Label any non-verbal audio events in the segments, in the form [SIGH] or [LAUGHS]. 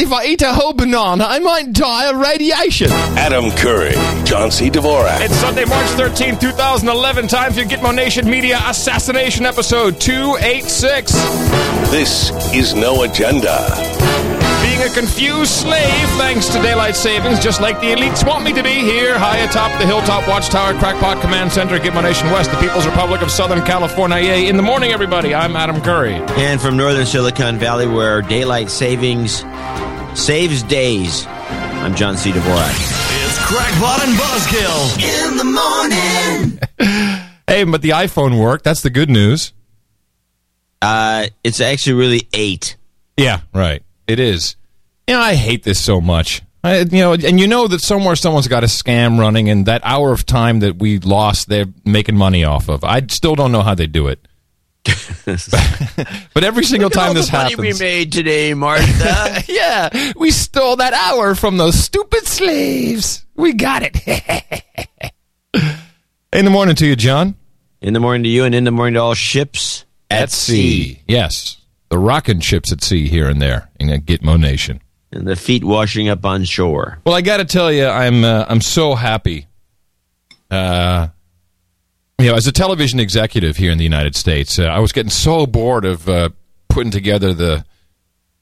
if I eat a whole banana, I might die of radiation. Adam Curry, John C. Dvorak. It's Sunday, March 13, 2011. Time for Gitmo Nation Media Assassination Episode 286. This is No Agenda. Being a confused slave thanks to daylight savings, just like the elites want me to be here, high atop the Hilltop Watchtower Crackpot Command Center, Gitmo Nation West, the People's Republic of Southern California. In the morning, everybody, I'm Adam Curry. And from northern Silicon Valley, where daylight savings saves days, I'm John C. Dvorak. It's Crackpot and Buzzkill in the morning. [LAUGHS] Hey, but the iPhone worked. That's the good news. Uh, it's actually really eight. Yeah, right. It is. You know, I hate this so much. I, you know, and you know that somewhere someone's got a scam running, and that hour of time that we lost, they're making money off of. I still don't know how they do it. [LAUGHS] but every single Look at time all this the money happens, we made today, Martha. [LAUGHS] yeah, we stole that hour from those stupid slaves. We got it. [LAUGHS] in the morning to you, John. in the morning to you, and in the morning to all ships At sea, yes, the rocking ships at sea here and there in a Gitmo Nation. and the feet washing up on shore. Well, I got to tell you, I'm uh, I'm so happy. Uh, you know, as a television executive here in the United States, uh, I was getting so bored of uh, putting together the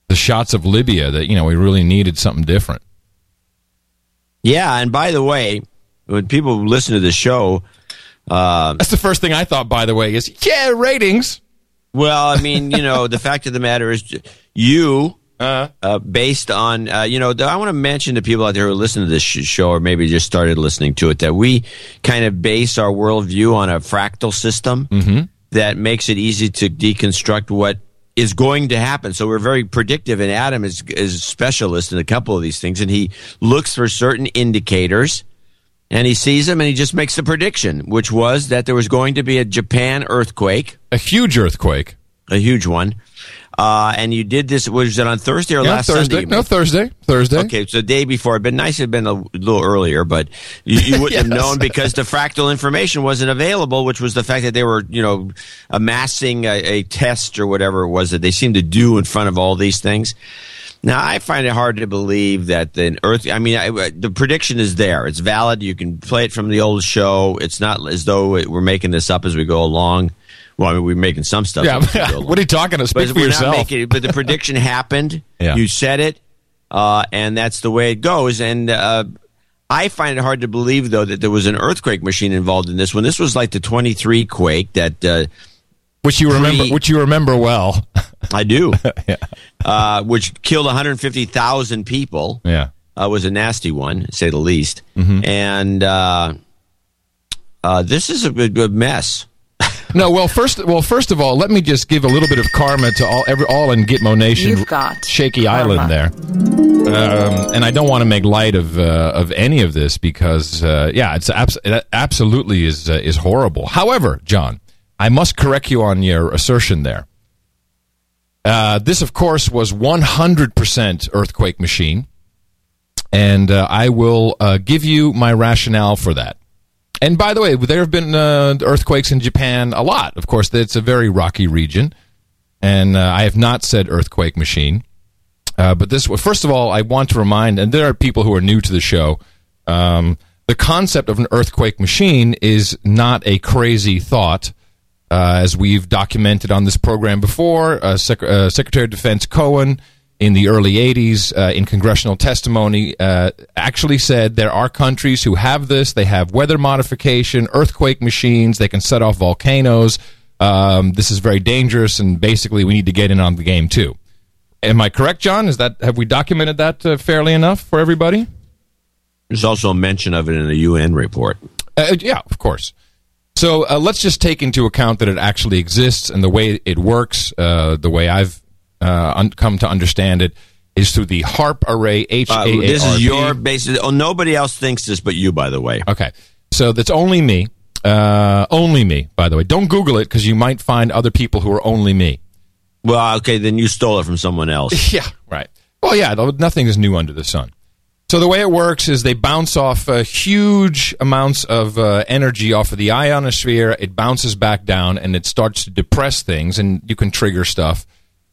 the shots of Libya that you know we really needed something different. Yeah, and by the way, when people listen to the show, uh, That's the first thing I thought. By the way, is yeah, ratings. well, I mean, you know, the fact of the matter is, you. Uh, Uh, based on, uh, you know, I want to mention to people out there who listen to this sh- show or maybe just started listening to it that we kind of base our worldview on a fractal system that makes it easy to deconstruct what is going to happen. So we're very predictive, and Adam is is a specialist in a couple of these things, and he looks for certain indicators. And he sees them, and he just makes the prediction, which was that there was going to be a Japan earthquake, a huge earthquake. a huge one. Uh, and you did this. Was it on Thursday or Yeah, last Thursday. Sunday? no, Thursday. Thursday. Okay, so the day before. It'd been nice it'd been a little earlier, but you, you [LAUGHS] wouldn't have known because the fractal information wasn't available, which was the fact that they were, you know, amassing a, a test or whatever it was that they seemed to do in front of all these things. Now, I find it hard to believe that the Earth. I mean, I, the prediction is there; it's valid. You can play it from the old show. It's not as though it, we're making this up as we go along. Well, I mean, we're making some stuff. Yeah. up as we go along. what are you talking to? Speak But for yourself. making. But the prediction [LAUGHS] happened. Yeah. You said it, uh, and that's the way it goes. And uh, I find it hard to believe, though, that there was an earthquake machine involved in this one. This was like the 23 quake that uh, which you remember. Pre- Which you remember well. [LAUGHS] I do, uh, which killed 150,000 people. yeah. Uh, was a nasty one, say the least. Mm-hmm. And uh, uh, this is a, a mess. No, well, first, well, first of all, let me just give a little bit of karma to all, every, all in Gitmo Nation, You've got Shaky karma. Island there, um, and I don't want to make light of uh, of any of this because, uh, yeah, it's abs- it absolutely is uh, is horrible. However, John, I must correct you on your assertion there. Uh, this, of course, was 100% earthquake machine, and uh, I will uh, give you my rationale for that. And by the way, there have been uh, earthquakes in Japan a lot. Of course, it's a very rocky region, and uh, I have not said earthquake machine. Uh, but this, first of all, I want to remind, and there are people who are new to the show. Um, the concept of an earthquake machine is not a crazy thought, uh, as we've documented on this program before. Uh, Sec- uh, Secretary of Defense Cohen in the early 80s uh, in congressional testimony uh, actually said there are countries who have this. They have weather modification, earthquake machines, they can set off volcanoes. Um, this is very dangerous, and basically, we need to get in on the game too. Am I correct, John? Is that have we documented that uh, fairly enough for everybody? There's also a mention of it in the UN report. Uh, yeah, of course. So uh, let's just take into account that it actually exists and the way it works. Uh, the way I've uh, un- come to understand it is through the HAARP array. H A Uh, A R P. this is your basis. Oh, nobody else thinks this but you, by the way. Okay, so that's only me. Uh, only me, by the way. Don't Google it because you might find other people who are only me. Well, okay, then you stole it from someone else. [LAUGHS] Yeah, right. Well, yeah, nothing is new under the sun. So the way it works is they bounce off uh, huge amounts of uh, energy off of the ionosphere. It bounces back down and it starts to depress things, and you can trigger stuff,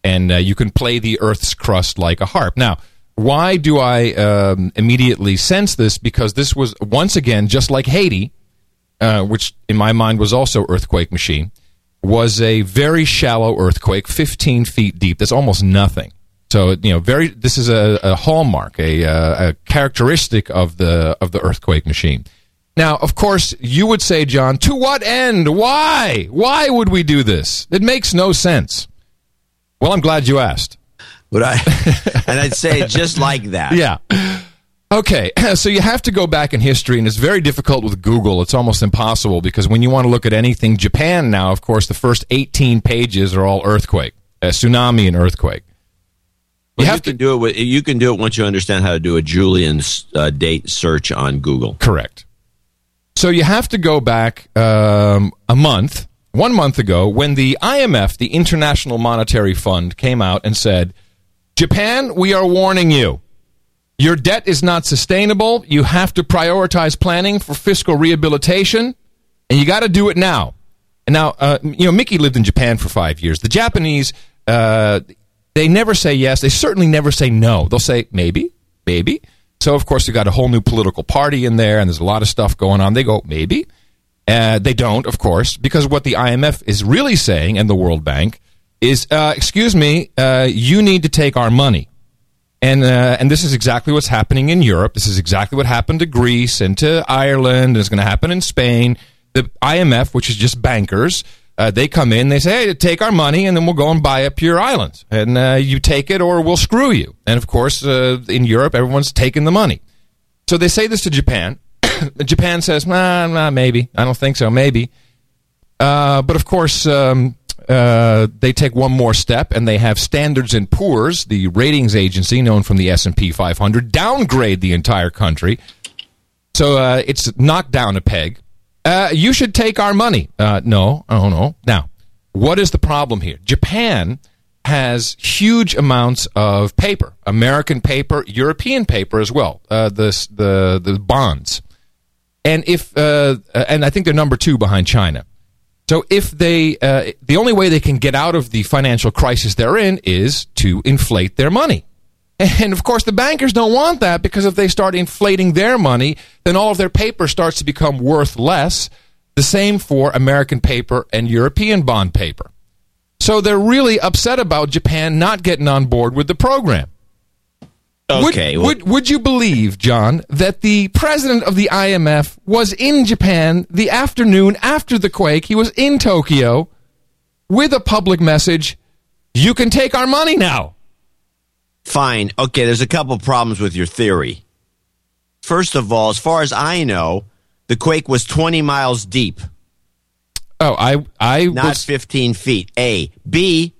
and uh, you can play the Earth's crust like a harp. Now, Why do I um, immediately sense this? Because this was once again just like Haiti, uh, which in my mind was also earthquake machine, was a very shallow earthquake, 15 feet deep. That's almost nothing. So you know, very. This is a, a hallmark, a, uh, a characteristic of the of the earthquake machine. Now, of course, you would say, John, to what end? Why? Why would we do this? It makes no sense. Well, I'm glad you asked. Would I, [LAUGHS] and I'd say just like that. Yeah. Okay, [CLEARS THROAT] so you have to go back in history, and it's very difficult with Google. It's almost impossible because when you want to look at anything Japan now, of course, the first 18 pages are all earthquake, a tsunami and earthquake. You, well, have you can to do it. With, you can do it once you understand how to do a Julian uh, date search on Google. Correct. So you have to go back um, a month, one month ago, when the IMF, the International Monetary Fund, came out and said, Japan, we are warning you. Your debt is not sustainable. You have to prioritize planning for fiscal rehabilitation, and you got to do it now. And now, uh, you know, Mickey lived in Japan for five years. The Japanese, uh, they never say yes. They certainly never say no. They'll say maybe, maybe. So, of course, you got a whole new political party in there, and there's a lot of stuff going on. They go, maybe. Uh, they don't, of course, because what the IMF is really saying and the World Bank is, uh, excuse me, uh, you need to take our money. And, uh, and this is exactly what's happening in Europe. This is exactly what happened to Greece and to Ireland, and it's going to happen in Spain. The IMF, which is just bankers, uh, they come in, they say, hey, take our money, and then we'll go and buy up your islands. And uh, you take it or we'll screw you. And of course, in Europe, everyone's taking the money. So they say this to Japan. [LAUGHS] Japan says, nah, nah, maybe. I don't think so, maybe. Uh, but of course, um, uh, they take one more step and they have Standards and Poor's, the ratings agency known from the S&P 500, downgrade the entire country. So uh, it's knocked down a peg. Uh, you should take our money. Uh, no, oh no. Now, what is the problem here? Japan has huge amounts of paper, American paper, European paper as well. Uh, the the the bonds, and if uh, and I think they're number two behind China. So if they, uh, the only way they can get out of the financial crisis they're in is to inflate their money. And of course, the bankers don't want that because if they start inflating their money, then all of their paper starts to become worth less. The same for American paper and European bond paper. So they're really upset about Japan not getting on board with the program. Okay. Would, well, would, would you believe, John, that the president of the IMF was in Japan the afternoon after the quake? He was in Tokyo with a public message you can take our money now. Fine. Okay, there's a couple problems with your theory. First of all, as far as I know, the quake was 20 miles deep. Oh, I I not was... 15 feet. A. B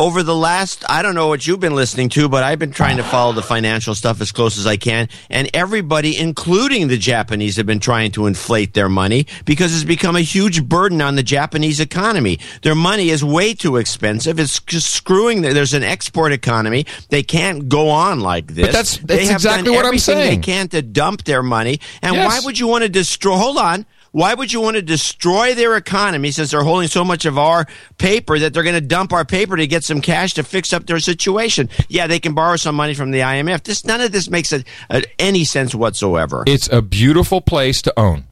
over the last, I don't know what you've been listening to, but I've been trying to follow the financial stuff as close as I can. And everybody, including the Japanese, have been trying to inflate their money because it's become a huge burden on the Japanese economy. Their money is way too expensive. It's just screwing. There's an export economy. They can't go on like this. But that's, that's exactly what I'm saying. They can't to dump their money. And yes. why would you want to destroy? Hold on. Why would you want to destroy their economy since they're holding so much of our paper that they're going to dump our paper to get some cash to fix up their situation? Yeah, they can borrow some money from the IMF. This none of this makes a, a, uh, any sense whatsoever. It's a beautiful place to own.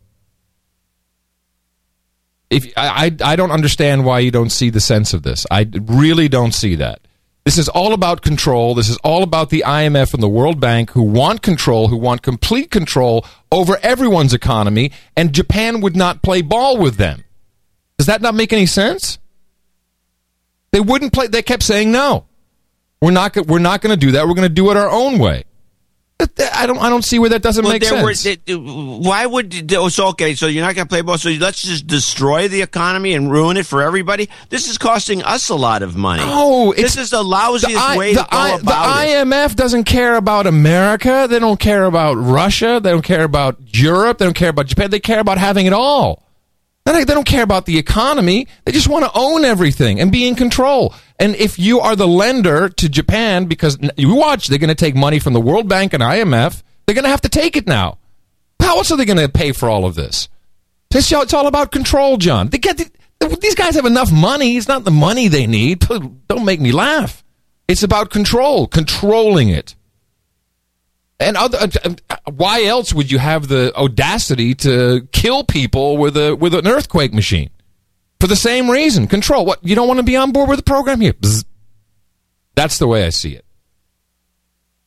If I, I, I don't understand why you don't see the sense of this. I really don't see that. This is all about control. This is all about the IMF and the World Bank who want control, who want complete control over everyone's economy, and Japan would not play ball with them. Does that not make any sense? They wouldn't play. They kept saying no. We're not. We're not going to do that. We're going to do it our own way. I don't. I don't see where that doesn't well, make sense. Were, they, why would? Oh, so okay. So you're not going to play ball. So let's just destroy the economy and ruin it for everybody. This is costing us a lot of money. Oh, this is the lousiest the, way the, to go I, about the it. IMF doesn't care about America. They don't care about Russia. They don't care about Europe. They don't care about Japan. They care about having it all. They don't care about the economy. They just want to own everything and be in control. And if you are the lender to Japan, because you watch, they're going to take money from the World Bank and IMF, they're going to have to take it now. How else are they going to pay for all of this? It's all about control, John. They get these guys have enough money. It's not the money they need. Don't make me laugh. It's about control, controlling it. And other, uh, uh, why else would you have the audacity to kill people with a with an earthquake machine? For the same reason, control. What you don't want to be on board with the program here? Bzz. That's the way I see it.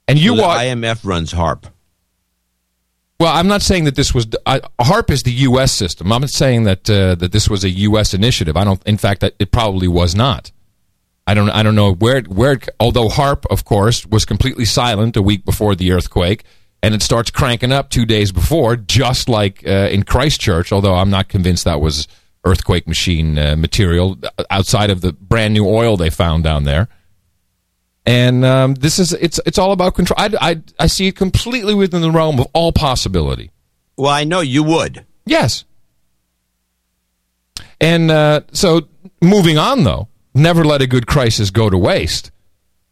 And you watch. IMF runs HAARP. Well, I'm not saying that this was I, HAARP is the U.S. system. I'm not saying that uh, that this was a U.S. initiative. I don't. In fact, that it probably was not. I don't. I don't know where it- where. It, although HAARP, of course, was completely silent a week before the earthquake, and it starts cranking up two days before, just like uh, in Christchurch. Although I'm not convinced that was earthquake machine uh, material outside of the brand new oil they found down there. And um, this is it's it's all about control. I, I I see it completely within the realm of all possibility. Well, I know you would. Yes. And uh, so, moving on though, never let a good crisis go to waste.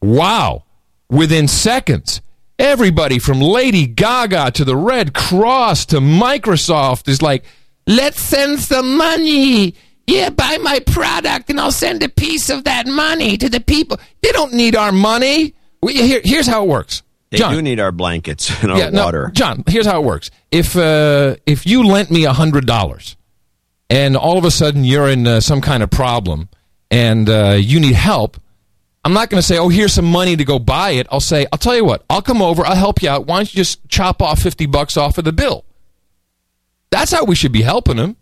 Wow. Within seconds, everybody from Lady Gaga to the Red Cross to Microsoft is like, let's send some money. Yeah, buy my product and I'll send a piece of that money to the people. They don't need our money. We, here, here's how it works. They John, do need our blankets [LAUGHS] and our no, water. John, here's how it works. If uh, if you lent me hundred dollars, and all of a sudden you're in uh, some kind of problem, and uh, you need help, I'm not going to say, "Oh, here's some money to go buy it." I'll say, "I'll tell you what. I'll come over. I'll help you out. Why don't you just chop off fifty bucks off of the bill?" That's how we should be helping them.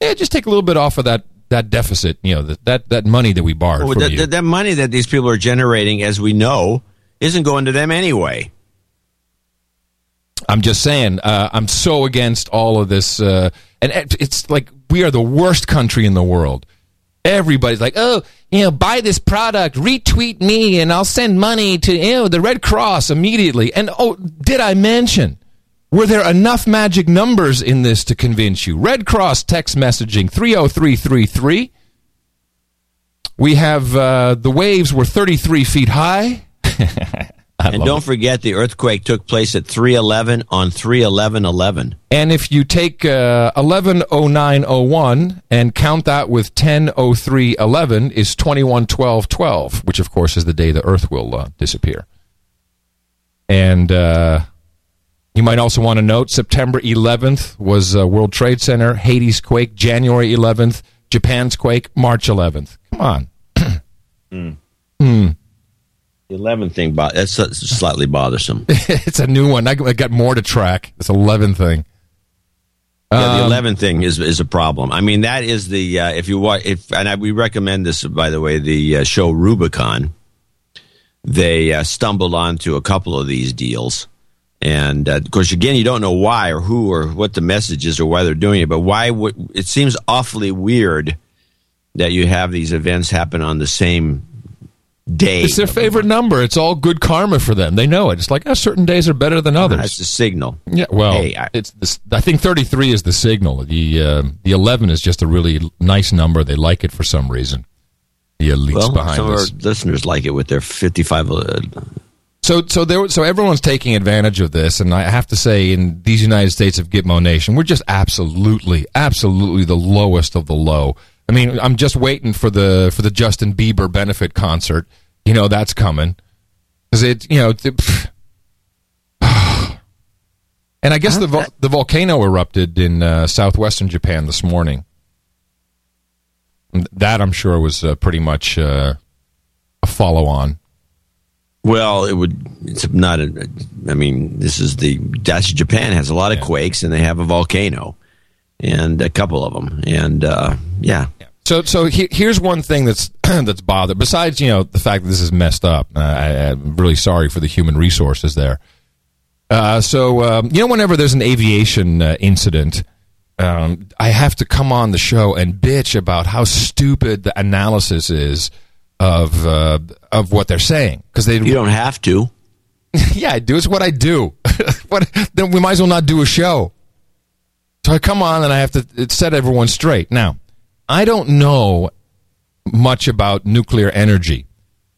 Yeah, just take a little bit off of that that deficit. You know, that that, that money that we borrowed Well, from that, you. that, that money that these people are generating, as we know, isn't going to them anyway. I'm just saying, uh, I'm so against all of this. Uh, and it's like we are the worst country in the world. Everybody's like, oh, you know, buy this product, retweet me, and I'll send money to you know the Red Cross immediately. And oh, did I mention? Were there enough magic numbers in this to convince you? Red Cross text messaging 30333. We have uh, the waves were 33 feet high. [LAUGHS] And don't it. forget, the earthquake took place at 311 on 31111. And if you take uh, 110901 and count that with 100311 is 211212, which of course is the day the earth will uh, disappear. And uh, you might also want to note September 11th was uh, World Trade Center, Haiti's quake, January 11th, Japan's quake, March 11th. Come on. [CLEARS THROAT] The 11th thing, that's slightly bothersome. [LAUGHS] it's a new one. I got more to track. This 11 thing. Yeah, Um, the 11th thing is is a problem. I mean, that is the uh, if you watch if and I, we recommend this by the way, the uh, show Rubicon. They uh, stumbled onto a couple of these deals, and uh, of course, again, you don't know why or who or what the message is or why they're doing it. But why would it seems awfully weird that you have these events happen on the same day? It's their favorite number. It's all good karma for them. They know it. It's like oh, certain days are better than others. That's the signal. Yeah, well, Hey, I- it's this, I think 33 is the signal. The uh, the 11 is just a really nice number. They like it for some reason. The elites Well, behind some of our listeners like it with their fifty-five. Uh, So so there so everyone's taking advantage of this, and I have to say, in these United States of Gitmo Nation, we're just absolutely, absolutely the lowest of the low. I mean, I'm just waiting for the for the Justin Bieber benefit concert. You know that's coming because it you know. [SIGHS] And I guess the vol- the volcano erupted in uh, southwestern Japan this morning. That I'm sure was uh, pretty much uh, a follow on. Well, it would. It's not. A, I mean, this is the. That's Japan has a lot of quakes, and they have a volcano, and a couple of them, and uh, yeah. So, so he, here's one thing that's [CLEARS THROAT] that's bothered. Besides, you know, the fact that this is messed up. Uh, I, I'm really sorry for the human resources there. Uh, so, um, you know, whenever there's an aviation uh, incident, um, I have to come on the show and bitch about how stupid the analysis is of uh, of what they're saying because they You don't have to. [LAUGHS] yeah, I do. It's what I do. [LAUGHS] what, then we might as well not do a show. So I come on and I have to set everyone straight. Now, I don't know much about nuclear energy,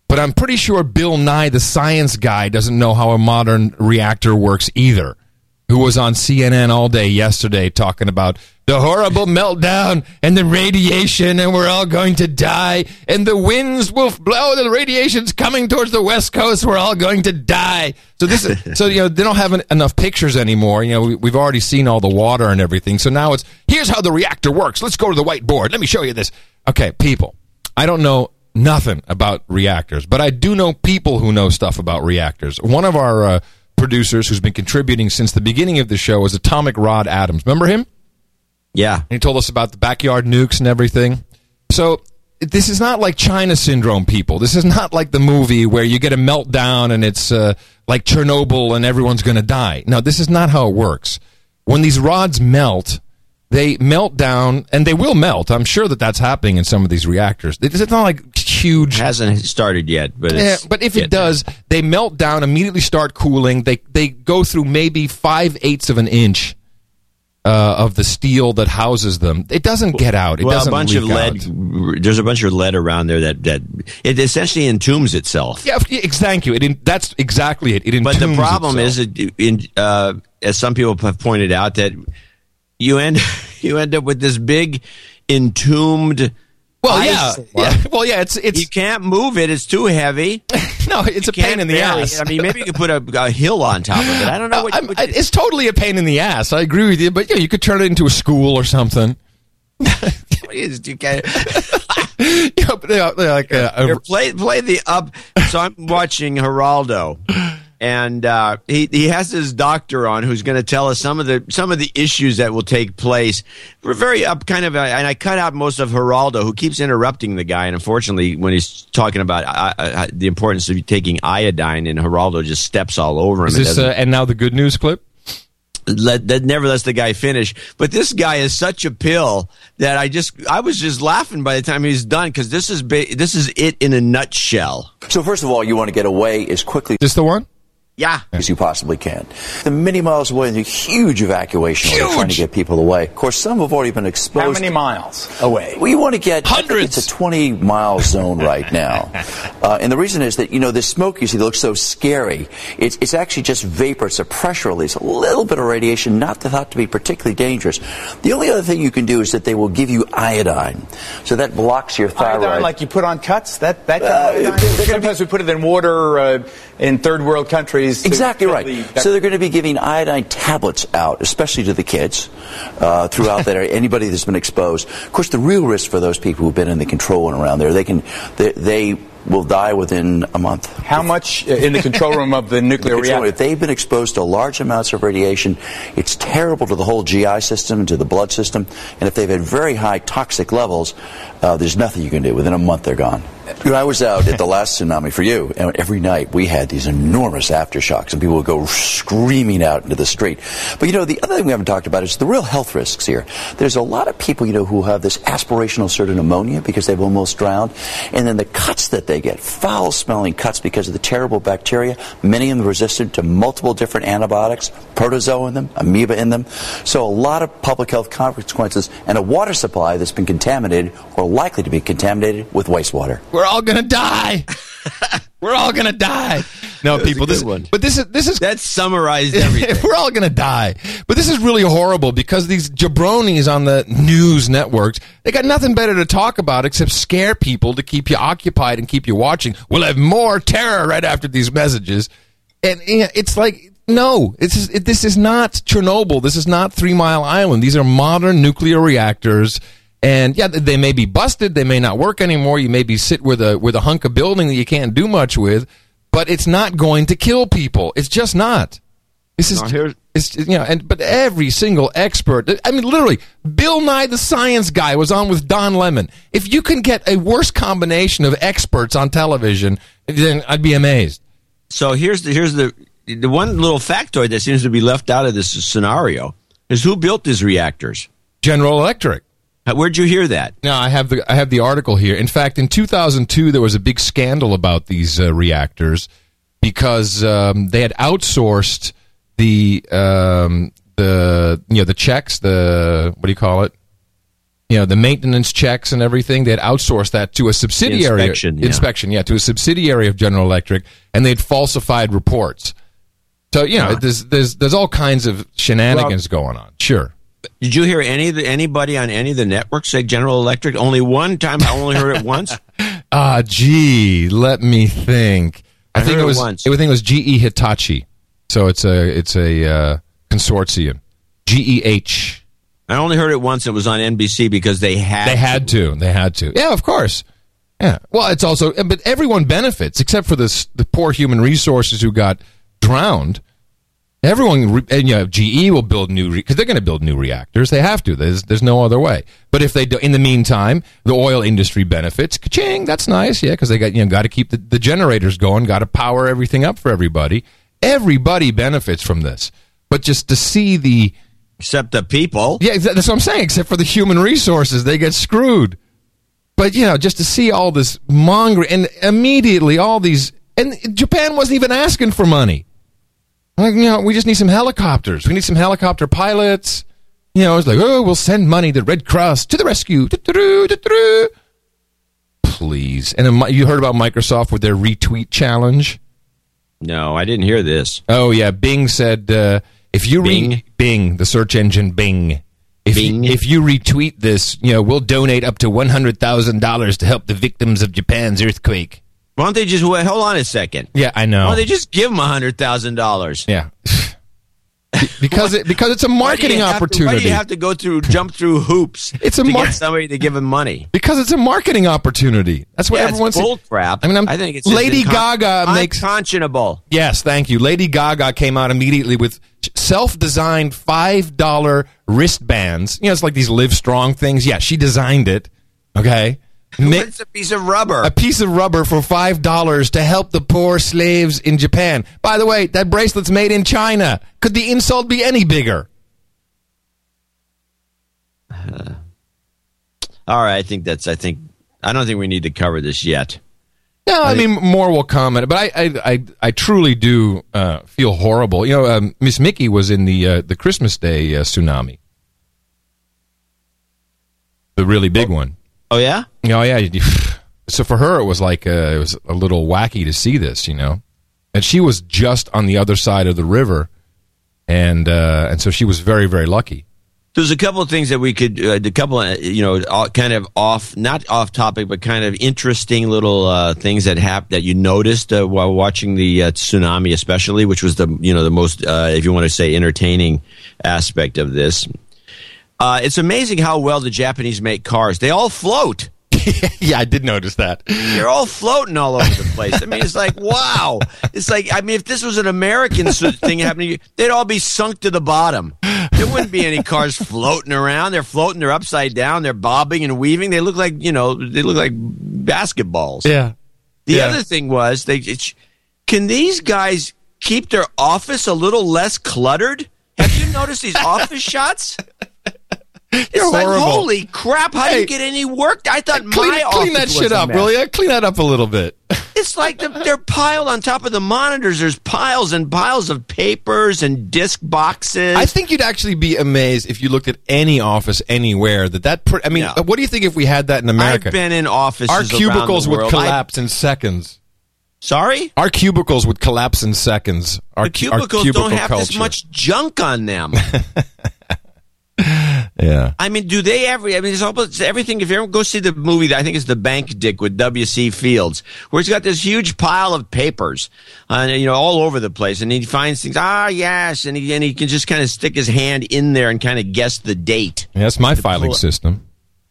but I'm pretty sure Bill Nye, the science guy, doesn't know how a modern reactor works either. Who was on CNN all day yesterday talking about the horrible meltdown and the radiation, and we're all going to die, and the winds will blow, the radiation's coming towards the west coast, we're all going to die. So this is, [LAUGHS] so, you know, they don't have en- enough pictures anymore. You know, we, we've already seen all the water and everything. So now it's, here's how the reactor works. Let's go to the whiteboard. Let me show you this. Okay, people, I don't know nothing about reactors, but I do know people who know stuff about reactors. One of our, uh, producers who's been contributing since the beginning of the show is Atomic Rod Adams. Remember him? Yeah. And he told us about the backyard nukes and everything. So this is not like China syndrome, people. This is not like the movie where you get a meltdown and it's uh, like Chernobyl and everyone's going to die. No, this is not how it works. When these rods melt, they melt down and they will melt. I'm sure that that's happening in some of these reactors. It's not like huge. It hasn't started yet, but yeah, but if it does, there. they melt down, immediately start cooling. They they go through maybe five eighths of an inch uh, of the steel that houses them. It doesn't get out. It well, doesn't a bunch of lead. Out. There's a bunch of lead around there that that it essentially entombs itself. Yeah, thank you. It in, that's exactly it. It but the problem itself. is, it, in, uh, as some people have pointed out, that you end [LAUGHS] you end up with this big entombed. Well, yeah, yeah, [LAUGHS] Well, yeah. It's it's you can't move it; it's too heavy. [LAUGHS] no, it's you a pain in the ass. I mean, maybe you could put a, a, hill on top of it. I don't know. What, what it's totally a pain in the ass. I agree with you, but yeah, you could turn it into a school or something. you can yeah, like uh, play play the up. So I'm watching Geraldo and uh, he he has his doctor on who's going to tell us some of the some of the issues that will take place. We're very up kind of, uh, and I cut out most of Geraldo, who keeps interrupting the guy. And unfortunately, when he's talking about uh, uh, the importance of taking iodine, and Geraldo just steps all over him. Is this, uh, and now the good news clip. Let, that never lets the guy finish. But this guy is such a pill that I just I was just laughing by the time he's done because this is ba- this is it in a nutshell. So first of all, you want to get away as quickly. This the one? Yeah. As you possibly can. The many miles away, a huge evacuation huge. trying to get people away. Of course, some have already been exposed. How many miles away? We want to get hundreds. It's a 20 mile zone right now. [LAUGHS] Uh, and the reason is that, you know, this smoke you see that looks so scary, it's, it's actually just vapor. It's a pressure release, a little bit of radiation, not thought to be particularly dangerous. The only other thing you can do is that they will give you iodine. So that blocks your thyroid. Iodine, like you put on cuts? That, that kind uh, of Sometimes we put it in water uh, in third world countries. Exactly right. The, so they're going to be giving iodine tablets out, especially to the kids uh, throughout that area. Anybody that's been exposed. Of course, the real risk for those people who've been in the control room around there, they can they, they will die within a month. How much uh, in the control room of the [LAUGHS] nuclear the reactor? If they've been exposed to large amounts of radiation, it's terrible to the whole GI system and to the blood system. And if they've had very high toxic levels, uh, there's nothing you can do. Within a month, they're gone. I was out at the last tsunami for you, and every night we had these enormous aftershocks, and people would go screaming out into the street. But you know, the other thing we haven't talked about is the real health risks here. There's a lot of people, you know, who have this aspirational sort of pneumonia because they've almost drowned, and then the cuts that they get, foul-smelling cuts because of the terrible bacteria. Many of them resistant to multiple different antibiotics, protozoa in them, amoeba in them. So a lot of public health consequences, and a water supply that's been contaminated or likely to be contaminated with wastewater. We're all gonna die. [LAUGHS] We're all gonna die. No, people. This one, but this is this is that summarized [LAUGHS] everything. We're all gonna die. But this is really horrible because these jabronis on the news networks they got nothing better to talk about except scare people to keep you occupied and keep you watching. We'll have more terror right after these messages, and it's like no, it's it, this is not Chernobyl. This is not Three Mile Island. These are modern nuclear reactors and yeah, they may be busted. They may not work anymore. You may be sit with a with a hunk of building that you can't do much with, but it's not going to kill people. It's just not. This is no, it's you know, and but every single expert. I mean, literally, Bill Nye the Science Guy was on with Don Lemon. If you can get a worse combination of experts on television, then I'd be amazed. So here's the here's the the one little factoid that seems to be left out of this scenario is who built these reactors? General Electric. Where'd you hear that? No, I have the I have the article here. In fact, in 2002, there was a big scandal about these uh, reactors because um, they had outsourced the um, the you know the checks, the what do you call it? You know the maintenance checks and everything. They had outsourced that to a subsidiary inspection, yeah. inspection, yeah, to a subsidiary of General Electric, and they'd falsified reports. So you know, there's there's there's all kinds of shenanigans going on. Sure. Did you hear any of the, anybody on any of the networks say General Electric? Only one time. I only heard it once. [LAUGHS] Ah, gee, let me think. I, I think it it was. once. I think it was GE Hitachi. So it's a it's a uh, consortium. GEH. I only heard it once. It was on NBC because they had. They had to. They had to. Yeah, of course. Yeah. Well, it's also, but everyone benefits except for this the poor human resources who got drowned. Everyone, re- and you know, GE will build new because they're going to build new reactors. They have to. There's there's no other way. But if they do, in the meantime, the oil industry benefits. Ka-ching, that's nice. Yeah, because they got you know got to keep the, the generators going. Got to power everything up for everybody. Everybody benefits from this. But just to see the Except the people. yeah, that's what I'm saying. Except for the human resources, they get screwed. But you know, just to see all this mongering and immediately all these, and Japan wasn't even asking for money. Like you know, we just need some helicopters. We need some helicopter pilots. You know, it's like, oh, we'll send money to Red Cross to the rescue. Do-do-do, do-do-do. Please, and you heard about Microsoft with their retweet challenge. No, I didn't hear this. Oh yeah, Bing said uh, if you Bing? re- Bing, the search engine Bing. If Bing? You, if you retweet this, you know we'll donate up to one hundred thousand dollars to help the victims of Japan's earthquake. Why don't they just wait, hold on a second? Yeah, I Why know. don't they just give them a hundred thousand dollars? yeah, [LAUGHS] because it because it's a marketing why do opportunity. you have to go through jump through hoops? It's a to mar- get somebody to give them money. because it's a marketing opportunity. That's what Yeah, everyone's. bull crap. I mean, I'm, I think it's Lady incon- Gaga makes unconscionable. Yes, thank you. Lady Gaga came out immediately with self-designed five dollar wristbands. You know, it's like these Live Strong things. Yeah, she designed it. Okay, It's a piece of rubber. a piece of rubber for five dollars to help the poor slaves in Japan. By the way, that bracelet's made in China. Could the insult be any bigger? All right, I think that's. I think I don't think we need to cover this yet. No, I mean more will come, but I I I, I truly do uh, feel horrible. You know, um, Miss Mickey was in the uh, the Christmas Day uh, tsunami, the really big one. Oh yeah. Oh yeah. [LAUGHS] So for her, it was like uh, it was a little wacky to see this, you know, and she was just on the other side of the river, and uh, and so she was very very lucky. There's a couple of things that we could, uh, a couple, of, you know, all- kind of off, not off topic, but kind of interesting little uh, things that hap- that you noticed uh, while watching the uh, tsunami, especially, which was the, you know, the most, uh, if you want to say, entertaining aspect of this. Uh, it's amazing how well the Japanese make cars. They all float. [LAUGHS] yeah, I did notice that. They're all floating all over the place. I mean, it's like wow. It's like I mean, if this was an American thing happening, they'd all be sunk to the bottom. There wouldn't be any cars floating around. They're floating. They're upside down. They're bobbing and weaving. They look like you know. They look like basketballs. Yeah. The Yeah. other thing was they can these guys keep their office a little less cluttered? Have you noticed these office shots? It's You're like horrible. holy crap! How do Hey, you get any work? I thought Clean, my clean that shit up, will you? Clean that up a little bit. [LAUGHS] It's like the, they're piled on top of the monitors. There's piles and piles of papers and disc boxes. I think you'd actually be amazed if you looked at any office anywhere that that. Pr- I mean, Yeah. what do you think if we had that in America? I've been in offices. Our cubicles would world. I- collapse in seconds. sorry, Our cubicles would collapse in seconds. Our, the cu- our cubicles cubicle don't have this culture. much junk on them. [LAUGHS] Yeah. I mean, do they ever? I mean, it's almost everything. If you ever go see the movie, that I think it's The Bank Dick with W. C. Fields, where he's got this huge pile of papers, uh, you know, all over the place, and he finds things. Ah, yes, and he and he can just kind of stick his hand in there and kind of guess the date. Yeah, that's my filing pull- system.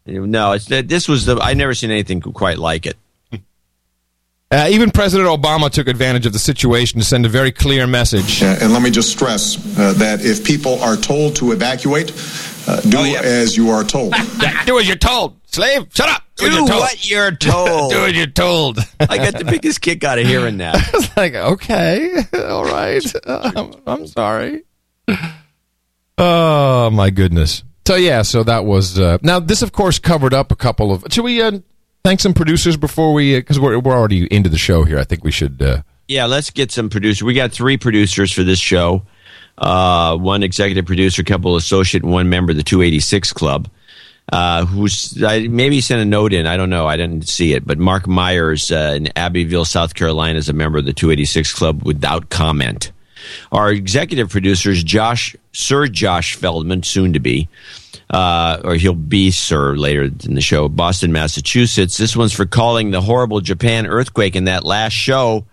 No, it's this was the. I never seen anything quite like it. [LAUGHS] Uh, even President Obama took advantage of the situation to send a very clear message. Uh, and let me just stress uh, that if people are told to evacuate, uh, do Oh, yeah. as you are told. [LAUGHS] Do as you're told. Slave, shut up. Do what you're told. [LAUGHS] Do as you're told. I got the biggest kick out of hearing that. [LAUGHS] I was like, okay, all right. Um, I'm sorry. Oh, my goodness. So, yeah, so that was. Uh, now, this, of course, covered up a couple of. Should we uh, thank some producers before we. Because we're, we're already into the show here. I think we should. Uh, Yeah, let's get some producers. We got three producers for this show. Uh, one executive producer, couple associate, and one member of the 286 Club. Uh, who's I, maybe sent a note in. I don't know. I didn't see it. But Mark Myers uh, in Abbeville, South Carolina, is a member of the 286 Club without comment. Our executive producer is Josh, Sir Josh Feldman, soon to be, uh, or he'll be Sir later in the show, Boston, Massachusetts. This one's for calling the horrible Japan earthquake in that last show.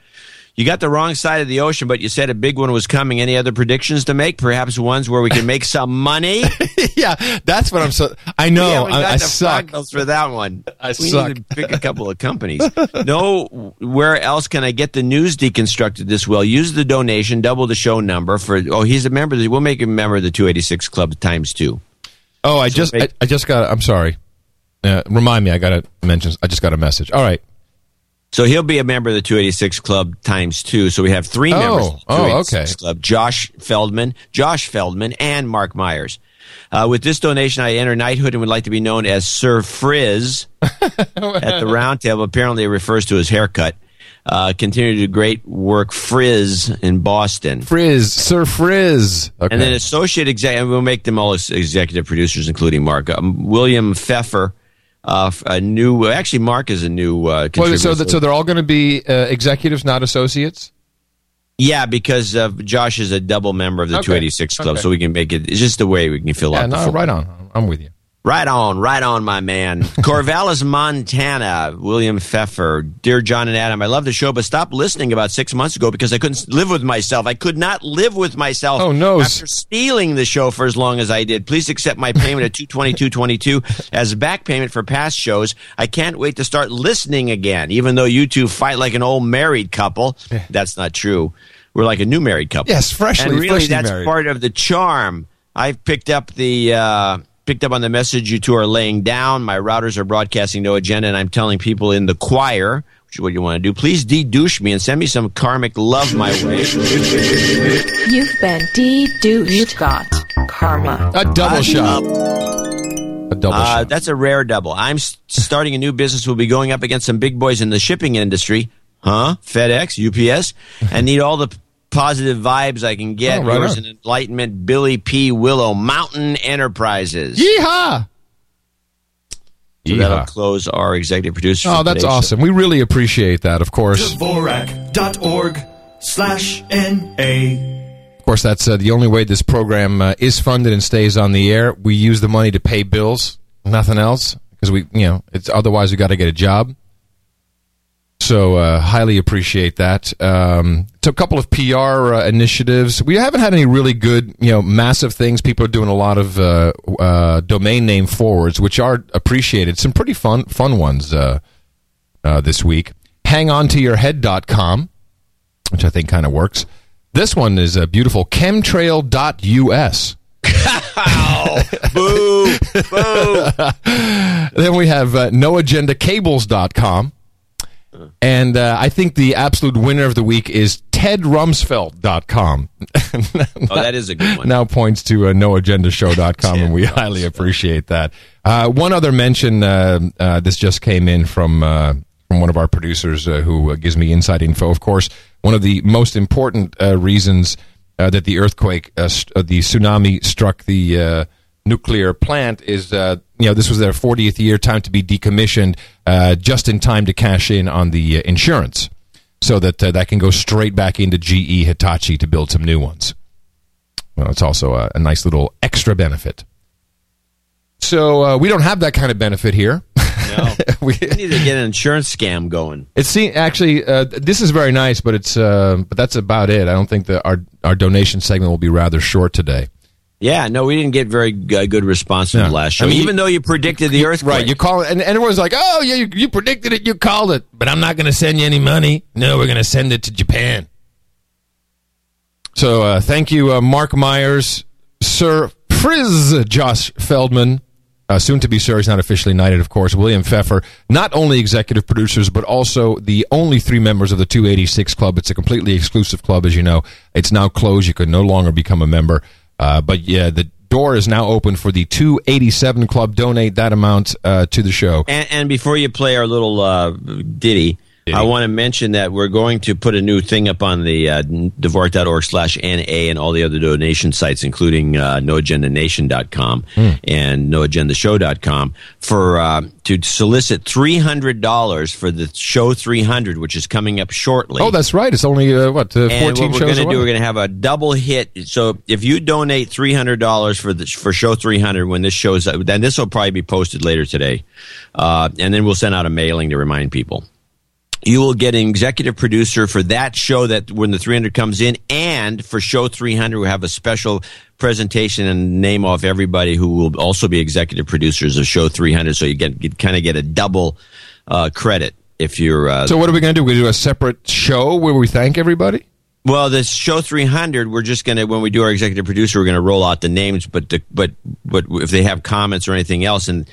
You got the wrong side of the ocean, but you said a big one was coming. Any other predictions to make? Perhaps ones where we can make some money? [LAUGHS] yeah, that's what I'm so. I know. Haven't I, I suck. for that one. I we suck. need to pick a couple of companies. [LAUGHS] no, where else can I get the news deconstructed this well? Use the donation, double the show number for. Oh, he's a member. We'll make him a member of the 286 Club times two. Oh, I just, I, I just got. I'm sorry. Uh, remind me. I got to mention. I just got a message. All right. So he'll be a member of the 286 Club times two. So we have three Oh, members. Of the oh, okay. Club: Josh Feldman, Josh Feldman, and Mark Myers. Uh, with this donation, I enter knighthood and would like to be known as Sir Frizz [LAUGHS] at the round table. Apparently, it refers to his haircut. Uh, continue to do great work, Frizz in Boston. Frizz, Sir Frizz. Okay. And then associate executive. we'll make them all ex- executive producers, including Mark. Um, William Pfeffer, uh, a new, actually, Mark is a new uh, Well, so, that, so they're all going to be uh, executives, not associates. yeah, because uh, Josh is a double member of the Okay. 286 Club, Okay. so we can make it, it's just the way we can fill Yeah, out the no, right on. I'm with you. Right on, right on, my man. [LAUGHS] Corvallis, Montana, William Pfeffer. Dear John and Adam, I love the show, but stopped listening about six months ago because I couldn't live with myself. I could not live with myself. Oh, no. After stealing the show for as long as I did. Please accept my payment of two twenty two twenty two as a back payment for past shows. I can't wait to start listening again, even though you two fight like an old married couple. That's not true. We're like a new married couple. Yes, freshly- And really, freshly that's married. part of the charm. I've picked up the uh, picked up on the message you two are laying down. My routers are broadcasting no agenda, and I'm telling people in the choir, which is what you want to do. Please de-douche me and send me some karmic love my way. You've been de-douched. You've got karma. A double shot. A double Uh, shot. that's a rare double. I'm starting a new business. We'll be going up against some big boys in the shipping industry. Huh? FedEx, UPS, and need all the p- positive vibes I can get. Oh, right Yours on. in enlightenment, Billy P. Willow, Mountain Enterprises. Yeehaw! So that'll Yeehaw. close our executive producer. Oh, that's today's show. awesome. We really appreciate that, of course. Dvorak.org slash N-A. Of course, that's uh, the only way this program uh, is funded and stays on the air. We use the money to pay bills, nothing else, because we, you know, it's otherwise we got to get a job. So, uh, highly appreciate that. Um, so, a couple of PR uh, initiatives. We haven't had any really good, you know, massive things. People are doing a lot of uh, uh, domain name forwards, which are appreciated. Some pretty fun, fun ones uh, uh, this week. Hangontoyourhead.com, which I think kind of works. This one is uh, beautiful. Chemtrail.us. [LAUGHS] Boo! Boo! [LAUGHS] Then we have uh, noagendacables.com. And uh, I think the absolute winner of the week is tedrumsfeld.com. [LAUGHS] Oh, that is a good one. now points to uh, noagendashow.com, [LAUGHS] and we highly appreciate that. Uh, one other mention uh, uh, this just came in from uh, from one of our producers uh, who uh, gives me inside info. Of course, one of the most important uh, reasons uh, that the earthquake, uh, st- uh, the tsunami struck the uh, nuclear plant is, uh, you know, this was their 40th year, time to be decommissioned, uh, just in time to cash in on the uh, insurance so that uh, that can go straight back into GE Hitachi to build some new ones. Well, it's also a, a nice little extra benefit. So uh, we don't have that kind of benefit here. No. [LAUGHS] we, We need to get an insurance scam going. it seems actually uh, this is very nice, but it's uh, but that's about it. I don't think that our our donation segment will be rather short today. Yeah, no, we didn't get very uh, good response from the last show. I mean, even though you predicted the earthquake. Right, you call it, and, and everyone's like, "Oh, yeah, you, you predicted it, you called it," but I'm not going to send you any money. No, we're going to send it to Japan. So, uh, thank you, uh, Mark Myers, Sir Frizz Josh Feldman, uh, soon to be Sir. He's not officially knighted, of course. William Pfeffer, not only executive producers, but also the only three members of the 286 Club. It's a completely exclusive club, as you know. It's now closed. You can no longer become a member. Uh, but yeah, the door is now open for the 287 Club. Donate that amount uh, to the show. And, and before you play our little uh, ditty, I want to mention that we're going to put a new thing up on the uh, Dvorak.org slash NA and all the other donation sites, including uh, noagendanation.com and noagendashow.com for uh, to solicit $300 for the show 300, which is coming up shortly. Oh, that's right. It's only uh, what uh, and fourteen what we're shows going to do, we're going to have a double hit. So if you donate three hundred dollars for the for show three hundred when this shows, up, then this will probably be posted later today, uh, and then we'll send out a mailing to remind people. You will get an executive producer for that show that when the 300 comes in, and for show 300, we'll have a special presentation and name off everybody who will also be executive producers of show 300. So you get, you kind of get a double uh, credit if you're. Uh, So what are we going to do? We do a separate show where we thank everybody. well, this show 300, we're just going to, when we do our executive producer, we're going to roll out the names, but, the, but, but if they have comments or anything else, and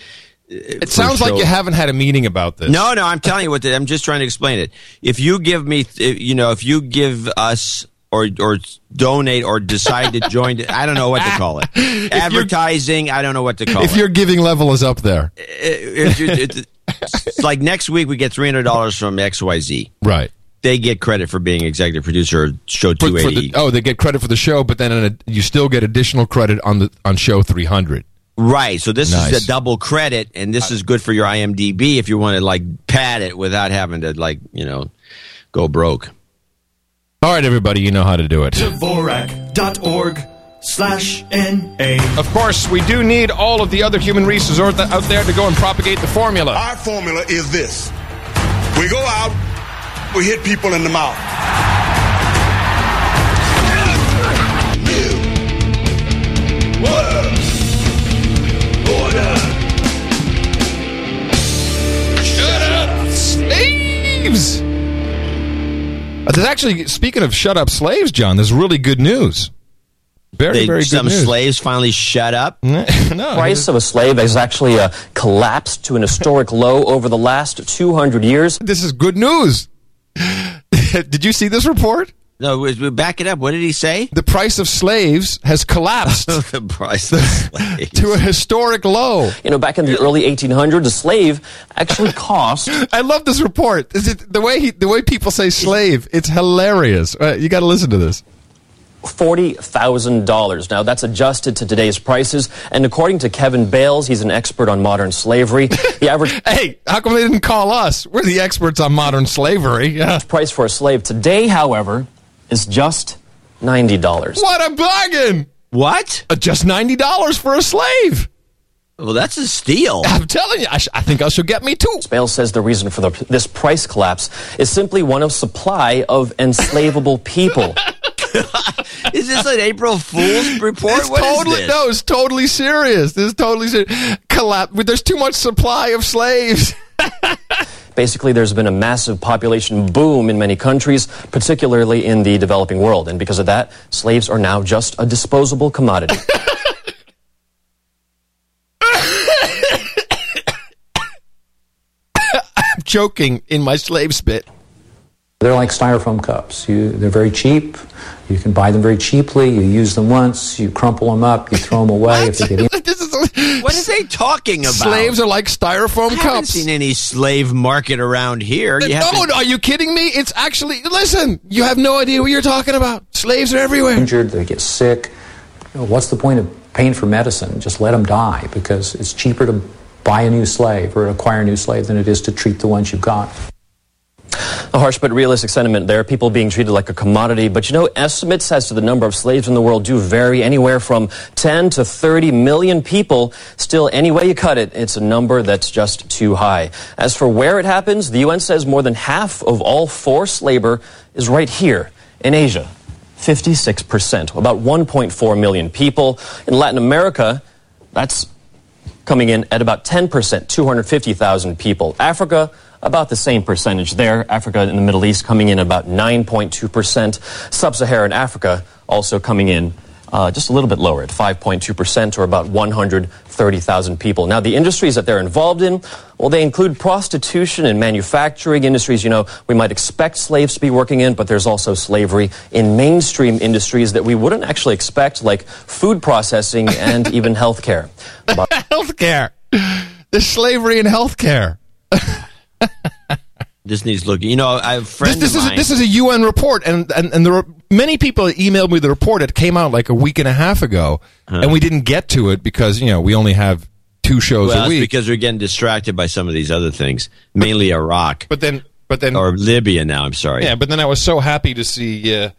It sounds like you haven't had a meeting about this. no, no, I'm telling you what, the, I'm just trying to explain it. If you give me, you know, if you give us or, or donate or decide to join, I don't know what to call it. [LAUGHS] Advertising, I don't know what to call If it. If your giving level is up there, uh, uh, If you- it's like next week we get $300 from XYZ. right? They get credit for being executive producer of show for 280. the, oh, they get credit for the show, but then a, you still get additional credit on the on show three hundred. Right. So this Nice. is a double credit, and this is good for your IMDb if you want to like pad it without having to like you know go broke. All right, everybody, you know how to do it. Dvorak.org slash NA. Of course, we do need all of the other human resources out out there to go and propagate the formula. Our formula is this. We go out, we hit people in the mouth. Shut slaves! There's actually, speaking of shut up slaves, John, there's really good news. Very, They, very good some news. slaves finally shut up. [LAUGHS] no, price of a slave has actually uh, collapsed to an historic [LAUGHS] low over the last 200 years. this is good news. [LAUGHS] Did you see this report? No, we- we back it up. What did he say? The price of slaves has collapsed [LAUGHS] the price of slaves. [LAUGHS] to a historic low. You know, back in the early 1800s, a slave actually [LAUGHS] cost I love this report. Is it the way he, the way people say slave? It's hilarious. Uh, you got to listen to this. $40,000. Now, that's adjusted to today's prices. And according to Kevin Bales, he's an expert on modern slavery. The average Hey, how come they didn't call us? We're the experts on modern slavery. Yeah. price for a slave today, however, is just $90. What a bargain! What? Uh, just ninety dollars for a slave. Well, that's a steal. [LAUGHS] I'm telling you, I, sh- I think I should get me too. Bales says the reason for the, this price collapse is simply one of supply of enslavable people. [LAUGHS] is this an April Fool's report? It's What is totally this? no, it's totally serious. This is totally serious. Collapse. There's too much supply of slaves. [LAUGHS] Basically, there's been a massive population boom in many countries, particularly in the developing world. And because of that, slaves are now just a disposable commodity. [LAUGHS] I'm joking in my slave spit. They're like styrofoam cups. You, they're very cheap. You can buy them very cheaply. You use them once. You crumple them up. You throw them [LAUGHS] away. if they get in- [LAUGHS] this is What are they talking about? slaves are like styrofoam cups. I haven't seen any slave market around here. You no, to- are you kidding me? It's actually listen. You have no idea what you're talking about. Slaves are everywhere. injured, they get sick. You know, what's the point of paying for medicine? Just let them die because it's cheaper to buy a new slave or acquire a new slave than it is to treat the ones you've got. A harsh but realistic sentiment there, people being treated like a commodity. But you know, estimates as to the number of slaves in the world do vary anywhere from 10 to 30 million people. Still, any way you cut it, it's a number that's just too high. As for where it happens, the UN says more than half of all forced labor is right here in Asia. 56%, about 1.4 million people. In Latin America, that's coming in at about 10%, 250,000 people. Africa, about the same percentage there. Africa and the Middle East coming in about 9.2%. Sub-Saharan Africa also coming in uh, just a little bit lower at 5.2% or about 130,000 people. Now, the industries that they're involved in, well, they include prostitution and manufacturing industries, you know, we might expect slaves to be working in, but there's also slavery in mainstream industries that we wouldn't actually expect, like food processing and [LAUGHS] even healthcare. [LAUGHS] Healthcare. There's slavery in healthcare. This needs looking. You know, a friend This, this is a, this is a UN report, and and and there were many people emailed me the report. It came out like a week and a half ago, and we didn't get to it because you know we only have two shows well, a week. because we're getting distracted by some of these other things, mainly Iraq but then, but then, or Libya. Now, I'm sorry. yeah, but then I was so happy to see uh,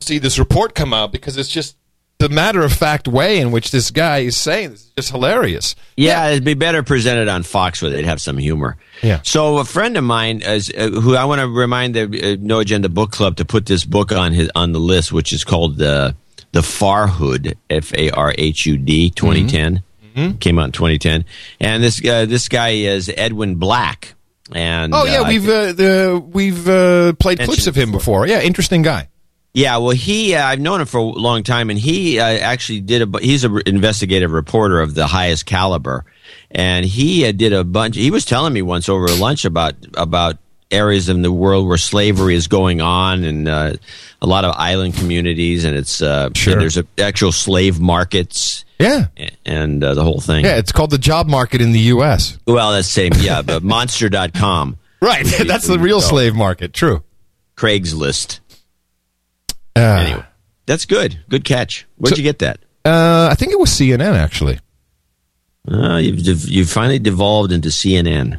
see this report come out because it's just the matter of fact way in which this guy is saying this is just hilarious. Yeah, it'd be better presented on Fox where they'd have some humor. Yeah. So a friend of mine, is, uh, who I want to remind the uh, No Agenda Book Club to put this book on his on the list, which is called uh, the Farhud, F A R H U D, 2010. Mm-hmm. Came out in 2010, and this uh, this guy is Edwin Black. And Oh yeah, uh, we've uh, the, we've uh, played clips of him before. Yeah, interesting guy. Yeah, well, he uh, I've known him for a long time, and he uh, actually did a. He's an investigative reporter of the highest caliber, and he uh, did a bunch. He was telling me once over lunch about about areas in the world where slavery is going on, and uh, a lot of island communities, and it's uh, Sure. and there's a, actual slave markets, Yeah, and uh, the whole thing. yeah. It's called the job market in the U.S. Well, that's same. Yeah, but [LAUGHS] Monster.com, Right, [LAUGHS] that's the real slave market. True. Craigslist. Uh, Anyway, that's good. Good catch. Where'd So- you get that? uh, I think it was CNN actually. Uh, you've you've finally devolved into CNN.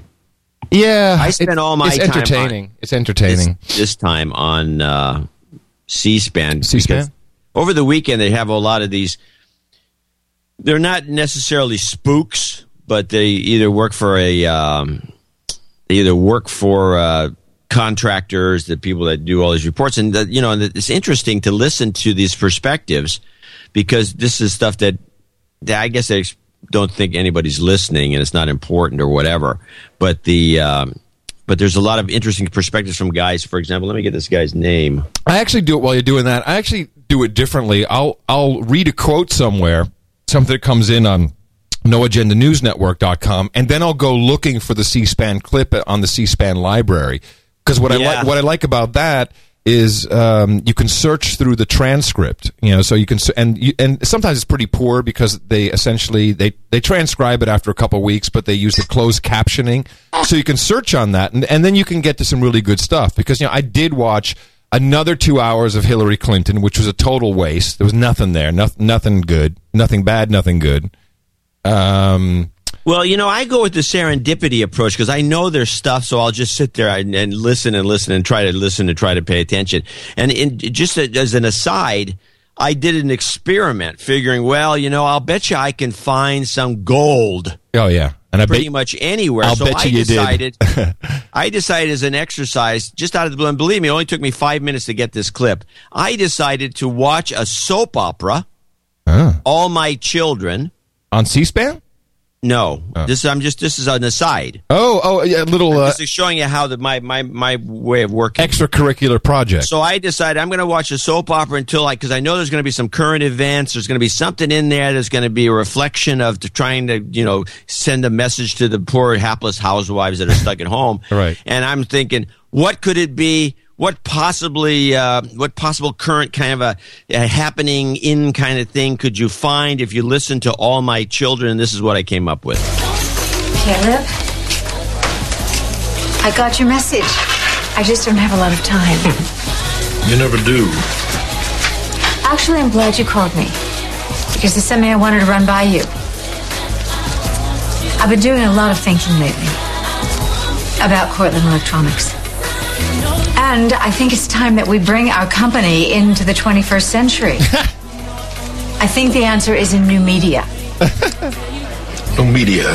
Yeah, I spent all my It's time on- entertaining. it's entertaining. This, this time on uh, C-SPAN. C-SPAN? Over the weekend, they have a lot of these. They're not necessarily spooks, but they either work for a. Um, they either work for uh, contractors, the people that do all these reports, and that, you know, and it's interesting to listen to these perspectives because this is stuff that, that I guess they don't think anybody's listening and it's not important or whatever. But the um, but there's a lot of interesting perspectives from guys. For example, let me get this guy's name. I actually do it while you're doing that. I actually do it differently. I'll I'll read a quote somewhere, something that comes in on noagendanewsnetwork.com, and then I'll go looking for the C-SPAN clip on the C-SPAN library. Because what I like what I like about that is um, you can search through the transcript. You know, so you can and you, and sometimes it's pretty poor because they essentially they they transcribe it after a couple of weeks, but they use the closed captioning, so you can search on that, and, and then you can get to some really good stuff. Because you know, I did watch another two hours of Hillary Clinton, which was a total waste. There was nothing there, nothing, nothing good, nothing bad, nothing good. Um, Well, you know, I go with the serendipity approach because I know there's stuff, so I'll just sit there and, and listen and listen and try to listen and try to pay attention. And in, just as an aside, I did an experiment figuring, well, you know, I'll bet you I can find some gold oh yeah, and I pretty bet, much anywhere. I'll so bet I you you decided, did. [LAUGHS] I decided as an exercise, just out of the blue, and believe me, it only took me five minutes to get this clip. I decided to watch a soap opera, Ah. All My Children. on C-SPAN. No, this I'm just this is an aside. Oh, oh, yeah, a little uh, This is showing you how the my my my way of working. extracurricular project. So I decided I'm going to watch a soap opera until I because I know there's going to be some current events. There's going to be something in there. There's going to be a reflection of the, trying to you know send a message to the poor hapless housewives that are stuck at home. [LAUGHS] Right. And I'm thinking, what could it be? What possibly, uh, what possible current kind of a, a happening in kind of thing could you find if you listen to all my children? This is what I came up with. Caleb? I got your message. I just don't have a lot of time. [LAUGHS] You never do. Actually, I'm glad you called me. Because there's something I wanted to run by you. I've been doing a lot of thinking lately about Cortlandt Electronics. And I think it's time that we bring our company into the 21st century. [LAUGHS] I think the answer is in new media. [LAUGHS] new media.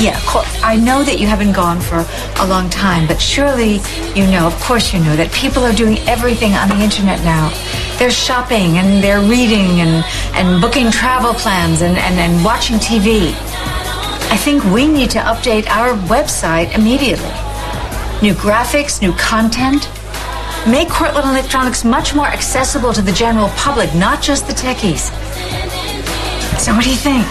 Yeah, of course. I know that you haven't gone for a long time, but surely you know, of course you know, that people are doing everything on the internet now. They're shopping and they're reading and, and booking travel plans and, and, and watching TV. I think we need to update our website immediately. New graphics, new content. Make Cortlandt Electronics much more accessible to the general public, not just the techies. So, what do you think?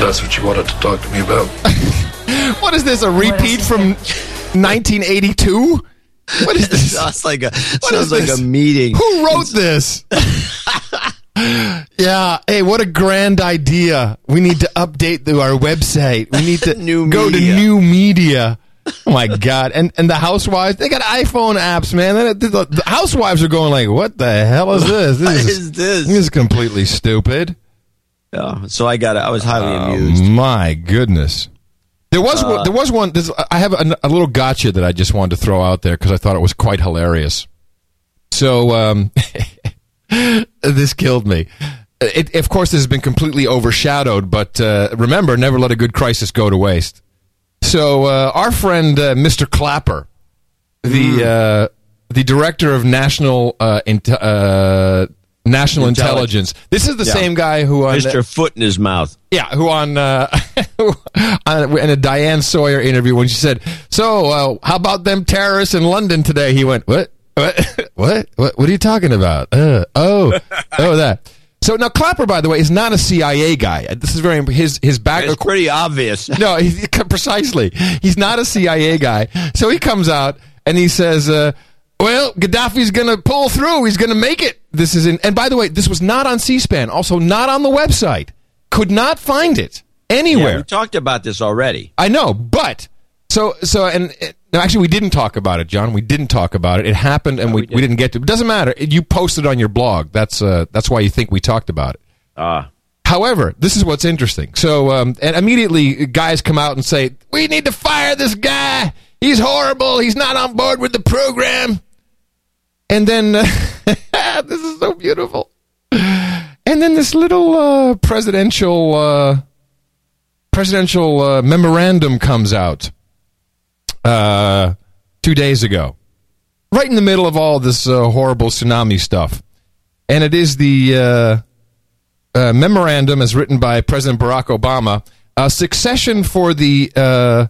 That's what you wanted to talk to me about. [LAUGHS] What is this? A repeat from 1982? What is this? [LAUGHS] Sounds like a What sounds like a meeting. Who wrote this? [LAUGHS] Yeah. Hey, what a grand idea. We need to update the, our website. We need to New go to new media. Oh my god! And and the housewives, they got iPhone apps, man. The, the- the housewives are going like, "What the hell is this? This [LAUGHS] What is, is this?" This is completely stupid." Yeah, so I got. it. I was highly Oh, amused. my goodness. There was Uh, one, there was one. This, I have a, a little gotcha that I just wanted to throw out there because I thought it was quite hilarious. So um, [LAUGHS] this killed me. It, of course, this has been completely overshadowed, but uh, remember, never let a good crisis go to waste. So uh, our friend uh, Mr. Clapper, the uh, the director of national uh, int- uh, national Intelligence. intelligence. This is the Yeah. same guy who on Mr. Foot in his mouth. yeah, who on, uh, [LAUGHS] on in a Diane Sawyer interview when she said, "So, uh, how about them terrorists in London today?" He went, "What? What? [LAUGHS] what? What? What are you talking about? Uh, oh, oh, that." So now Clapper, by the way, is not a CIA guy. This is very his his back. It's pretty obvious. [LAUGHS] No, he, precisely. He's not a CIA guy. So he comes out and he says, uh, "Well, Gaddafi's going to pull through. He's going to make it." This is in. And by the way, this was not on C-SPAN. Also, not on the website. Could not find it anywhere. Yeah, we talked about this already. I know, but so so and uh, no, actually, we didn't talk about it, John. We didn't talk about it. It happened, and we, we, didn't get to. It doesn't matter. You posted on your blog. That's uh, that's why you think we talked about it. Ah. However, this is what's interesting. So, um, and immediately guys come out and say, "We need to fire this guy. He's horrible. He's not on board with the program." And then uh, [LAUGHS] this is so beautiful. And then this little uh, presidential uh, presidential uh, memorandum comes out uh, two days ago, right in the middle of all this uh, horrible tsunami stuff, and it is the uh, uh, memorandum as written by President Barack Obama. A succession for the uh,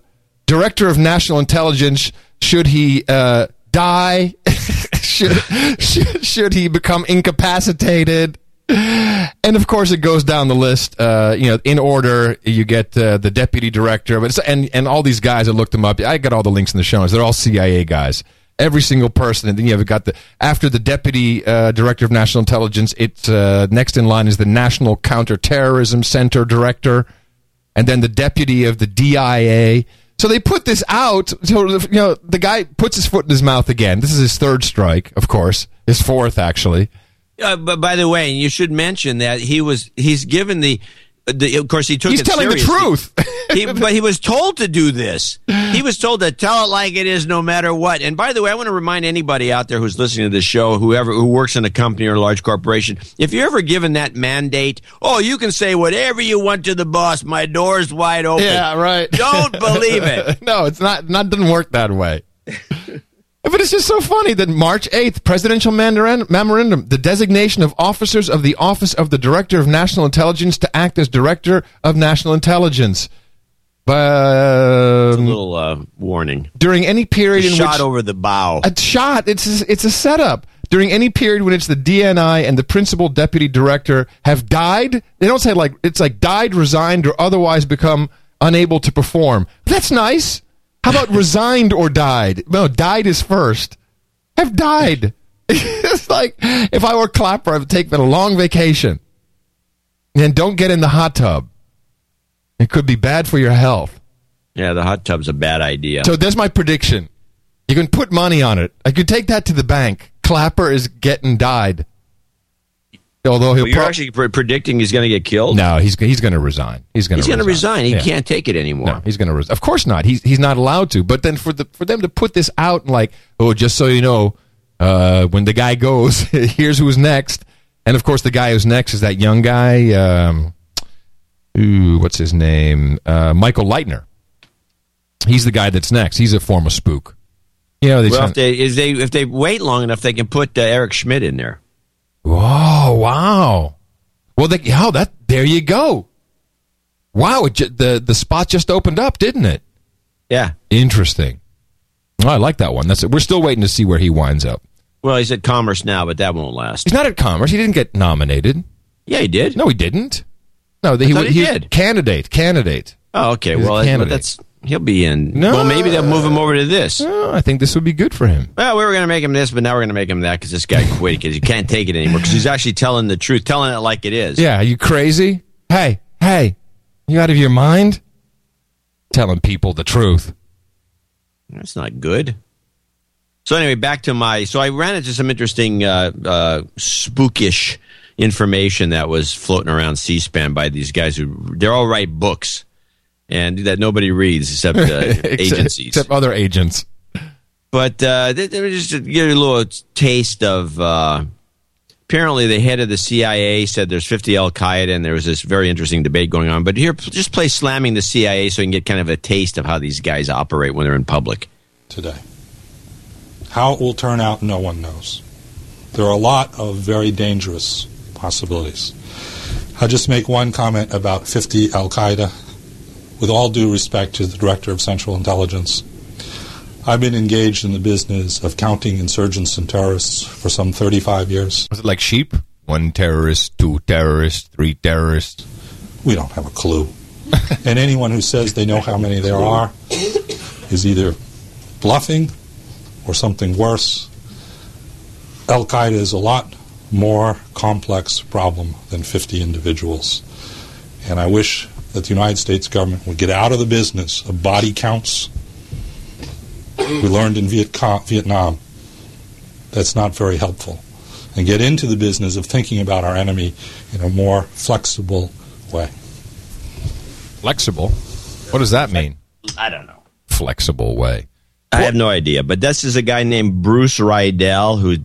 director of national intelligence should he uh, die, [LAUGHS] should, should [LAUGHS] should he become incapacitated. And of course, it goes down the list. Uh, you know, in order, you get uh, the deputy director, but and and all these guys. I looked them up. I got all the links in the show notes. They're all CIA guys. Every single person, and then you have got the after the deputy uh, director of national intelligence. It's uh, next in line is the National Counterterrorism Center director, and then the deputy of the DIA. So they put this out. So you know, the guy puts his foot in his mouth again. This is his third strike, of course, his fourth actually. Uh, but by the way, you should mention that he was he's given the, the of course he took He's telling the truth. he, but he was told to do this. He was told to tell it like it is, no matter what. And by the way, I want to remind anybody out there who's listening to this show, whoever who works in a company or a large corporation, if you're ever given that mandate, oh, you can say whatever you want to the boss. My door's wide open. Yeah, right. Don't believe it. [LAUGHS] no, it's not. Not doesn't work that way. [LAUGHS] but it's just so funny that March eighth, presidential memorandum, the designation of officers of the office of the director of national intelligence to act as director of national intelligence. But a little uh, warning during any period A in shot which over the bow. a shot, it's a, it's a setup. During any period when it's the DNI and the principal deputy director have died, they don't say like it's like died, resigned, or otherwise become unable to perform. That's nice. How about resigned or died? No, died is first. Have died. [LAUGHS] it's like if I were Clapper, I would take a long vacation. And don't get in the hot tub. It could be bad for your health. Yeah, the hot tub's a bad idea. So there's my prediction. You can put money on it. I could take that to the bank. Clapper is getting died. Although he'll Well, you're prob- actually pre- predicting he's going to get killed. no, he's he's going to resign. He's going he's to going to resign. He Yeah. can't take it anymore. No, he's going to resign. Of course not. He's he's not allowed to. But then for the for them to put this out and like, oh, just so you know, uh, when the guy goes, [LAUGHS] here's who's next. And of course, the guy who's next is that young guy. Um, ooh, what's his name? Uh, Michael Leiter. He's the guy that's next. He's a former spook. You know, they well, if they, if they if they wait long enough, they can put uh, Eric Schmidt in there. Oh wow! Well, they, oh, that there you go. Wow, the the spot just opened up, didn't it? Yeah. Interesting. Oh, I like that one. That's it. We're still waiting to see where he winds up. Well, he's at Commerce now, but that won't last. He's not at Commerce. He didn't get nominated. Yeah, he did. No, he didn't. No, I he, he he did. candidate. Candidate. Oh, okay. He's Well, candidate. that's He'll be in. No. Well, maybe they'll move him over to this. No, I think this would be good for him. Well, we were going to make him this, but now we're going to make him that because this guy [LAUGHS] quit because he can't take it anymore because he's actually telling the truth, telling it like it is. Yeah, are you crazy? Hey, hey, you out of your mind? Telling people the truth. That's not good. So anyway, back to my. So I ran into some interesting, uh, uh, spookish information that was floating around C-SPAN by these guys who they're all write books, and that nobody reads except uh, [LAUGHS] Except- agencies. Except other agents. But uh, they, they just to give you a little taste of. Uh, apparently, the head of the CIA said there's 50 Al Qaeda, and there was this very interesting debate going on. But here, just play slamming the CIA so you can get kind of a taste of how these guys operate when they're in public. today. How it will turn out, no one knows. There are a lot of very dangerous possibilities. I'll just make one comment about 50 Al Qaeda. With all due respect to the Director of Central Intelligence, I've been engaged in the business of counting insurgents and terrorists for some 35 years. Was it like sheep? One terrorist, two terrorists, three terrorists. We don't have a clue. [LAUGHS] and anyone who says they know how many there are is either bluffing or something worse. Al Qaeda is a lot more complex problem than 50 individuals. And I wish that the United States government would get out of the business of body counts. We learned in Viet Vietnam that's not very helpful. And get into the business of thinking about our enemy in a more flexible way. Flexible? What does that mean? I don't know. Flexible way. I have no idea, but this is a guy named Bruce Riedel who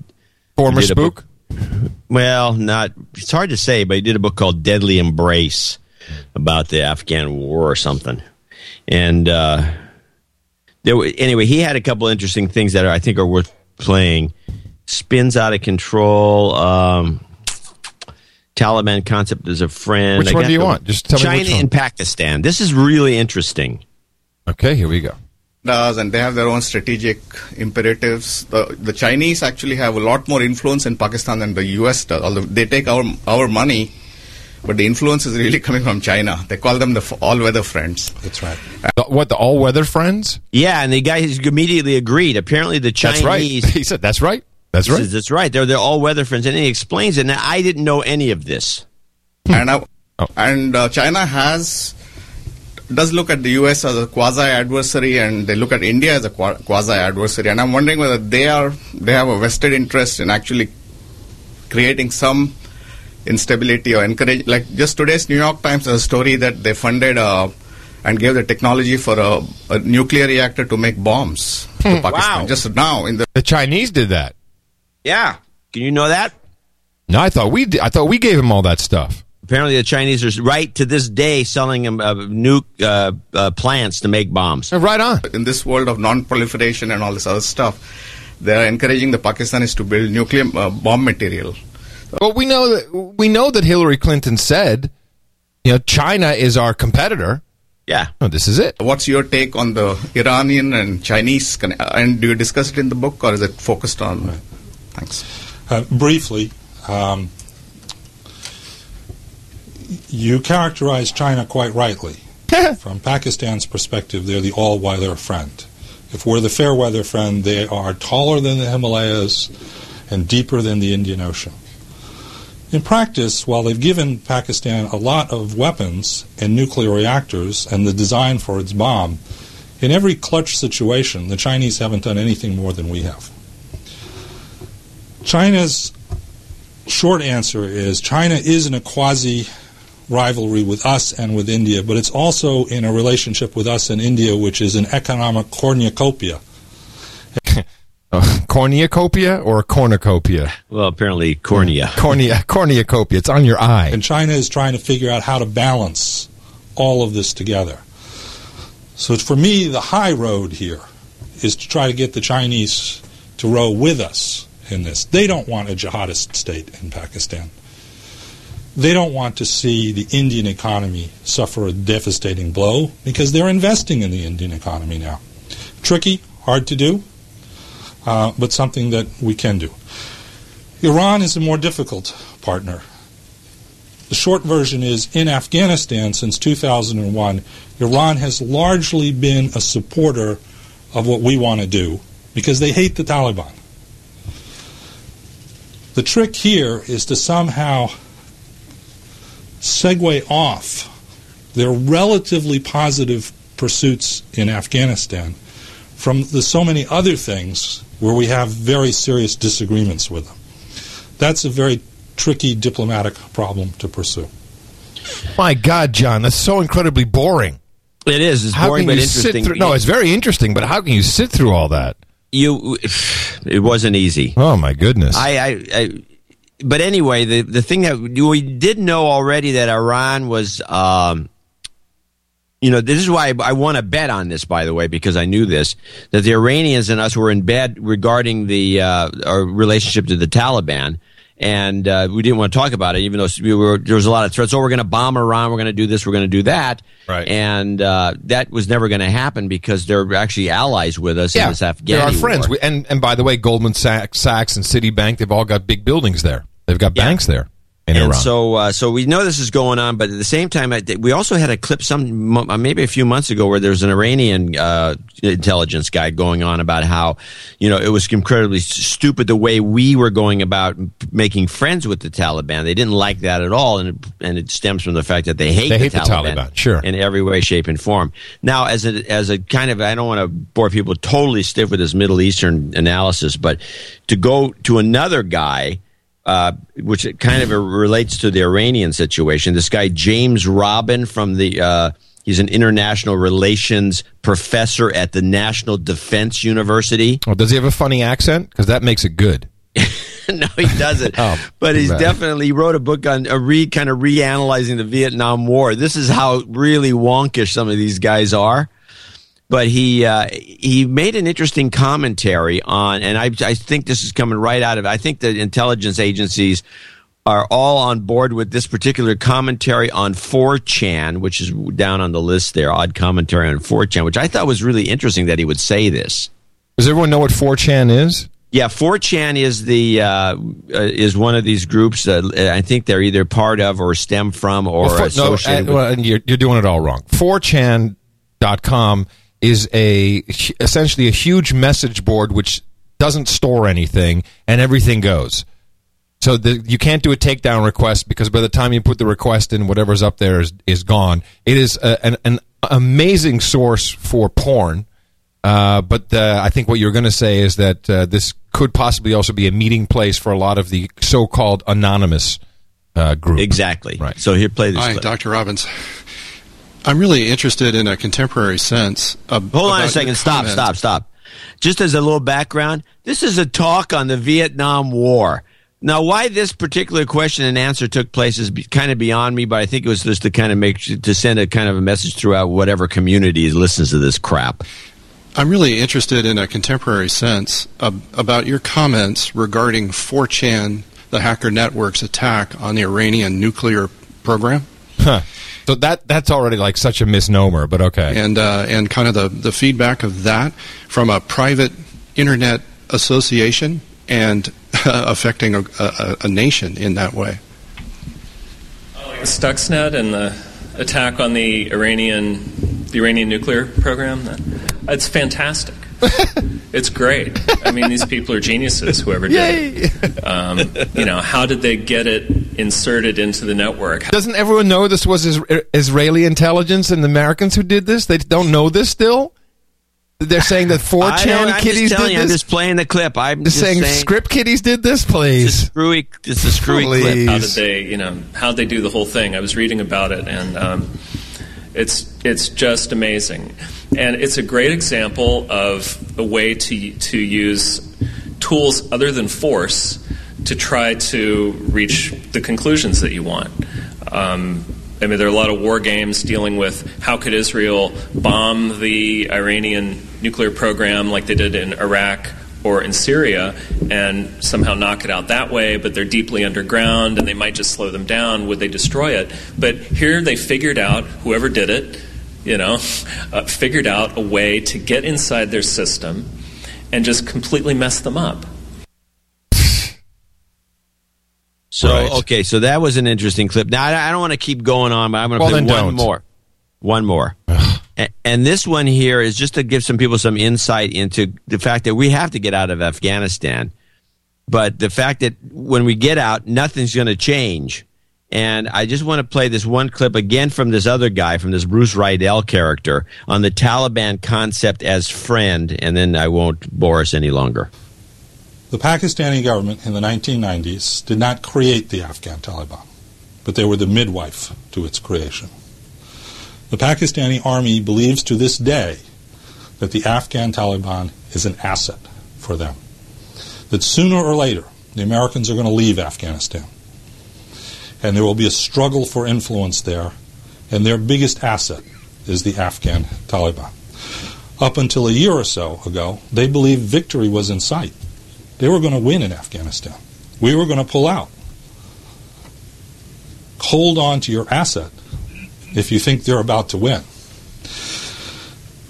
Former did a spook? book- well, not it's hard to say, but he did a book called Deadly Embrace about the Afghan War or something. And uh, there, were- anyway, he had a couple interesting things that are, I think are worth playing. Spins out of control. Um, Taliban concept as a friend. Which I one do you the- want? Just tell me China which one. and Pakistan. This is really interesting. Okay, here we go. does and they have their own strategic imperatives. The, the Chinese actually have a lot more influence in Pakistan than the US does. Although they take our our money, but the influence is really [LAUGHS] coming from China. They call them the all-weather friends. That's right. The, what, the all weather friends? Yeah, and the guy immediately agreed. Apparently, the Chinese. That's right. [LAUGHS] He said, that's right. That's right. says, that's right. They're they're all weather friends, and he explains it. Now, I didn't know any of this. And I, Oh. and uh, China has does look at the US as a quasi adversary, and they look at India as a quasi adversary. And I'm wondering whether they are they have a vested interest in actually creating some instability or encourage. Like just today's New York Times has a story that they funded uh, and gave the technology for a, a nuclear reactor to make bombs to Pakistan. Wow. Just now in the The Chinese did that. Yeah, can you know that? No, I thought we did, I thought we gave him all that stuff. Apparently, the Chinese are right to this day selling them uh, nuke uh, uh, plants to make bombs. Right on. in this world of non-proliferation and all this other stuff, they are encouraging the Pakistanis to build nuclear uh, bomb material. Well, we know that we know that Hillary Clinton said, you know, China is our competitor. Yeah. Oh, this is it. What's your take on the Iranian and Chinese? Con- and do you discuss it in the book, or is it focused on? Thanks. Uh, briefly, um, you characterize China quite rightly. [LAUGHS] From Pakistan's perspective, they're the all weather friend. If we're the fair weather friend, they are taller than the Himalayas and deeper than the Indian Ocean. In practice, while they've given Pakistan a lot of weapons and nuclear reactors and the design for its bomb, in every clutch situation, the Chinese haven't done anything more than we have. China's short answer is China is in a quasi rivalry with us and with India, but it's also in a relationship with us and India, which is an economic cornucopia. Uh, cornucopia or cornucopia? Well, apparently cornea. [LAUGHS] Cornea, cornucopia. It's on your eye. And China is trying to figure out how to balance all of this together. So for me, the high road here is to try to get the Chinese to row with us in this. They don't want a jihadist state in Pakistan. They don't want to see the Indian economy suffer a devastating blow because they're investing in the Indian economy now. Tricky, hard to do, uh, but something that we can do. Iran is a more difficult partner. The short version is in Afghanistan since 2001, Iran has largely been a supporter of what we want to do because they hate the Taliban. The trick here is to somehow segue off their relatively positive pursuits in Afghanistan from the so many other things where we have very serious disagreements with them. That's a very tricky diplomatic problem to pursue. My God, John, that's so incredibly boring. It is. It's How boring, but interesting. through- no, it's very interesting, but how can you sit through all that? you. It wasn't easy. Oh my goodness! I, I, I but anyway, the the thing that we did know already that Iran was, um, you know, this is why I, I want to bet on this, by the way, because I knew this that the Iranians and us were in bed regarding the uh, our relationship to the Taliban. And uh, we didn't want to talk about it, even though we were, there was a lot of threats. Oh, we're going to bomb Iran. We're going to do this. We're going to do that. Right. And uh, that was never going to happen because they're actually allies with us in this they're our friends. We, and and by the way, Goldman Sachs, Sachs and Citibank, they've all got big buildings there. They've got banks there in and Iran. so, uh, so we know this is going on, but at the same time, I, we also had a clip some maybe a few months ago where there was an Iranian uh, intelligence guy going on about how, you know, it was incredibly stupid the way we were going about making friends with the Taliban. They didn't like that at all, and it, and it stems from the fact that they hate, They the, hate the Taliban, Taliban, sure. in every way, shape, and form. Now, as a as a kind of, I don't want to bore people totally stiff with this Middle Eastern analysis, but to go to another guy uh, which kind of relates to the Iranian situation. This guy James Robbins from the uh, he's an international relations professor at the National Defense University. Oh, does he have a funny accent? Because that makes it good. [LAUGHS] no, he doesn't. [LAUGHS] Oh, but he's definitely he wrote a book on a re kind of reanalyzing the Vietnam War. This is how really wonkish some of these guys are. But he uh, he made an interesting commentary on, and I I think this is coming right out of. I think the intelligence agencies are all on board with this particular commentary on 4chan, which is down on the list there. Odd commentary on 4chan, which I thought was really interesting that he would say this. Does everyone know what 4chan is? Yeah, 4chan is the uh, uh, is one of these groups that uh, I think they're either part of or stem from or Well, for- no, associated uh, with. well, you're, you're doing it all wrong. 4chan.com is a essentially a huge message board which doesn't store anything and everything goes. So the, you can't do a takedown request because by the time you put the request in, whatever's up there is, is gone. It is a, an, an amazing source for porn. Uh, but uh, I think what you're going to say is that uh, this could possibly also be a meeting place for a lot of the so-called anonymous uh, group. Exactly. Right. So here, play this. Hi, clip. Dr. Robbins. I'm really interested in a contemporary sense. Of, Hold on a second. Stop, comment. stop, stop. Just as a little background, this is a talk on the Vietnam War. Now, why this particular question and answer took place is be, kind of beyond me, but I think it was just to kind of make to send a kind of a message throughout whatever community listens to this crap. I'm really interested in a contemporary sense of, about your comments regarding 4chan, the hacker network's attack on the Iranian nuclear program. Huh. So that that's already like such a misnomer, but okay. and uh, and kind of the, the feedback of that from a private internet association and [LAUGHS] affecting a, a, a nation in that way. Stuxnet and the attack on the Iranian the Iranian nuclear program. It's fantastic. [LAUGHS] it's great. I mean, these people are geniuses. Whoever did it. [LAUGHS] Um, you know, how did they get it inserted into the network? Doesn't everyone know this was is- Israeli intelligence and the Americans who did this? They don't know this still. They're saying that 4chan I kiddies just telling did you, I'm this. just playing the clip. I'm Just just saying, saying script kiddies did this, please. screwy. This is a screwy clip. How did they, you know, how they do the whole thing? I was reading about it, and um, it's it's just amazing, and it's a great example of a way to to use tools other than force to try to reach the conclusions that you want. Um, I mean, there are a lot of war games dealing with how could Israel bomb the Iranian nuclear program like they did in Iraq or in Syria and somehow knock it out that way, but they're deeply underground and they might just slow them down. Would they destroy it? But here they figured out, whoever did it, you know, uh, figured out a way to get inside their system and just completely mess them up. So Right. okay, so that was an interesting clip. Now I, I don't want to keep going on, but I'm going to Well, play one don't. more, one more. A- and this one here is just to give some people some insight into the fact that we have to get out of Afghanistan, but the fact that when we get out, nothing's going to change. And I just want to play this one clip again from this other guy, from this Bruce Riedel character, on the Taliban concept as friend, and then I won't bore us any longer. The Pakistani government in the 1990s did not create the Afghan Taliban, but they were the midwife to its creation. The Pakistani army believes to this day that the Afghan Taliban is an asset for them. That sooner or later, the Americans are going to leave Afghanistan. And there will be a struggle for influence there, and their biggest asset is the Afghan Taliban. Up until a year or so ago, they believed victory was in sight. They were going to win in Afghanistan. We were going to pull out. Hold on to your asset if you think they're about to win.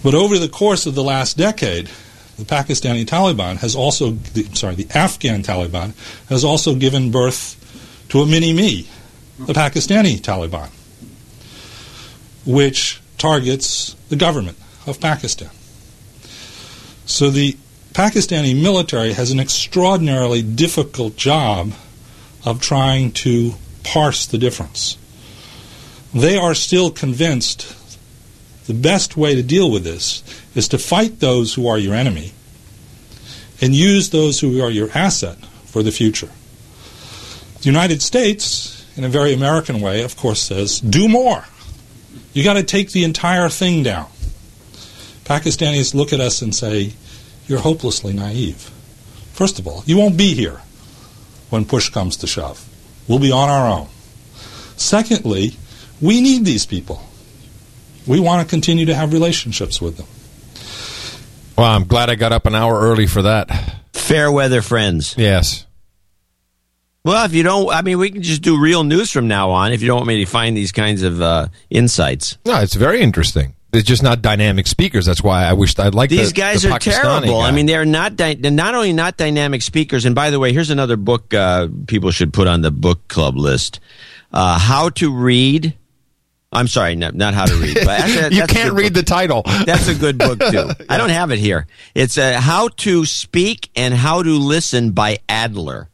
But over the course of the last decade, the Pakistani Taliban has also, the, sorry, the Afghan Taliban has also given birth to a mini me, the Pakistani Taliban, which targets the government of Pakistan. So the Pakistani military has an extraordinarily difficult job of trying to parse the difference. They are still convinced the best way to deal with this is to fight those who are your enemy and use those who are your asset for the future. The United States, in a very American way, of course, says, do more. You got to take the entire thing down. Pakistanis look at us and say, you're hopelessly naive. First of all, you won't be here when push comes to shove. We'll be on our own. Secondly, we need these people. We want to continue to have relationships with them. Well, I'm glad I got up an hour early for that. Fair weather friends. Yes. Well, if you don't, I mean, we can just do real news from now on. If you don't want me to find these kinds of uh, insights, No, it's very interesting. It's just not dynamic speakers. That's why I wish I'd like these the, guys the are Pakistani terrible. guy. I mean, they're not dy- they're not only not dynamic speakers. And by the way, here's another book uh, people should put on the book club list: uh, How to Read. I'm sorry, not, not how to read. But that- [LAUGHS] you can't read the title. That's a good book too. [LAUGHS] I don't have it here. It's uh, How to Speak and How to Listen by Adler.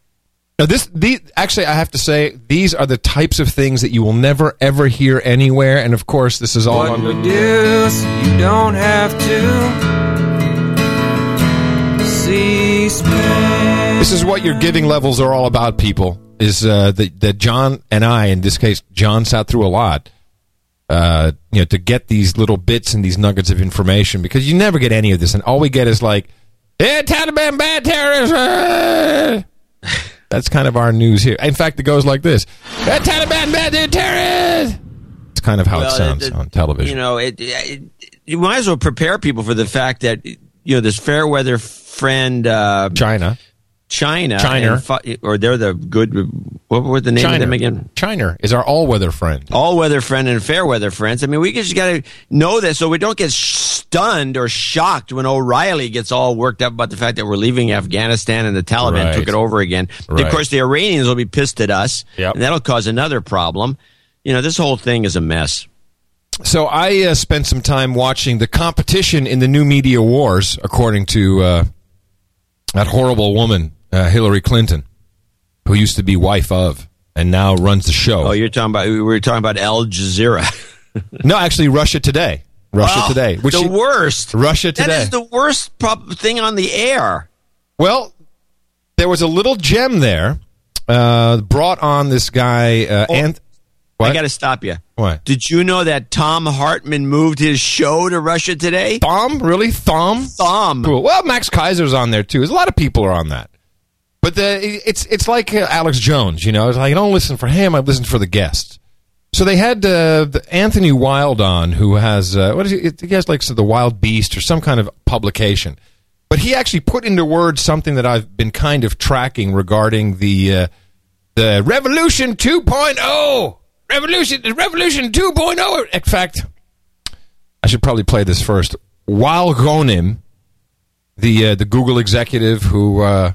Now this, these, actually, I have to say, these are the types of things that you will never ever hear anywhere. And of course, this is all What on we do so you don't have to see spin. This is what your giving levels are all about, people. Is uh, that that John and I, in this case, John sat through a lot. Uh, you know, to get these little bits and these nuggets of information because you never get any of this, and all we get is like, "Yeah, Taliban bad terrorists." [LAUGHS] uh." That's kind of our news here. In fact, it goes like this: "Yeah, Taliban bad terrorists." It's kind of how Well, it sounds it- on television. You know, it, it, you might as well prepare people for the fact that you know this fair weather friend uh, China, China, China. fu- or they're the good. What were the name of them again? China is our all-weather friend. All weather friend and fair weather friends. I mean, we just got to know this so we don't get stunned or shocked when O'Reilly gets all worked up about the fact that we're leaving Afghanistan and the Taliban Right. took it over again. Right. Of course, the Iranians will be pissed at us, Yep. and that'll cause another problem. You know, this whole thing is a mess. So I uh, spent some time watching the competition in the new media wars, according to uh, that horrible woman, uh, Hillary Clinton, who used to be wife of and now runs the show. Oh, you're talking about we were talking about Al Jazeera. [LAUGHS] no, actually, Russia Today. Russia Oh, Today. the she- worst. Russia Today. That is the worst prop- thing on the air. Well, there was a little gem there. Uh, brought on this guy, uh, and I got to stop you. What? Did you know that Thom Hartmann moved his show to Russia today? Thom, really? Thom? Thom. Cool. Well, Max Keiser's on there too. There's a lot of people are on that. But the it's it's like uh, Alex Jones, you know. It's like I don't listen for him. I listen for the guests. So they had uh, the Anthony Wile on, who has uh, what is he? He has like the Wild Beast or some kind of publication. But he actually put into words something that I've been kind of tracking regarding the uh, the Revolution 2.0. Revolution, the Revolution 2.0. In fact, I should probably play this first. Wael Ghonim, the uh, the Google executive who uh,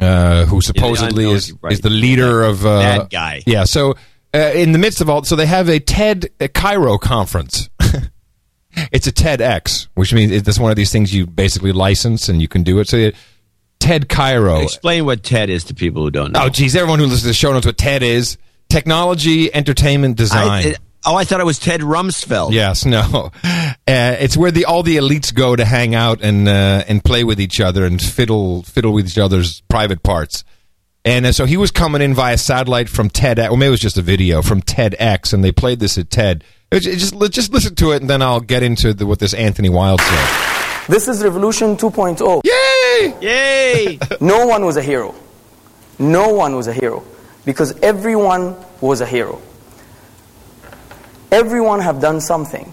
uh, who supposedly unknown- is right. is the leader of uh, Bad guy. Yeah. So uh, in the midst of all, so they have a TED a Cairo conference. [LAUGHS] it's a TEDx, which means it's one of these things you basically license and you can do it. So TED Cairo. Explain what TED is to people who don't know. Oh, geez, everyone who listens to the show knows what TED is: technology, entertainment, design. I, it- oh, I thought it was Ted Rumsfeld. Yes, no. [LAUGHS] Uh, it's where the all the elites go to hang out and uh, and play with each other and fiddle fiddle with each other's private parts. And uh, so he was coming in via satellite from TED. Well, maybe it was just a video from TEDx, and they played this at TED. It it just just listen to it, and then I'll get into the, what this Anthony Wile said. This is Revolution 2.0. Yay! Yay! [LAUGHS] no one was a hero. No one was a hero because everyone was a hero. Everyone have done something.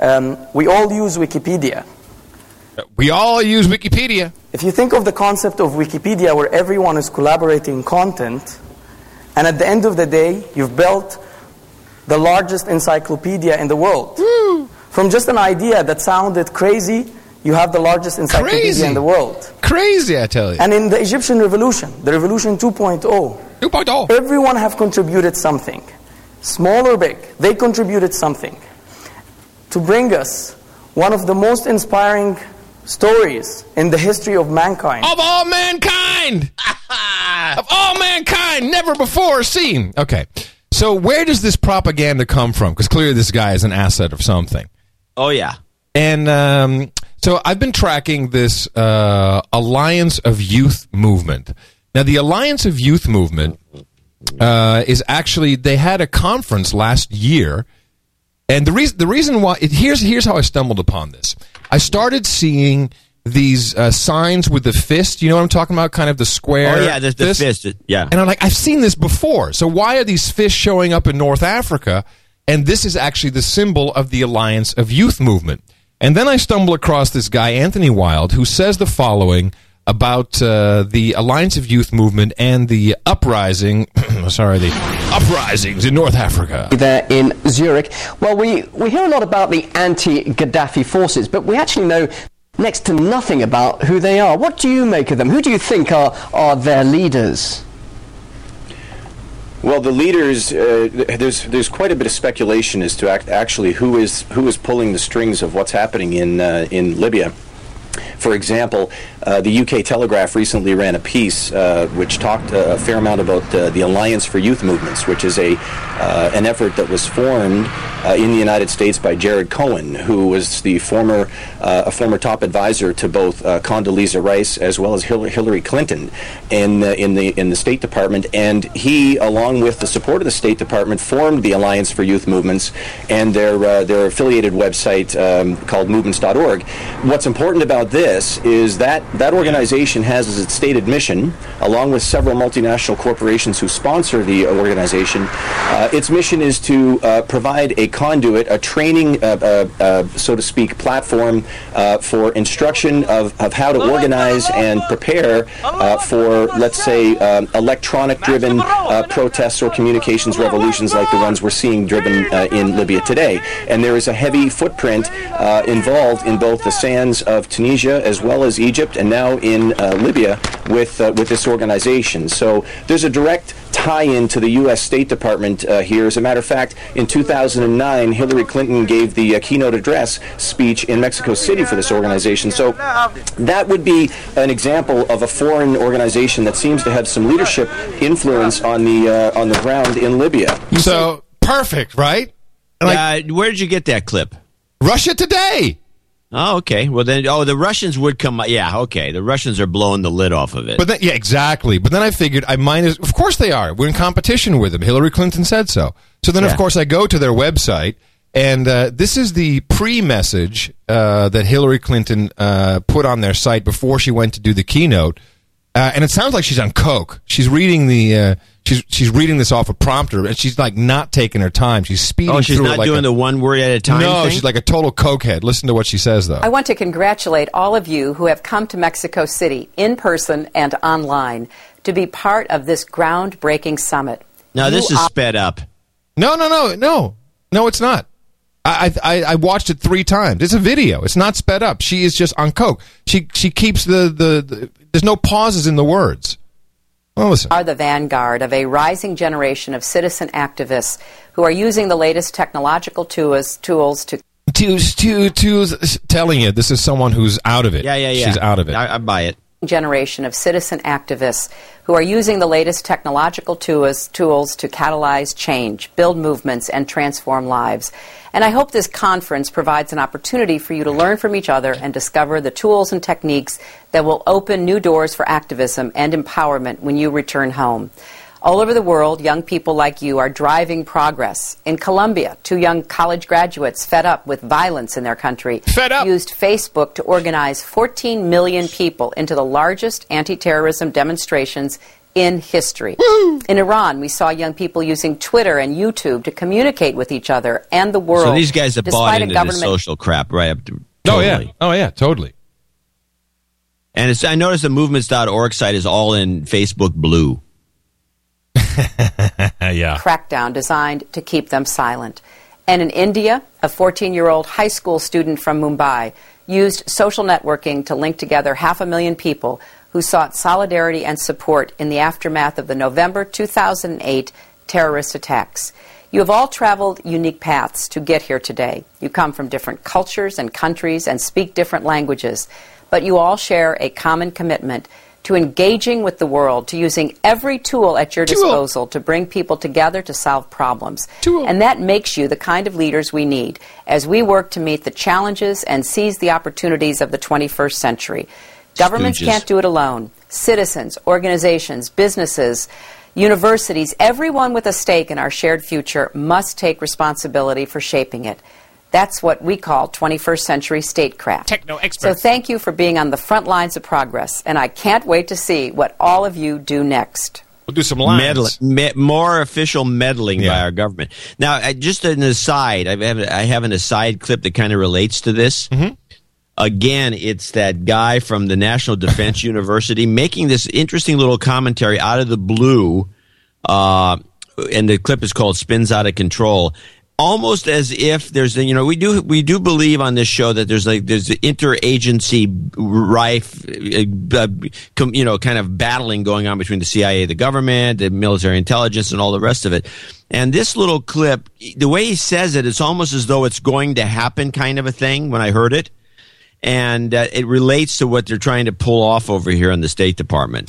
Um, we all use Wikipedia. We all use Wikipedia. If you think of the concept of Wikipedia where everyone is collaborating content, and at the end of the day, you've built the largest encyclopedia in the world. From just an idea that sounded crazy, you have the largest encyclopedia Crazy. in the world. Crazy, I tell you. And in the Egyptian revolution, the revolution 2.0, 2.0, everyone have contributed something, small or big. They contributed something to bring us one of the most inspiring stories in the history of mankind. Of all mankind! [LAUGHS] of all mankind, never before seen. Okay. So where does this propaganda come from? Because clearly this guy is an asset of something. Oh yeah. And um, so I've been tracking this uh, Alliance of Youth movement. Now, the Alliance of Youth movement uh, is actually they had a conference last year, and the reason the reason why it, here's here's how I stumbled upon this. I started seeing these uh, signs with the fist. You know what I'm talking about? Kind of the square. Oh yeah, the, the fist. Yeah. And I'm like, I've seen this before. So why are these fish showing up in North Africa? And this is actually the symbol of the Alliance of Youth movement. And then I stumble across this guy, Anthony Wile, who says the following about uh, the Alliance of Youth movement and the uprising, [CLEARS THROAT] sorry, the uprisings in North Africa. there in Zurich. Well, we, we hear a lot about the anti-Gaddafi forces, but we actually know next to nothing about who they are. What do you make of them? Who do you think are, are their leaders? Well, the leaders, uh, there's there's quite a bit of speculation as to act- actually who is who is pulling the strings of what's happening in uh, in Libya. For example, uh, the UK Telegraph recently ran a piece uh, which talked uh, a fair amount about uh, the Alliance for Youth Movements, which is a uh, an effort that was formed in the United States by Jared Cohen, who was the former a former top advisor to both Condoleezza Rice as well as Hillary, Clinton in in the in the State Department, and he, along with the support of the State Department, formed the Alliance for Youth Movements and their their affiliated website um, called Movements.org. What's important about this is that that organization has as its stated mission, along with several multinational corporations who sponsor the organization, uh, its mission is to uh, provide a conduit, a training, uh, uh, uh, so to speak, platform uh, for instruction of, of how to organize and prepare uh, for, let's say, um, electronic-driven uh, protests or communications revolutions like the ones we're seeing driven uh, in Libya today. And there is a heavy footprint uh, involved in both the sands of Tunisia as well as Egypt, and now in uh, Libya with uh, with this organization. So there's a direct tie-in to the U.S. State Department uh, here. As a matter of fact, in 2009, Hillary Clinton gave the uh, keynote address speech in Mexico City for this organization. So that would be an example of a foreign organization that seems to have some leadership influence on the uh, on the ground in Libya. So perfect, right? uh, where did you get that clip? Russia Today. Oh, okay. Well, then, oh, the Russians would come. Yeah, okay. The Russians are blowing the lid off of it. But then, yeah, exactly. But then I figured I might as, of course they are. We're in competition with them. Hillary Clinton said so. So then, Yeah. of course, I go to their website, and uh, this is the pre-message uh, that Hillary Clinton uh, put on their site before she went to do the keynote. Uh, and it sounds like she's on coke. She's reading the uh, she's she's reading this off a prompter, and she's like not taking her time. She's speeding. oh, she's through it not like doing a, the one word at a time. No, thing? she's like a total cokehead. Listen to what she says though. I want to congratulate all of you who have come to Mexico City in person and online to be part of this groundbreaking summit. Now this You is are- sped up. No, no, no, no, no. It's not. I, I I watched it three times. It's a video. It's not sped up. She is just on coke. She she keeps the the, the there's no pauses in the words. Well, listen. are the vanguard of a rising generation of citizen activists who are using the latest technological tools, tools to To, to, to, telling you, this is someone who's out of it. Yeah, yeah, yeah. She's out of it. I, I buy it. Generation of citizen activists who are using the latest technological tools, tools to catalyze change, build movements, and transform lives. And I hope this conference provides an opportunity for you to learn from each other and discover the tools and techniques that will open new doors for activism and empowerment when you return home. All over the world, young people like you are driving progress. In Colombia, two young college graduates fed up with violence in their country fed up. used Facebook to organize 14 million people into the largest anti-terrorism demonstrations in history. In Iran, we saw young people using Twitter and YouTube to communicate with each other and the world. So these guys have bought despite a into this social crap right up to. Oh, yeah. Oh, yeah, totally. And it's, I noticed the movements.org site is all in Facebook blue. [LAUGHS] yeah. crackdown designed to keep them silent. And in India, a 14 year old high school student from Mumbai used social networking to link together half a million people who sought solidarity and support in the aftermath of the November 2008 terrorist attacks. You have all traveled unique paths to get here today. You come from different cultures and countries and speak different languages, but you all share a common commitment to engaging with the world, to using every tool at your disposal to bring people together to solve problems. And that makes you the kind of leaders we need as we work to meet the challenges and seize the opportunities of the 21st century. Governments Stooges. can't do it alone. Citizens, organizations, businesses, universities, everyone with a stake in our shared future must take responsibility for shaping it. That's what we call 21st century statecraft. Techno So thank you for being on the front lines of progress, and I can't wait to see what all of you do next. We'll do some Meddling, me, more official meddling by our government. Now, uh, just an aside, I have, I have an aside clip that kind of relates to this. Mm-hmm. Again, it's that guy from the National Defense [LAUGHS] University making this interesting little commentary out of the blue. Uh, and the clip is called "Spins Out of Control." Almost as if there's, a, you know, we do we do believe on this show that there's like there's interagency rife, uh, you know, kind of battling going on between the CIA, the government, the military intelligence, and all the rest of it. And this little clip, the way he says it, it's almost as though it's going to happen, kind of a thing. When I heard it, and uh, it relates to what they're trying to pull off over here in the State Department.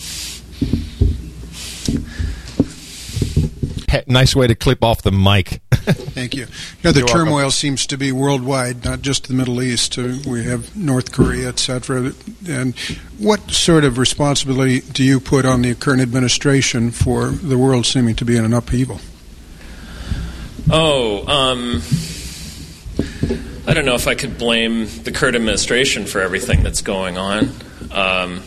Hey, nice way to clip off the mic. [LAUGHS] Thank you. You know, the You're welcome. turmoil seems to be worldwide, not just the Middle East. Uh, we have North Korea, et cetera. And what sort of responsibility do you put on the current administration for the world seeming to be in an upheaval? Oh, um, I don't know if I could blame the current administration for everything that's going on. Um,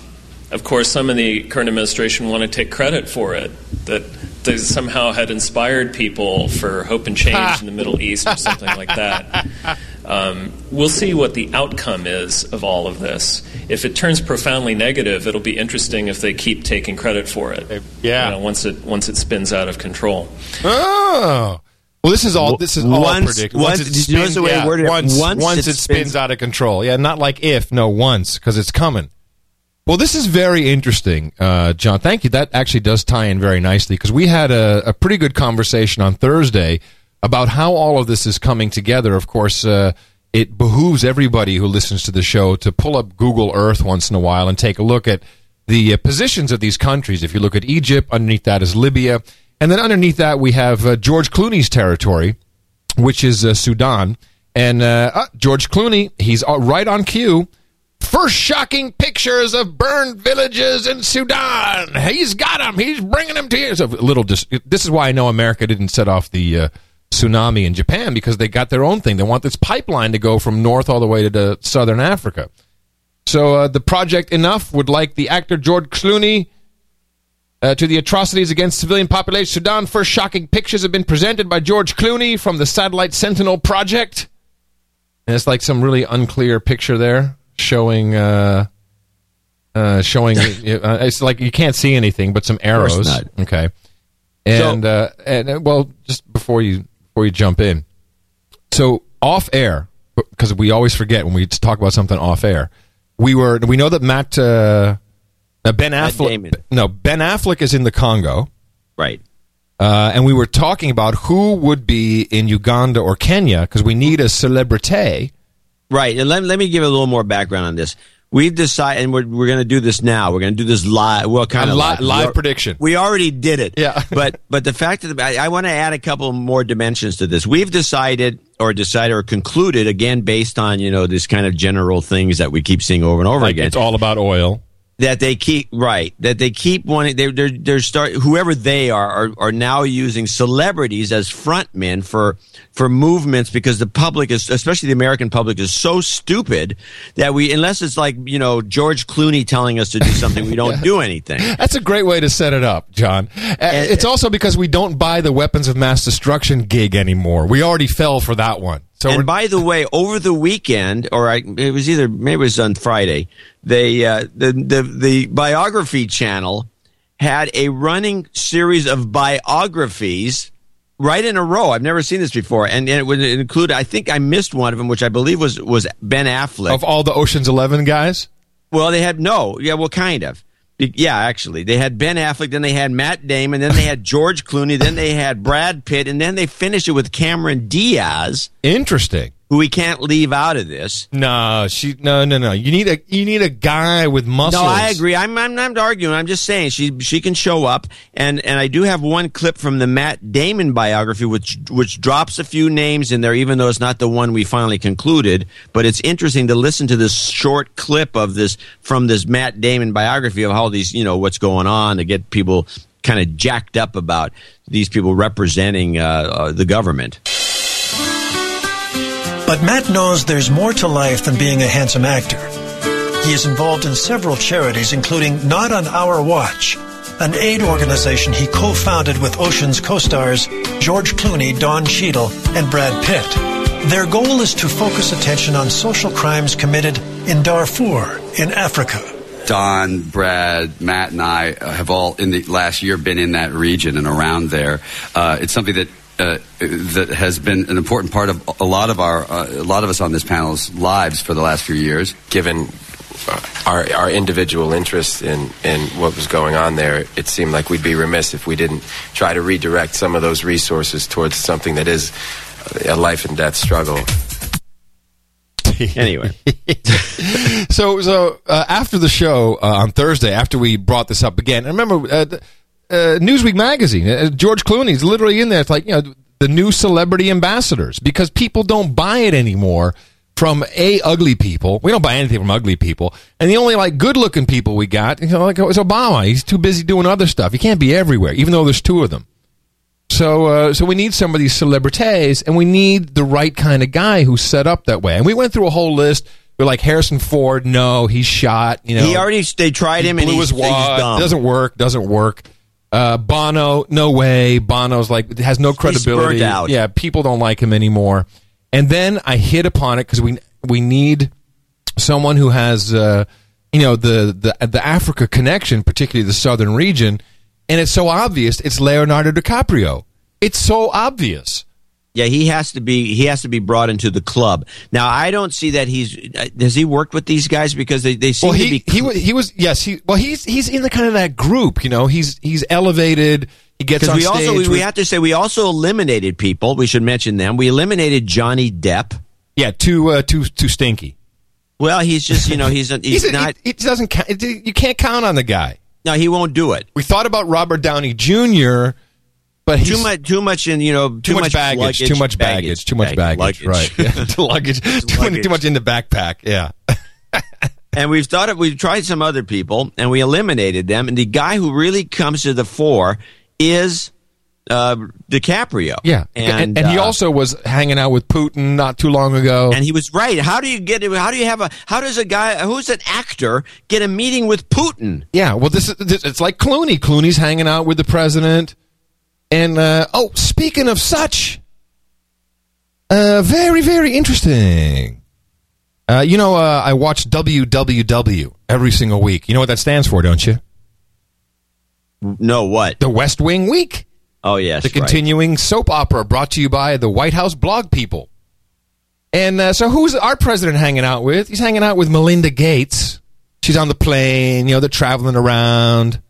of course, some of the current administration want to take credit for it, that they somehow had inspired people for hope and change in the Middle East or something like that. Um, we'll see what the outcome is of all of this. If it turns profoundly negative, it'll be interesting if they keep taking credit for it. Yeah. You know, once it once it spins out of control. Oh. Well, this is all. This is all Once- predictable. once- it did you notice the yeah, it? once, Once once it it spins, spins- out of control. Yeah, not like if. No, once because it's coming. Well, this is very interesting, uh, John. Thank you. That actually does tie in very nicely because we had a, a pretty good conversation on Thursday about how all of this is coming together. Of course, uh, it behooves everybody who listens to the show to pull up Google Earth once in a while and take a look at the uh, positions of these countries. If you look at Egypt, underneath that is Libya, and then underneath that we have uh, George Clooney's territory, which is uh, Sudan. And uh, George Clooney, he's right on cue. First shocking pictures of burned villages in Sudan. He's got them. He's bringing them to you. So little. Dis- this is why I know America didn't set off the uh, tsunami in Japan because they got their own thing. They want this pipeline to go from north all the way to the southern Africa. So uh, the project enough would like the actor George Clooney uh, to the atrocities against civilian population Sudan. First shocking pictures have been presented by George Clooney from the Satellite Sentinel project. And it's like some really unclear picture there showing uh, uh, showing [LAUGHS] uh, it's like you can't see anything but some arrows. Okay. And uh, and uh, well, just before you before you jump in, so off air because we always forget when we talk about something off air. We were we know that Matt uh, Ben Matt Affleck. Damon. No, Ben Affleck is in the Congo. Right. Uh, and we were talking about who would be in Uganda or Kenya because we need a celebrity. Right. And let, let me give a little more background on this. We've decided, and we're, we're going to do this now. We're going to do this live. Well, kind of li- live. live We prediction. We already did it. Yeah. [LAUGHS] but but the fact that I, I want to add a couple more dimensions to this. We've decided, or decided, or concluded again based on you know this kind of general things that we keep seeing over and over Like again. it's all about oil. That they keep right that they keep wanting they're they're, they're start whoever they are, are are now using celebrities as frontmen for for movements because the public is especially the American public is so stupid that we unless it's like you know George Clooney telling us to do something we don't [LAUGHS] do anything. That's a great way to set it up, John. Uh, it's also because we don't buy the weapons of mass destruction gig anymore. We already fell for that one. So and by the way, over the weekend, or I, it was either maybe it was on Friday, they uh, the the the biography channel had a running series of biographies right in a row. I've never seen this before, and, and it would include. I think I missed one of them, which I believe was was Ben Affleck. of all the Ocean's Eleven guys, Well, they had no, yeah, well, kind of. Yeah, actually, they had Ben Affleck, then they had Matt Damon, then they had [LAUGHS] George Clooney, then they had Brad Pitt, and then they finished it with Cameron Diaz, interesting. Who we can't leave out of this. No, she no no no. You need a you need a guy with muscles. No, I agree. I'm, I'm not arguing. I'm just saying she she can show up, and and I do have one clip from the Matt Damon biography, which which drops a few names in there, even though it's not the one we finally concluded. But it's interesting to listen to this short clip of this from this Matt Damon biography of how these you know what's going on to get people kind of jacked up about these people representing uh, uh, the government. But Matt knows there's more to life than being a handsome actor. He is involved in several charities, including Not on Our Watch, an aid organization he co founded with Ocean's co stars George Clooney, Don Cheadle, and Brad Pitt. Their goal is to focus attention on social crimes committed in Darfur, in Africa. Don, Brad, Matt, and I have all in the last year been in that region and around there. Uh, it's something that uh, that has been an important part of a lot of our uh, a lot of us on this panel's lives for the last few years. Given uh, our our individual interest in in what was going on there, it seemed like we'd be remiss if we didn't try to redirect some of those resources towards something that is a life and death struggle. [LAUGHS] Anyway, [LAUGHS] so so uh, after the show uh, on Thursday, after we brought this up again, I remember uh, the- uh, Newsweek magazine, uh, George Clooney's literally in there. It's like you know the new celebrity ambassadors because people don't buy it anymore from a ugly people. We don't buy anything from ugly people, and the only like good looking people we got, you know, like it was Obama. He's too busy doing other stuff. He can't be everywhere, even though there's two of them. So, uh, so we need some of these celebrities, and we need the right kind of guy who's set up that way. And we went through a whole list. We're like Harrison Ford. No, he's shot. You know, he already they tried him and he's, his wad. he's dumb. Doesn't work. Doesn't work. Uh, Bono, no way. Bono's like has no credibility. burnt out. Yeah, people don't like him anymore. And then I hit upon it because we we need someone who has uh, you know the the the Africa connection, particularly the southern region. And it's so obvious. It's Leonardo DiCaprio. It's so obvious. Yeah, he has to be he has to be brought into the club. Now, I don't see that he's uh, has he worked with these guys because they, they seem Well, to he be he was he was yes he well he's he's in the kind of that group. You know, he's he's elevated. He gets on we stage. also we, we have to say we also eliminated people. We should mention them. We eliminated Johnny Depp. yeah, too uh, too too stinky. Well, he's just you know [LAUGHS] he's a, he's, He's a- not. He doesn't. count- You can't count on the guy. no, he won't do it. We thought about Robert Downey Jr., but Too much, too much in you know, too, too much baggage, luggage, too much baggage, too much baggage, right? Yeah, too [LAUGHS] luggage, too, many- too much in the backpack. Yeah, [LAUGHS] and we've thought of we've tried some other people and we eliminated them. And the guy who really comes to the fore is uh, DiCaprio. yeah, and, and, he uh, also was hanging out with Putin not too long ago. And he was right. How do you get? How do you have a? How does a guy who's an actor get a meeting with Putin? yeah, well, this is this, it's like Clooney. Clooney's hanging out with the president, and uh, oh, speaking of such, uh, very very interesting. Uh, you know, uh, I watch WWW every single week. You know what that stands for, don't you? No, what? The West Wing Week. Oh yes, the right. continuing soap opera brought to you by the White House blog people. And uh, so, who's our president hanging out with? He's hanging out with Melinda Gates. she's on the plane. You know, they're traveling around.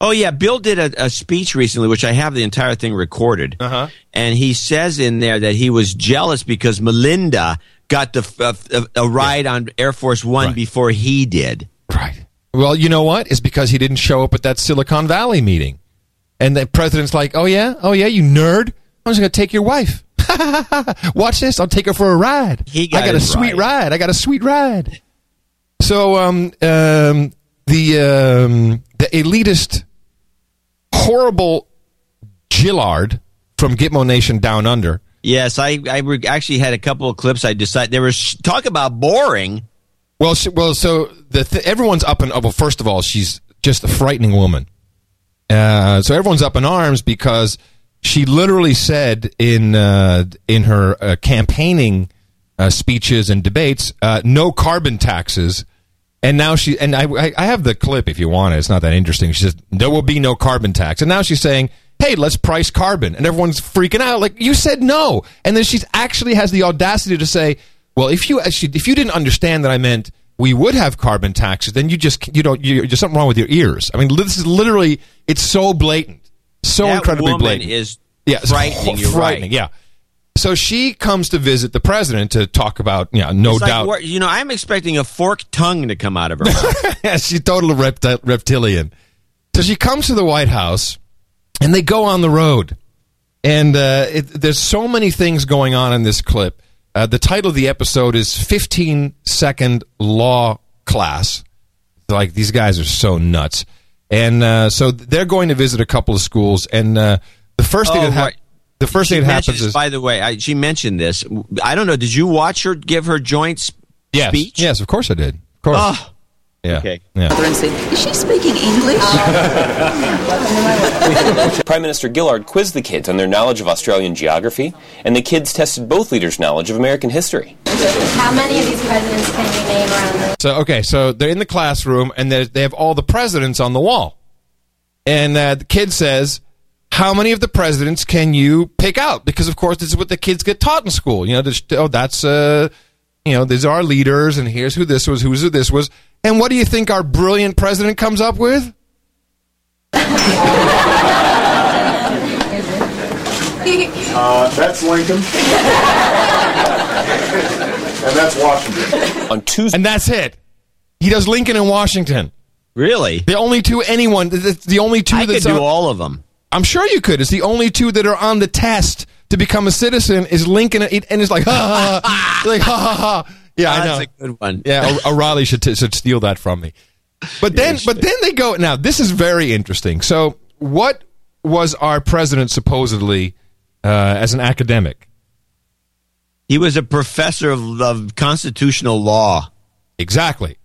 Oh yeah, Bill did a, a speech recently, which I have the entire thing recorded, uh-huh. and he says in there that he was jealous because Melinda got the uh, a, a ride on Air Force One before he did. Right. Well, you know what? It's because he didn't show up at that Silicon Valley meeting. And the president's like, oh, yeah? Oh, yeah, you nerd? I'm just going to take your wife. [LAUGHS] Watch this. I'll take her for a ride. He I got a sweet ride. I got a sweet ride. So, um, um, the, um, the elitist, horrible Gillard from Gitmo Nation Down Under. Yes, I I re- actually had a couple of clips. I decided there was talk about boring. Well, she, well, so the th- everyone's up in. Oh, well, first of all, she's just a frightening woman. Uh, so everyone's up in arms because she literally said in uh, in her uh, campaigning uh, speeches and debates, uh, "No carbon taxes." And now she and I, I have the clip if you want it. It's not that interesting. She says there will be no carbon tax, and now she's saying, "Hey, let's price carbon," and everyone's freaking out. Like you said, no, and then she actually has the audacity to say, "Well, if you if you didn't understand that I meant we would have carbon taxes, then you just you don't you, there's something wrong with your ears." I mean, this is literally it's so blatant, so That incredibly blatant. is yeah, frightening. ho- frightening. right. Yeah. So she comes to visit the president to talk about, yeah, no It's doubt. we're- you know, I'm expecting a forked tongue to come out of her. mouth. [LAUGHS] she's total repti- reptilian. So she comes to the White House, and they go on the road. And uh, it, there's so many things going on in this clip. Uh, the title of the episode is 15 Second Law Class. Like, these guys are so nuts. And uh, so they're going to visit a couple of schools. And uh, the first thing Oh, that hap- right. The first She thing that happens is. By the way, I, she mentioned this. I don't know. Did you watch her give her joint s- yes, speech? Yes, of course I did. Of course. Oh. yeah. Okay. Yeah. and say, Is she speaking English? [LAUGHS] Prime Minister Gillard quizzed the kids on their knowledge of Australian geography, and the kids tested both leaders' knowledge of American history. How many of these presidents can you name around the So okay, so they're in the classroom and they they have all the presidents on the wall, and uh, the kid says, "How many of the presidents can you pick out?" Because of course this is what the kids get taught in school. You know, just, oh that's uh, you know these are our leaders, and here's who this was, who's who this was, and what do you think our brilliant president comes up with? Uh, that's Lincoln. and that's Washington. On Tuesday, and that's it. He does Lincoln and Washington. Really? The only two anyone. It's the only two. I could that's do on- all of them. I'm sure you could. It's the only two that are on the test to become a citizen is Lincoln, and it's like ha ha ha, [LAUGHS] like ha ha ha. Yeah, I know. That's a good one. Yeah, O'Reilly should t- should steal that from me. But then, but then they go. Now this is very interesting. So, what was our president supposedly uh, as an academic? He was a professor of, of constitutional law. Exactly.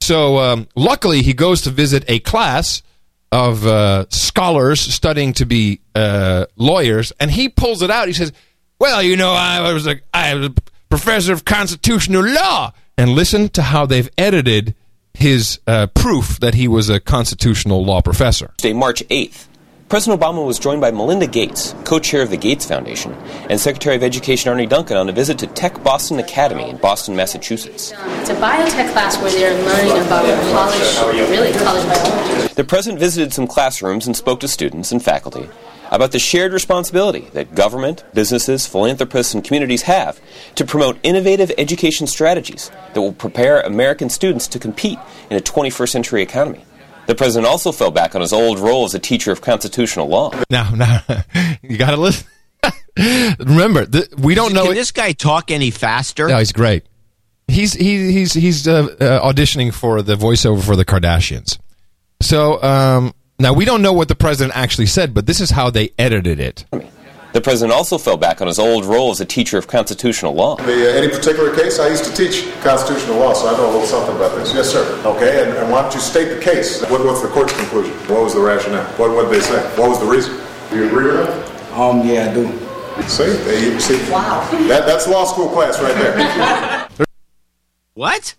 So, um, luckily, he goes to visit a class of uh, scholars studying to be uh, lawyers, and he pulls it out. He says, "Well, you know, I was a I was a professor of constitutional law." And listen to how they've edited his uh, proof that he was a constitutional law professor. Tuesday, March 8th, President Obama was joined by Melinda Gates, co chair of the Gates Foundation, and Secretary of Education Arne Duncan on a visit to Tech Boston Academy in Boston, Massachusetts. It's a biotech class where they're learning about college, really college biology. The president visited some classrooms and spoke to students and faculty about the shared responsibility that government, businesses, philanthropists, and communities have to promote innovative education strategies that will prepare American students to compete in a 21st century economy. The president also fell back on his old role as a teacher of constitutional law. Now, now [LAUGHS] you got to listen. [LAUGHS] Remember, th- we don't know. Can it- this guy talk any faster? No, he's great. He's he, he's he's uh, uh, auditioning for the voiceover for the Kardashians. So um, now we don't know what the president actually said, but this is how they edited it. The president also fell back on his old role as a teacher of constitutional law. The, uh, any particular case? I used to teach constitutional law, so I know a little something about this. Yes, sir. Okay, and, and why don't you state the case? What, what's the court's conclusion? What was the rationale? What what did they say? What was the reason? Do you agree with that? Um, yeah, I do. See, they, see wow. that, that's law school class right there. [LAUGHS] What?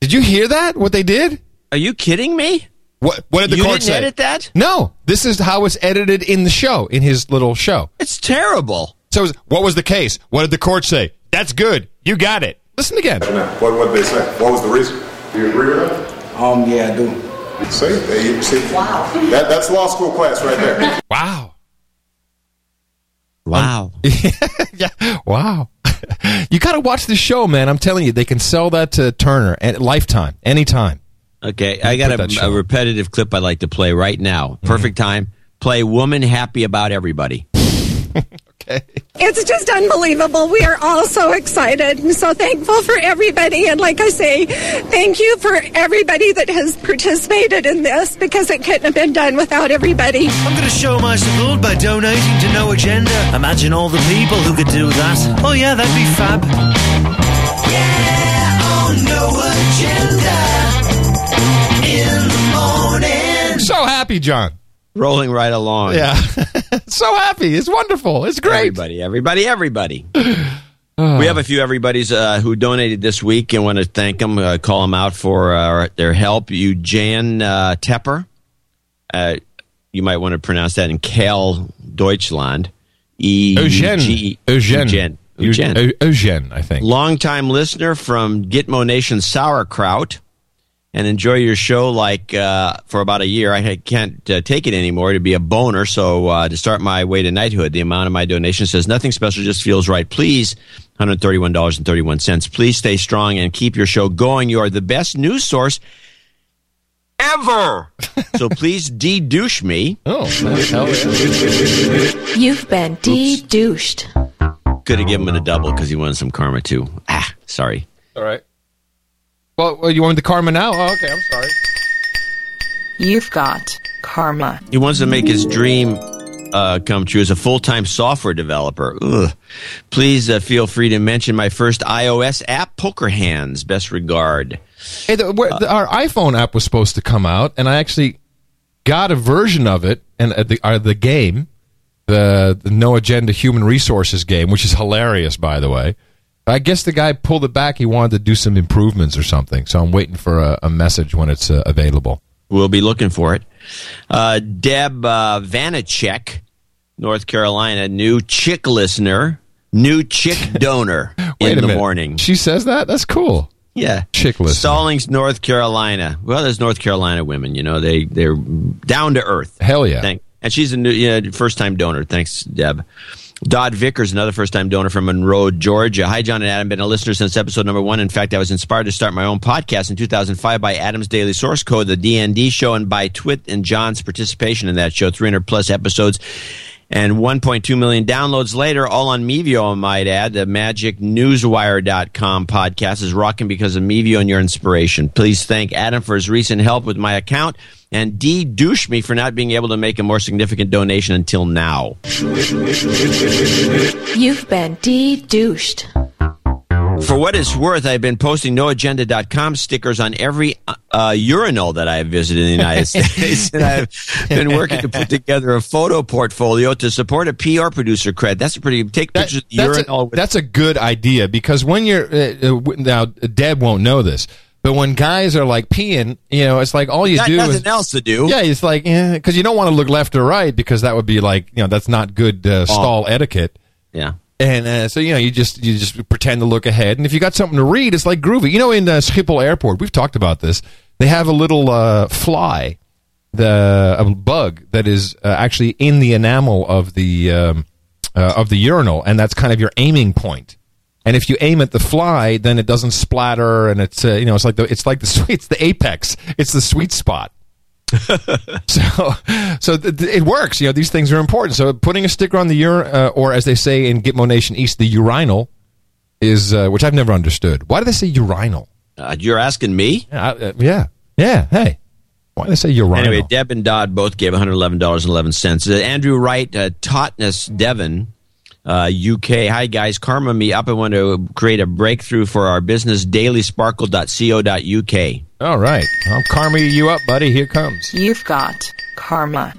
Did you hear that? What they did? Are you kidding me? What what did the You court didn't say? edit that? No, this is how it's edited in the show, in his little show. It's terrible. So, was, what was the case? What did the court say? That's good. You got it. Listen again. What what did they say? What was the reason? Do you agree with that? Um, yeah, I do. See, There you see, wow. That, that's law school class right there. [LAUGHS] Wow. Wow. [LAUGHS] yeah. Wow. [LAUGHS] you got to watch the show, man. I'm telling you, they can sell that to Turner at Lifetime anytime. Okay, I got a, a repetitive clip I'd like to play right now. Perfect time. Play Woman Happy About Everybody. [LAUGHS] Okay. It's just unbelievable. We are all so excited and so thankful for everybody. And like I say, thank you for everybody that has participated in this because it couldn't have been done without everybody. I'm going to show my support by donating to No Agenda. Imagine all the people who could do that. Oh, yeah, that'd be fab. Yeah, oh, No So happy, John. Rolling right along. Yeah. [LAUGHS] so happy. It's wonderful. It's great. Everybody, everybody, everybody. we have a few everybody's uh, who donated this week and want to thank them, uh, call them out for uh, their help. Eugene uh, Tepper. Uh, you might want to pronounce that in Cal Deutschland. E- Eugene. G-. Eugene. Eugene. Eugene. Eugene, I think. Longtime listener from Gitmo Nation Sauerkraut and enjoy your show like uh, for about a year. I can't uh, take it anymore to be a boner. So uh, to start my way to knighthood, the amount of my donation says nothing special, just feels right. Please, hundred thirty-one dollars and thirty-one cents. Please stay strong and keep your show going. You are the best news source ever. [LAUGHS] so please de-douche me. Oh, You've been de-douched. Could have given him a double because he wanted some karma too. Ah, sorry. All right. Well, well, you want the karma now? Oh, okay, I'm sorry. You've got karma. He wants to make his dream uh, come true as a full time software developer. Ugh. Please uh, feel free to mention my first iOS app, Poker Hands. Best regard. Hey, the, where, the, our iPhone app was supposed to come out, and I actually got a version of it, and uh, the uh, the game, the, the No Agenda Human Resources game, which is hilarious, by the way. I guess the guy pulled it back. He wanted to do some improvements or something, so I'm waiting for a, a message when it's uh, available. We'll be looking for it. Uh, Deb uh, Vanacek, North Carolina, new chick listener, new chick [LAUGHS] donor in the minute. morning. She says that. That's cool. Yeah, chick listener. Stallings, North Carolina. Well, there's North Carolina women. You know, they they're down to earth. Hell yeah. Thank, and she's a new yeah, first time donor. Thanks, Deb. Dodd Vickers, another first time donor from Monroe, Georgia. Hi, John and Adam. Been a listener since episode number one. In fact, I was inspired to start my own podcast in 2005 by Adam's Daily Source Code, the DND show, and by Twit and John's participation in that show. 300 plus episodes and 1.2 million downloads later, all on Mevio, I might add. The magicnewswire.com podcast is rocking because of Mevio and your inspiration. Please thank Adam for his recent help with my account and D douche me for not being able to make a more significant donation until now. You've been D douched. For what it's worth, I've been posting noagenda.com stickers on every uh, urinal that I have visited in the United [LAUGHS] States. And I've been working to put together a photo portfolio to support a PR producer cred. That's a pretty, take pictures of the That's urinal. a, that's a good idea because when you're uh, uh, now Deb won't know this, but when guys are like peeing, you know, it's like all you Got do nothing is else to do. Yeah, it's like because you don't want to look left or right because that would be like you know that's not good uh, stall etiquette. Yeah. And uh, so you know you just you just pretend to look ahead, and if you got something to read, it's like groovy. You know, in uh, Schiphol Airport, we've talked about this. They have a little uh, fly, the a bug that is uh, actually in the enamel of the um, uh, of the urinal, and that's kind of your aiming point. And if you aim at the fly, then it doesn't splatter, and it's uh, you know it's like the it's like the [LAUGHS] it's the apex, it's the sweet spot. [LAUGHS] so so th- th- it works. You know these things are important. So putting a sticker on the ur uh, or as they say in Gitmo Nation East, the urinal is uh, which I've never understood. Why do they say urinal? Uh, you're asking me? Yeah, uh, yeah, yeah. Hey, why do they say urinal? Anyway, Deb and Dodd both gave $111.11. Uh, Andrew Wright, uh, Totnes, Devon, uh, UK. Hi, guys. Karma me up. I want to create a breakthrough for our business, dailysparkle.co.uk. All right, I'm karma you up, buddy. Here comes. You've got karma.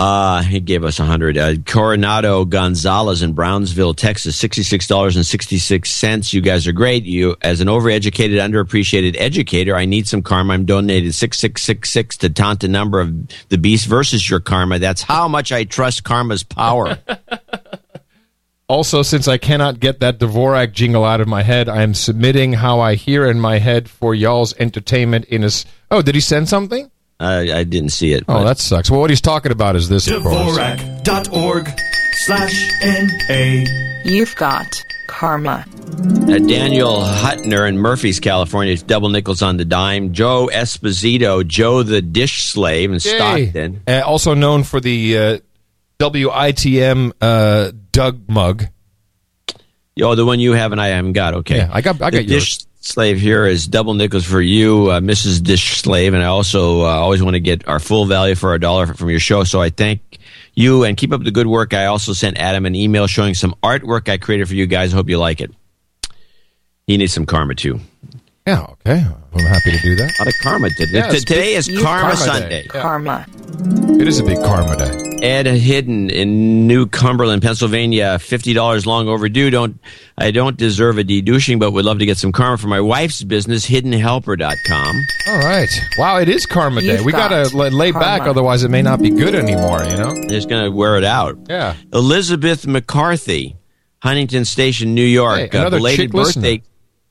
Uh, he gave us a hundred. Uh, Coronado Gonzalez in Brownsville, Texas, sixty-six dollars and sixty-six cents. You guys are great. You, as an overeducated, underappreciated educator, I need some karma. I'm donated six six six six to taunt the number of the beast versus your karma. That's how much I trust karma's power. [LAUGHS] Also, since I cannot get that Dvorak jingle out of my head, I am submitting how I hear in my head for y'all's entertainment. In a s- oh, did he send something? I, I didn't see it. Oh, that sucks. Well, what he's talking about is this. of course. Dvorak.org slash N-A. You've got karma. Uh, Daniel Hutner in Murphy's, California. It's double nickels on the dime. Joe Esposito, Joe the dish slave in Yay. Stockton. Uh, also known for the uh, WITM uh, Doug mug. Oh, the one you have and I haven't got. Okay, Yeah, I got- I the got dish yours. Slave here is double nickels for you, uh, Mrs. Dish Slave, and I also uh, always want to get our full value for our dollar from your show. So I thank you and keep up the good work. I also sent Adam an email showing some artwork I created for you guys. Hope you like it. He needs some karma too. Yeah, okay. I'm happy to do that. A lot of karma today. Yeah, today is Karma, Karma Sunday. Yeah. Karma. It is a big karma day. Ed Hidden in New Cumberland, Pennsylvania, fifty dollars long overdue. Don't I don't deserve a dedouching, but would love to get some karma for my wife's business, hiddenhelper.com. All right. Wow, it is karma day. You've we got to got lay back, otherwise it may not be good anymore. You know. They're just gonna wear it out. Yeah. Elizabeth McCarthy, Huntington Station, New York. Hey, another uh, belated chick listener.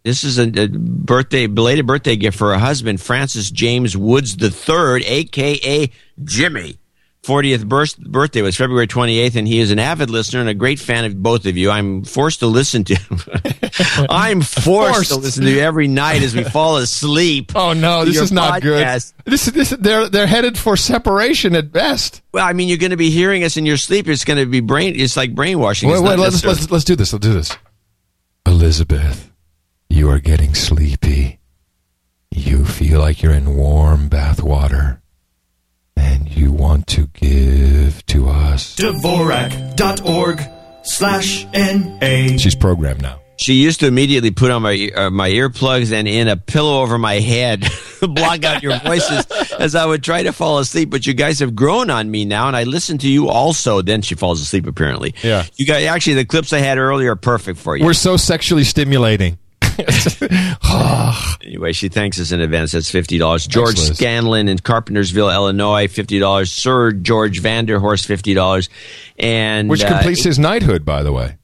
This is a, a birthday, belated birthday gift for her husband, Francis James Woods III, aka Jimmy. 40th birth, birthday was February 28th, and he is an avid listener and a great fan of both of you. I'm forced to listen to. [LAUGHS] I'm forced, Forced. to listen to you every night as we fall asleep. [LAUGHS] Oh no, this is not podcast. good. This, this, they're they're headed for separation at best. Well, I mean, you're going to be hearing us in your sleep. It's going to be brain. It's like brainwashing. Wait, It's wait, let's, let's let's do this. Let's do this. Elizabeth, you are getting sleepy. You feel like you're in warm bath water, and you want to give to us. Dvorak.org slash N-A. She's programmed now. She used to immediately put on my uh, my earplugs and in a pillow over my head, [LAUGHS] block out your voices as I would try to fall asleep. But you guys have grown on me now, and I listen to you also. Then she falls asleep. Apparently, Yeah. You guys actually the clips I had earlier are perfect for you. We're so sexually stimulating. [LAUGHS] Anyway, she thanks us in advance. That's fifty dollars. George Liz. Scanlon in Carpentersville, Illinois, fifty dollars. Sir George Vanderhorst, fifty dollars. And Which uh, completes his knighthood, by the way.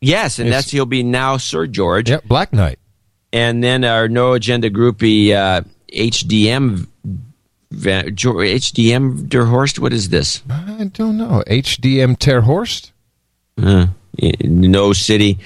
yes, and that's he'll be now Sir George. Yep, Black Knight. and then our no agenda groupie uh, HDM Va- Jo- HDM Der Horst. What is this? I don't know. HDM Terhorst? Uh, no city.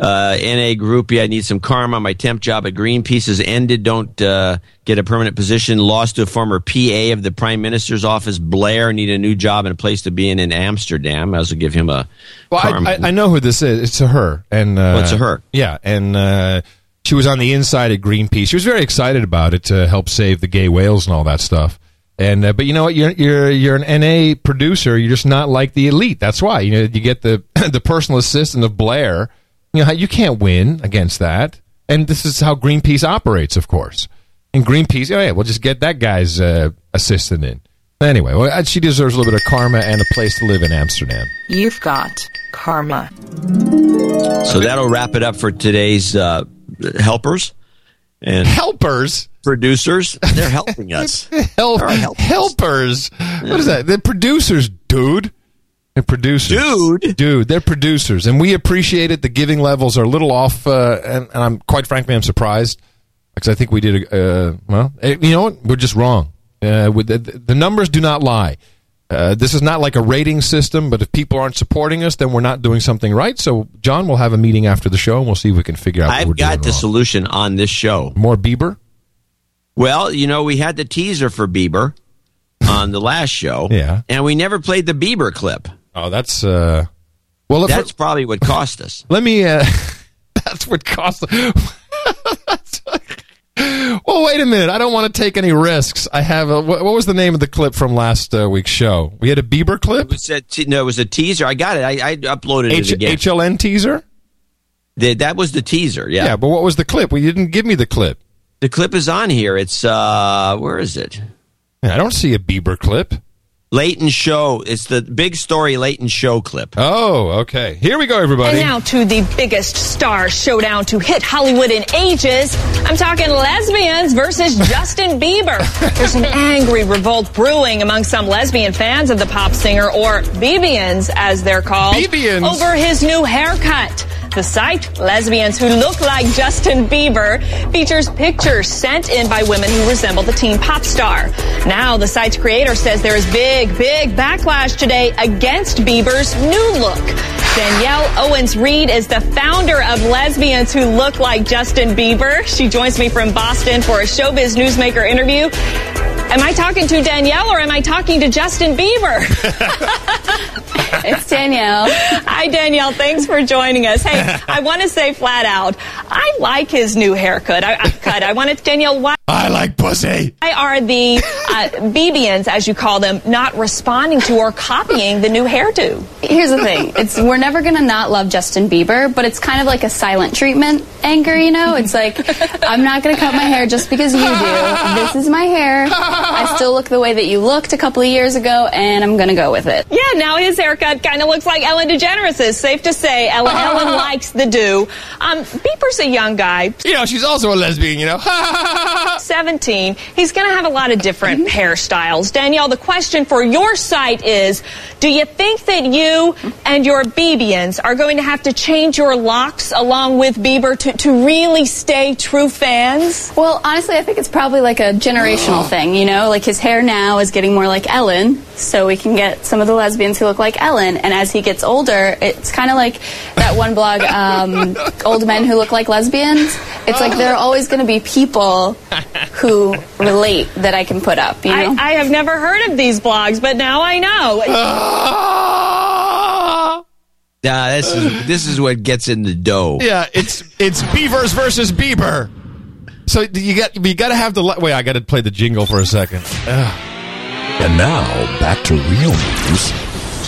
Uh, NA groupie. I need some karma. My temp job at Greenpeace has ended. Don't uh, get a permanent position. Lost to a former PA of the Prime Minister's office. Blair need a new job and a place to be in in Amsterdam. I also give him a. Well, karma. I, I, I know who this is. It's a her. And uh, Oh, it's a her. Yeah, and uh, she was on the inside at Greenpeace. She was very excited about it to help save the gay whales and all that stuff. And uh, but you know what? You're you're you're an NA producer. You're just not like the elite. That's why you know you get the [CLEARS THROAT] the personal assistant of Blair. You know you can't win against that. And this is how Greenpeace operates, of course. And Greenpeace, oh yeah, we'll just get that guy's uh, assistant in. Anyway, well, uh, she deserves a little bit of karma and a place to live in Amsterdam. You've got karma. So that'll wrap it up for today's uh, helpers and helpers producers. They're helping [LAUGHS] us. Help, All right, help us. helpers. What is that? They're producers, dude. They're producers, dude. Dude, they're producers, and we appreciate it. The giving levels are a little off, uh, and, and I'm quite frankly, I'm surprised because I think we did. A, uh, well, eh, you know what? We're just wrong. Uh, with the, the numbers do not lie. Uh, this is not like a rating system, but if people aren't supporting us, then we're not doing something right. So, John, we'll have a meeting after the show, and we'll see if we can figure out. what we're I've got the wrong. solution on this show. More Bieber. Well, you know, we had the teaser for Bieber on the last show. [LAUGHS] Yeah. And we never played the Bieber clip. Oh, that's uh. Well, That's probably what cost us. [LAUGHS] Let me. Uh, [LAUGHS] that's what cost. [LAUGHS] well, wait a minute. I don't want to take any risks. I have a. What, what was the name of the clip from last uh, week's show? We had a Bieber clip. It was a te- no, it was a teaser. I got it. I, I uploaded H- it again. HLN teaser. The- that was the teaser. Yeah. Yeah, but what was the clip? Well, you didn't give me the clip. The clip is on here. It's uh, where is it? I don't see a Bieber clip. Leighton Show. It's the big story Leighton Show clip. Oh, okay. Here we go, everybody. And now to the biggest star showdown to hit Hollywood in ages. I'm talking lesbians versus [LAUGHS] Justin Bieber. There's an angry revolt brewing among some lesbian fans of the pop singer, or Biebians as they're called, Biebians. over his new haircut. The site, Lesbians Who Look Like Justin Bieber, features pictures sent in by women who resemble the teen pop star. Now, the site's creator says there is big, big big backlash today against Bieber's new look. Danielle Owens Reed is the founder of Lesbians Who Look Like Justin Bieber. She joins me from Boston for a showbiz newsmaker interview. Am I talking to Danielle or am I talking to Justin Bieber? [LAUGHS] it's Danielle. Hi, Danielle. Thanks for joining us. Hey, I want to say flat out, I like his new haircut. I, I cut. I wanted Danielle. Why? I like pussy. Why are the uh, Biebians, as you call them, not responding to or copying the new hairdo? Here's the thing: it's we're never gonna not love Justin Bieber, but it's kind of like a silent treatment anger. You know, it's like I'm not gonna cut my hair just because you do. This is my hair. I still look the way that you looked a couple of years ago, and I'm gonna go with it. Yeah, now his haircut kind of looks like Ellen DeGeneres'. Safe to say, Ellen, Ellen [LAUGHS] likes the do. Um, Bieber's a young guy. You know, she's also a lesbian, you know. [LAUGHS] 17. He's going to have a lot of different hairstyles. Danielle, the question for your site is Do you think that you and your Biebians are going to have to change your locks along with Bieber to, to really stay true fans? Well, honestly, I think it's probably like a generational [GASPS] thing. You know, like his hair now is getting more like Ellen, so we can get some of the lesbians who look like Ellen. And as he gets older, it's kind of like that one blog, um, [LAUGHS] Old Men Who Look Like Lesbians. It's like there are always going to be people [LAUGHS] who relate that I can put up. You know, I, I have never heard of these blogs, but now I know. Ah! Nah, this is this is what gets in the dough. Yeah, it's it's Beavers versus Bieber. So you got you got to have the wait. I got to play the jingle for a second. Ugh. And now back to real news.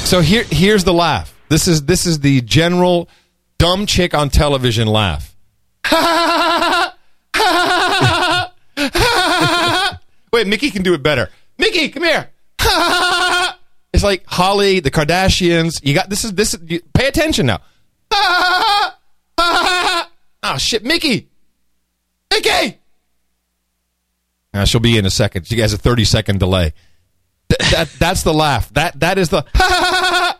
So here here's the laugh. This is this is the general dumb chick on television laugh. [LAUGHS] Wait, Mickey can do it better. Mickey, come here. [LAUGHS] it's like Holly, the Kardashians. You got this is this. Is, you, pay attention now. [LAUGHS] oh shit, Mickey, Mickey. Now she'll be in a second. She has a thirty second delay. Th- that that's the laugh. That that is the. [LAUGHS]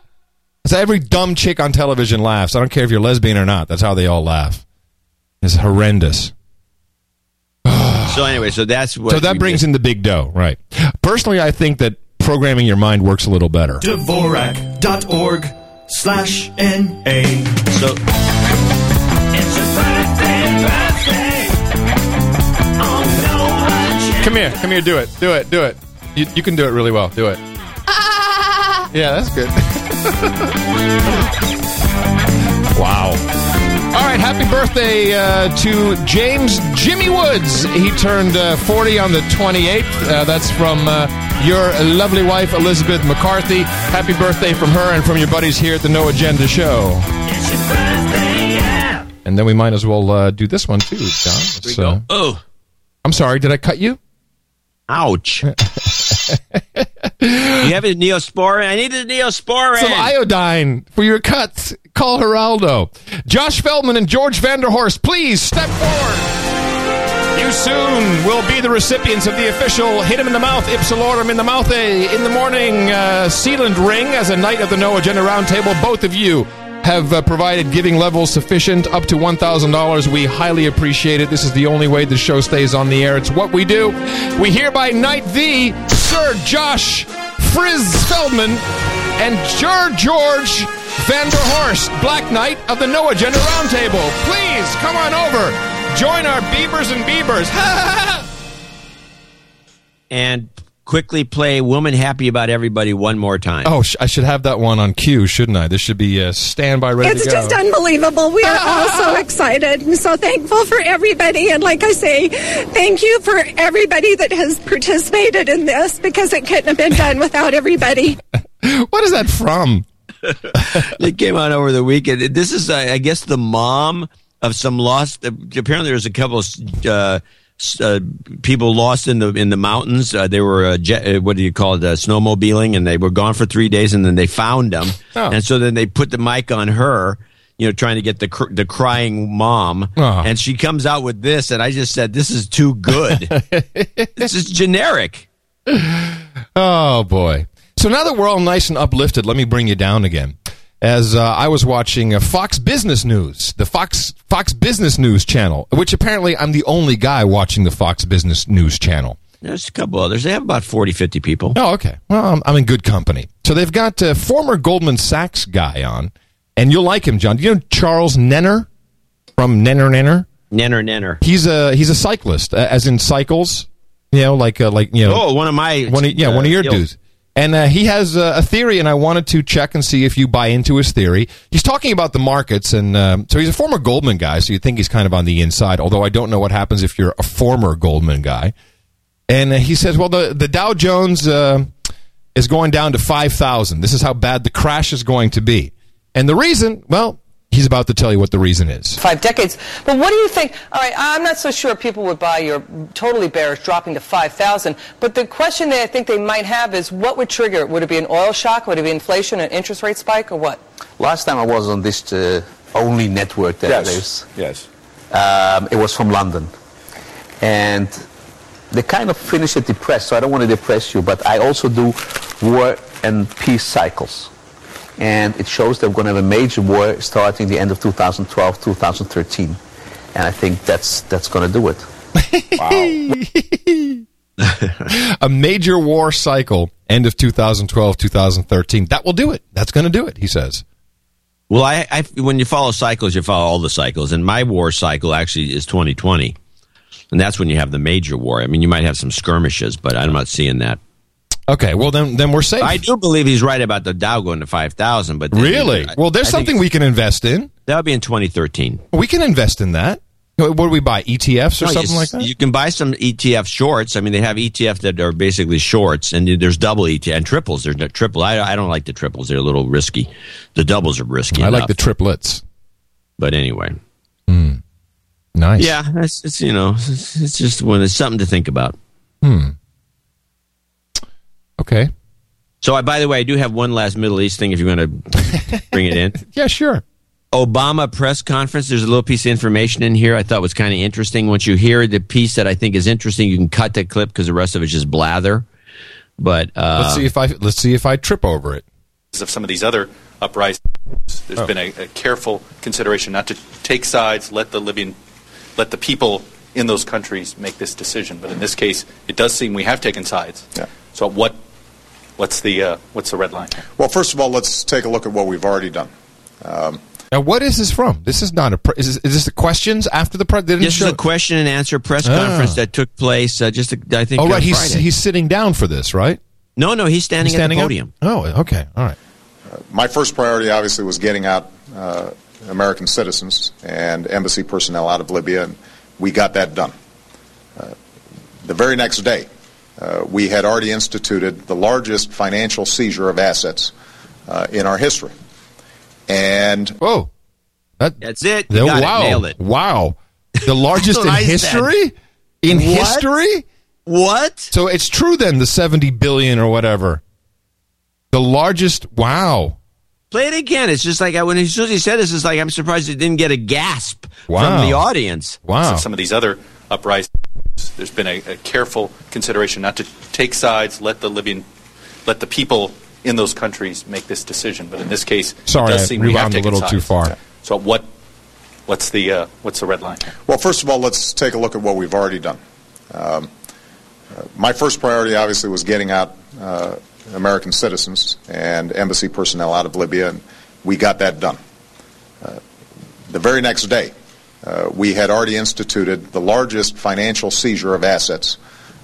so every dumb chick on television laughs. I don't care if you're lesbian or not. That's how they all laugh. It's horrendous. So anyway, so that's what. So that brings did. in the big dough, right? Personally, I think that programming your mind works a little better. Dvorak.org slash NA. So Come here, come here, do it, do it, do it. You, you can do it really well. Do it. Yeah, that's good. [LAUGHS] wow. All right, happy birthday uh, to James Jimmy Woods. He turned uh, 40 on the 28th. Uh, that's from uh, your lovely wife, Elizabeth McCarthy. Happy birthday from her and from your buddies here at the No Agenda Show. And then we might as well uh, do this one too, John. Let's, uh, oh, I'm sorry, did I cut you? ouch! [LAUGHS] [LAUGHS] you have a neosporin? I need a neosporin. Some iodine for your cuts. Call Geraldo. Josh Feldman and George Vanderhorst, please step forward. You soon will be the recipients of the official Hit Him in the Mouth, Ipsilorum in the Mouth A in the Morning uh, Sealand Ring as a Knight of the No Agenda Roundtable. Both of you have uh, provided giving levels sufficient up to $1,000. We highly appreciate it. This is the only way the show stays on the air. It's what we do. We hereby knight thee, Sir Josh Frizz Feldman, and Sir George Vanderhorst, Black Knight of the No Agenda Roundtable. Please come on over. Join our Beavers and Beavers. [LAUGHS] and quickly play "Woman Happy About Everybody" one more time. oh, sh- I should have that one on cue, shouldn't I? This should be uh, standby ready It's to go. just unbelievable. We are all so [LAUGHS] excited and so thankful for everybody. And like I say, thank you for everybody that has participated in this because it couldn't have been done without everybody. [LAUGHS] what is that from? [LAUGHS] it came out over the weekend. This is, uh, I guess, the mom of some lost. Apparently, there's a couple of uh, s- uh, people lost in the in the mountains. Uh, they were uh, jet, uh, what do you call it? Uh, snowmobiling, and they were gone for three days, and then they found them. Oh. And so then they put the mic on her. You know, trying to get the cr- the crying mom, Oh. and she comes out with this, and I just said, "This is too good. [LAUGHS] this is generic." Oh boy! So now that we're all nice and uplifted, let me bring you down again. As uh, I was watching uh, Fox Business News, the Fox Fox Business News channel, which apparently I'm the only guy watching the Fox Business News channel. There's a couple others. They have about 40, 50 people. Oh, okay. Well, I'm, I'm in good company. So they've got a former Goldman Sachs guy on, and you'll like him, John. Do you know Charles Nenner from Nenner Nenner? Nenner Nenner. He's a he's a cyclist, uh, as in cycles. You know, like uh, like you know. Oh, one of my one of, yeah, uh, one of your skills. dudes. And uh, he has uh, a theory, and I wanted to check and see if you buy into his theory. He's talking about the markets, and um, so he's a former Goldman guy, so you think he's kind of on the inside. Although I don't know what happens if you're a former Goldman guy. And uh, he says, well, the the Dow Jones uh, is going down to five thousand. This is how bad the crash is going to be. And the reason, well, he's about to tell you what the reason is. five decades. But what do you think? All right, I'm not so sure people would buy your totally bearish dropping to 5,000. But the question that I think they might have is what would trigger it? Would it be an oil shock? Would it be inflation, an interest rate spike, or what? Last time I was on this uh, only network that Yes. there's, um, it was from London. And they kind of finish it depressed, so I don't want to depress you, but I also do war and peace cycles. And it shows that we're going to have a major war starting the end of 2012, 2013. And I think that's, that's going to do it. [LAUGHS] a major war cycle, end of 2012, 2013. That will do it. That's going to do it, he says. Well, I, I when you follow cycles, you follow all the cycles, and my war cycle actually is 2020, and that's when you have the major war. I mean, you might have some skirmishes, but I'm not seeing that. Okay, well then, then we're safe. I do believe he's right about the Dow going to 5,000, but Really? I- Well, there's I something we can invest in. That would be in 2013. We can invest in that. What do we buy? ETFs or No, something s- like that? You can buy some ETF shorts. I mean, they have ETFs that are basically shorts, and there's double ETF and triples. There's no triple. I, I don't like the triples; they're a little risky. The doubles are risky. I like the triplets. But anyway, Nice. yeah, it's, it's you know, it's, it's just when it's something to think about. Hmm. Okay. So, I, by the way, I do have one last Middle East thing. If you want to bring it in, [LAUGHS] yeah, sure. Obama press conference. There's a little piece of information in here I thought was kind of interesting. Once you hear the piece that I think is interesting, you can cut that clip because the rest of it's just blather. But uh, let's see if I let's see if I trip over it. of some of these other uprisings. There's Oh. been a, a careful consideration not to take sides, let the Libyan, let the people in those countries make this decision. But in this case, it does seem we have taken sides. Yeah. So what, what's the uh, what's the red line? Well, first of all, let's take a look at what we've already done. Um, Now, what is this from? This is not a. Pre- is, this, is this the questions after the president? this is a question and answer press Ah. conference that took place uh, just, I think, Oh, right. He's Friday. he's sitting down for this, right? no, no, he's standing, He's standing at up? the podium. Oh, okay. All right. my first priority, obviously, was getting out uh, American citizens and embassy personnel out of Libya, and we got that done. Uh, the very next day, uh, we had already instituted the largest financial seizure of assets uh, in our history. And whoa, that, that's it. The- You got it. wow, Nailed it. wow, the [LAUGHS] largest in what I said. history. In What? history, what? So it's true then, the seventy billion or whatever, the largest. Wow, Play it again. It's just like I, when as soon as he said this, it's like I'm surprised it didn't get a gasp Wow. from the audience. Wow. some of these other uprisings, there's been a, a careful consideration not to take sides, let the Libyan, let the people in those countries make this decision. But in this case, Sorry, it I does seem we have rewound a taken little too sides. far. So what, what's the uh, what's the red line? Well, first of all, let's take a look at what we've already done. Um, uh, my first priority, obviously, was getting out uh, American citizens and embassy personnel out of Libya, and we got that done. Uh, the very next day, uh, we had already instituted the largest financial seizure of assets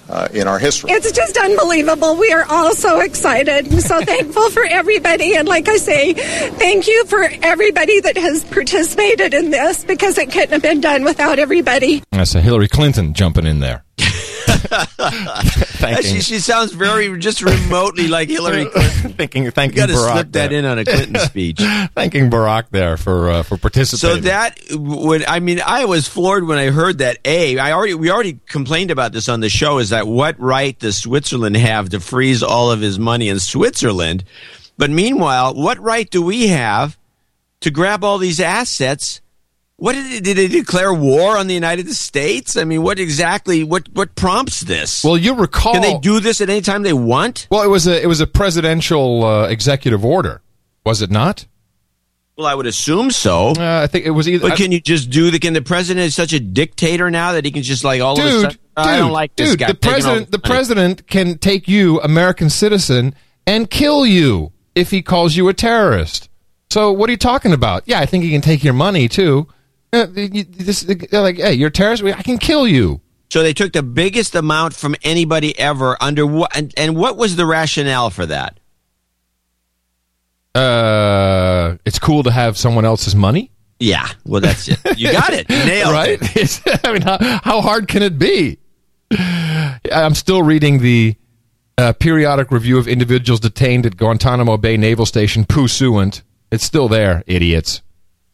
uh, in our history. It's just unbelievable. We are all so excited and so thankful for everybody. And like I say, thank you for everybody that has participated in this because it couldn't have been done without everybody. that's a Hillary Clinton jumping in there. [LAUGHS] she, she sounds very just remotely like Hillary Clinton. [LAUGHS] thanking thanking Got to Barack slip that in on a Clinton [LAUGHS] speech. thanking Barack there for uh, for participating. So that would I mean I was floored when I heard that. A I already we already complained about this on the show. Is that what right does Switzerland have to freeze all of his money in Switzerland? But meanwhile, what right do we have to grab all these assets? What did it, did they declare war on the United States? I mean, what exactly? What what prompts this? Well, you recall Can they do this at any time they want? Well, it was a it was a presidential uh, executive order, was it not? Well, I would assume so. Uh, I think it was either. But can you just do the? Can the president is such a dictator now that he can just like all of a dude, sudden? "Oh, I don't like this dude, guy. the president, the money." president can take you, American citizen, and kill you if he calls you a terrorist. So what are you talking about? Yeah, I think he can take your money too. Uh, this, they're like, hey, you're a terrorist. I can kill you. So they took the biggest amount from anybody ever. Under what? And, and what was the rationale for that? Uh, it's cool to have someone else's money. Yeah, well, that's it. You [LAUGHS] got it. Nailed right? it. [LAUGHS] I mean, how, how hard can it be? I'm still reading the uh, periodic review of individuals detained at Guantanamo Bay Naval Station, pursuant. It's still there, idiots.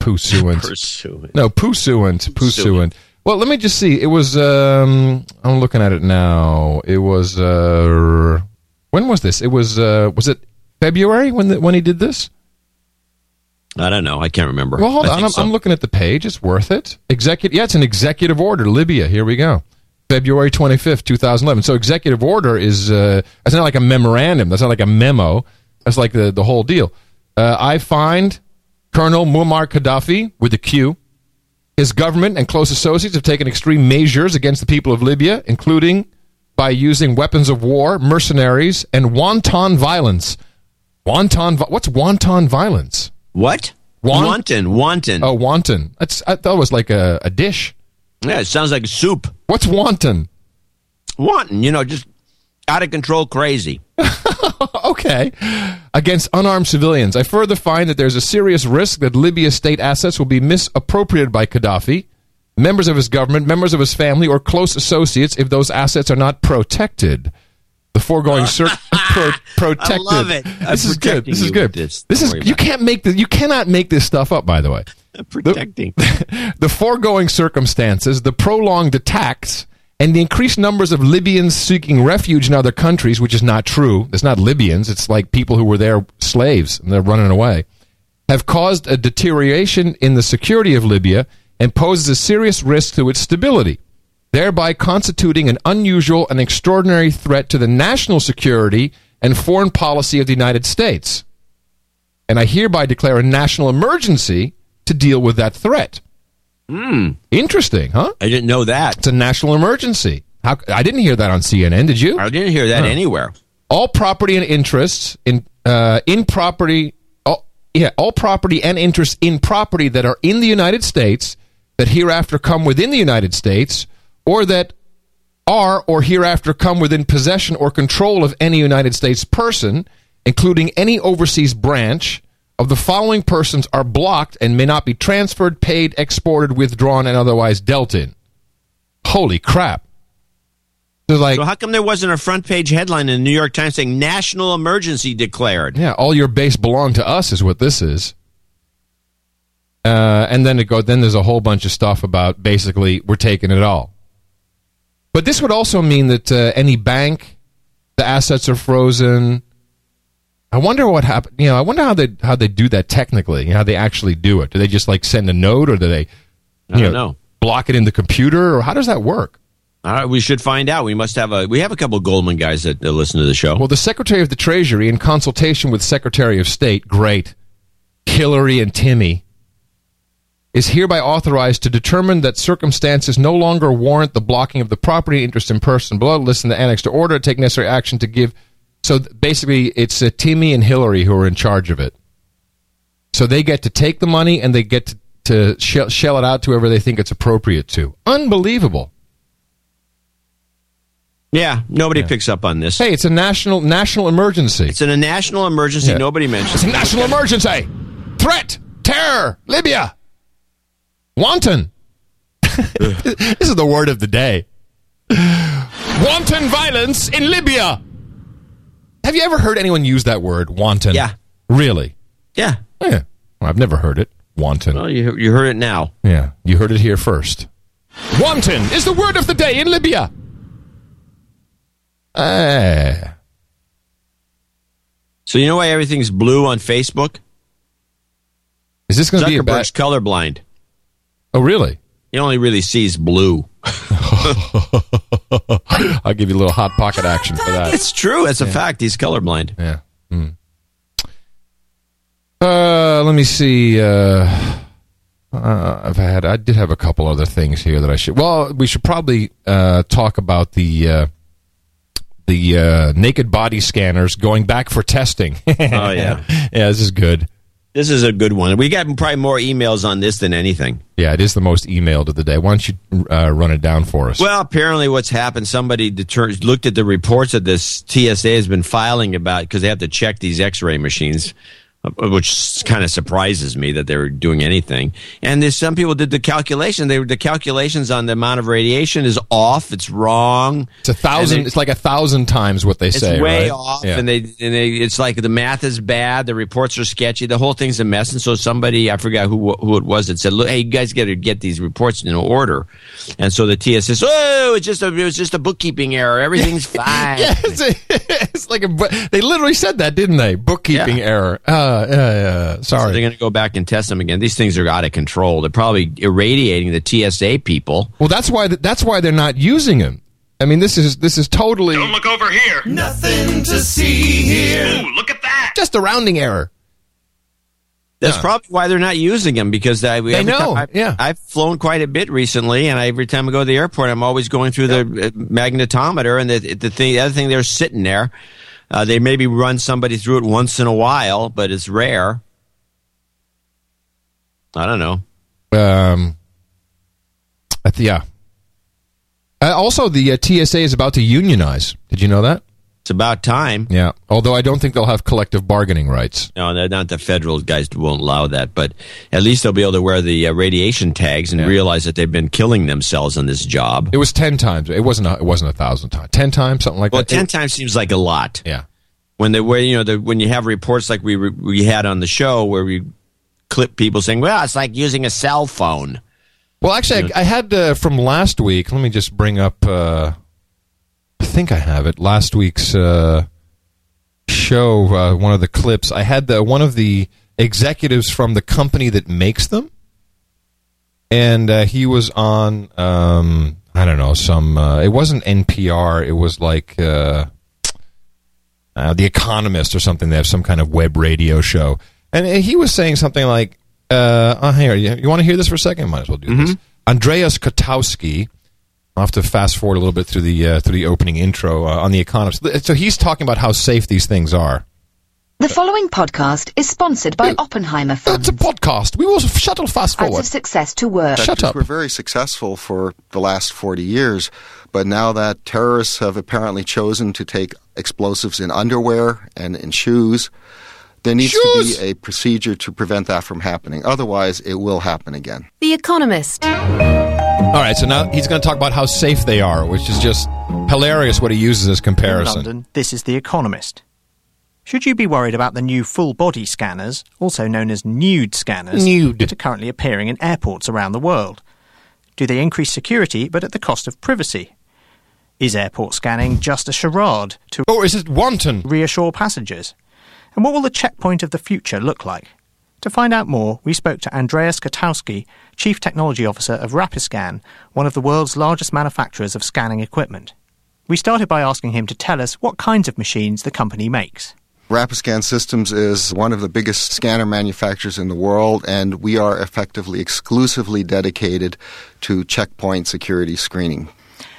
Pursuant. Pursuant. No, pursuant. Pursuant. Well, let me just see. It was. Um, I'm looking at it now. It was. Uh, when was this? It was. Uh, was it February when the, when he did this? I don't know. I can't remember. Well, hold on. I'm, so. I'm looking at the page. It's worth it. Executive. Yeah, it's an executive order. Libya. Here we go. February 25th, 2011. So executive order is. Uh, that's not like a memorandum. That's not like a memo. That's like the the whole deal. Uh, I find Colonel Muammar Gaddafi with a Q. His government and close associates have taken extreme measures against the people of Libya, including by using weapons of war, mercenaries, and wanton violence. Wanton. What's wanton violence? What? Wan- wanton. Wanton. Oh, wanton. That's I thought it was like a, a dish. Yeah, it sounds like a soup. What's wanton? Wanton. You know, just out of control, crazy. [LAUGHS] okay. Against unarmed civilians. I further find that there's a serious risk that Libya's state assets will be misappropriated by Gaddafi, members of his government, members of his family, or close associates if those assets are not protected. The foregoing [LAUGHS] cir- pro- protected. love it. I'm This is good. This is good. this. This is you can't make this. You cannot make this stuff up. By the way, [LAUGHS] protecting. the foregoing circumstances, the prolonged attacks, and the increased numbers of Libyans seeking refuge in other countries, which is not true. It's not Libyans. It's like people who were there slaves and they're running away, have caused a deterioration in the security of Libya and poses a serious risk to its stability, thereby constituting an unusual and extraordinary threat to the national security and foreign policy of the United States. And I hereby declare a national emergency to deal with that threat. Hmm. Interesting, huh? I didn't know that. It's a national emergency. How, I didn't hear that on CNN. Did you? I didn't hear that Huh. anywhere. All property and interests in uh, in property, all, yeah, all property and interests in property that are in the United States that hereafter come within the United States, or that are or hereafter come within possession or control of any United States person, including any overseas branch of the following persons are blocked and may not be transferred, paid, exported, withdrawn, and otherwise dealt in. Holy crap. So like So how come there wasn't a front page headline in the New York Times saying national emergency declared? Yeah, all your base belong to us is what this is. Uh, and then it go. Then there's a whole bunch of stuff about basically we're taking it all. But this would also mean that uh, any bank, the assets are frozen. I wonder what happened. You know, I wonder how they how they do that technically. You know, how they actually do it. Do they just like send a note, or do they? I you don't know. Block it in the computer, or how does that work? All right, we should find out. We must have a. We have a couple of Goldman guys that, that listen to the show. Well, the Secretary of the Treasury, in consultation with Secretary of State, great, Hillary and Timmy, is hereby authorized to determine that circumstances no longer warrant the blocking of the property interest in person below. Listen to the annex to order, take necessary action to give. So basically, it's uh, Timmy and Hillary who are in charge of it. So they get to take the money and they get to, to shell, shell it out to whoever they think it's appropriate to. Unbelievable. Yeah, nobody picks up on this. Hey, it's a national national emergency. It's in a national emergency. Yeah. Nobody mentions. It's a national emergency. Threat, terror, Libya, wanton. [LAUGHS] [LAUGHS] this is the word of the day. Wanton violence in Libya. Have you ever heard anyone use that word, wanton? Yeah. Really? Yeah. Yeah. Well, I've never heard it. Wanton. Well, you, you heard it now. Yeah. You heard it here first. Wanton is the word of the day in Libya. Eh. So you know why everything's blue on Facebook? Is this going to be a bad? Colorblind. Oh, really? He only really sees blue. [LAUGHS] [LAUGHS] I'll give you a little hot pocket action for that. It's true. It's a fact. He's colorblind. Yeah. Hmm. Uh, let me see. Uh, uh, I've had. I did have a couple other things here that I should. Well, we should probably uh, talk about the uh, the uh, naked body scanners going back for testing. [LAUGHS] Oh, yeah. yeah. This is good. This is a good one. We got probably more emails on this than anything. Yeah, it is the most emailed of the day. Why don't you uh, run it down for us? Well, apparently, what's happened? Somebody deter- looked at the reports that this TSA has been filing about because they have to check these X-ray machines, which kind of surprises me that they're doing anything. And there's some people did the calculation. They the calculations on the amount of radiation is off. It's wrong. It's a thousand. They- it's like a thousand times what they it's say. It's way right? off, Yeah. and they and they. It's like the math is bad. The reports are sketchy. The whole thing's a mess. And so somebody, I forgot who who it was, that said, "Look, hey, you guys got to get these reports in order." And so the TS says, "Oh, it's just a it was just a bookkeeping error. Everything's [LAUGHS] fine." yeah, [LAUGHS] it's, like a. They literally said that, didn't they? Bookkeeping error. Uh, yeah, yeah. So Sorry. they're going to go back and test them again. These things are out of control. They're probably irradiating the TSA people. Well, that's why. That's why they're not using them. I mean, this is this is totally Don't Look over here. Nothing to see here. Ooh, look at that. just a rounding error. That's Yeah. probably why they're not using them because I, They know, time I, yeah. I've flown quite a bit recently, and I, every time I go to the airport, I'm always going through the uh, magnetometer, and the the, thing, the other thing they're sitting there. Uh, they maybe run somebody through it once in a while, but it's rare. I don't know. Um. Yeah. Uh, also, the uh, TSA is about to unionize. Did you know that? It's about time. Yeah. Although I don't think they'll have collective bargaining rights. No, not the federal guys won't allow that, but at least they'll be able to wear the uh, radiation tags and realize that they've been killing themselves on this job. It was ten times. It wasn't. A, it wasn't a thousand times. Ten times, something like that. Well, that. ten times seems like a lot. Yeah. When they where you know the, when you have reports like we re- we had on the show where we clip people saying, "Well, it's like using a cell phone." Well, actually, I, I had uh, from last week. Let me just bring up. Uh, I think I have it. Last week's uh, show, uh, one of the clips. I had the one of the executives from the company that makes them, and uh, he was on. Um, I don't know some. Uh, it wasn't NPR. It was like. Uh, uh, the Economist or something. They have some kind of web radio show, and he was saying something like, uh, oh, "Here, you, you want to hear this for a second? Might as well do this." Andreas Kotowski. I'll have to fast forward a little bit through the uh, through the opening intro uh, on the Economist. So he's talking about how safe these things are. The following podcast is sponsored by Oppenheimer Funds. It's a podcast. We will shuttle fast Out forward. of success to work. Factories were very successful for the last 40 years, but now that terrorists have apparently chosen to take explosives in underwear and in shoes, there needs Shoes! to be a procedure to prevent that from happening. Otherwise, it will happen again. The Economist. All right, so now he's going to talk about how safe they are, which is just hilarious. What he uses as In comparison. London, this is The Economist. Should you be worried about the new full body scanners, also known as nude scanners, Nude. that are currently appearing in airports around the world? Do they increase security but at the cost of privacy? Is airport scanning just a charade to or is it wanton? reassure passengers? And what will the checkpoint of the future look like? To find out more, we spoke to Andreas Kotowski, Chief Technology Officer of Rapiscan, one of the world's largest manufacturers of scanning equipment. We started by asking him to tell us what kinds of machines the company makes. Rapiscan Systems is one of the biggest scanner manufacturers in the world, and we are effectively exclusively dedicated to checkpoint security screening.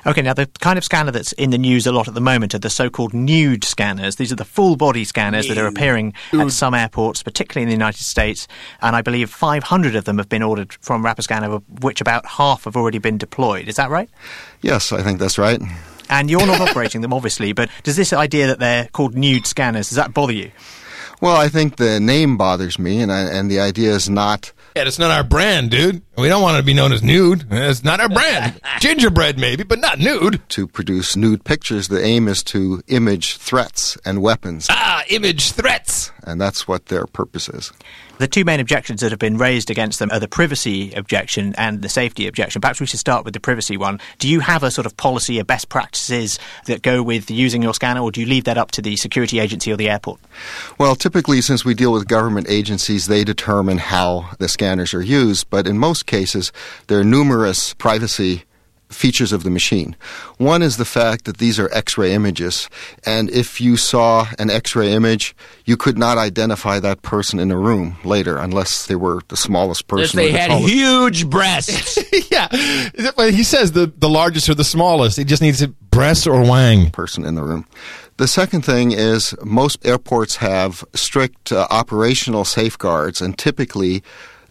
Okay, now the kind of scanner that's in the news a lot at the moment are the so-called nude scanners. These are the full body scanners that are appearing at some airports, particularly in the United States, and I believe 500 of them have been ordered from Rapiscan, of which about half have already been deployed. Is that right? Yes, I think that's right. And you're not [LAUGHS] operating them, obviously, but does this idea that they're called nude scanners, does that bother you? Well, I think the name bothers me, and, I, and the idea is not Yeah, it's not our brand, dude. We don't want to be known as nude. It's not our brand. [LAUGHS] Gingerbread, maybe, but not nude. To produce nude pictures, the aim is to image threats and weapons. Ah, image threats. And that's what their purpose is. The two main objections that have been raised against them are the privacy objection and the safety objection. Perhaps we should start with the privacy one. Do you have a sort of policy, a best practices that go with using your scanner, or do you leave that up to the security agency or the airport? Well, typically, since we deal with government agencies, they determine how the scanners are used. But in most cases, there are numerous privacy features of the machine. One is the fact that these are X ray images, and if you saw an X ray image, you could not identify that person in a room later unless they were the smallest person. If they the had tallest. huge breasts. [LAUGHS] yeah. He says the, the largest or the smallest. He just needs a breast or wang. person in the room. The second thing is most airports have strict uh, operational safeguards, and typically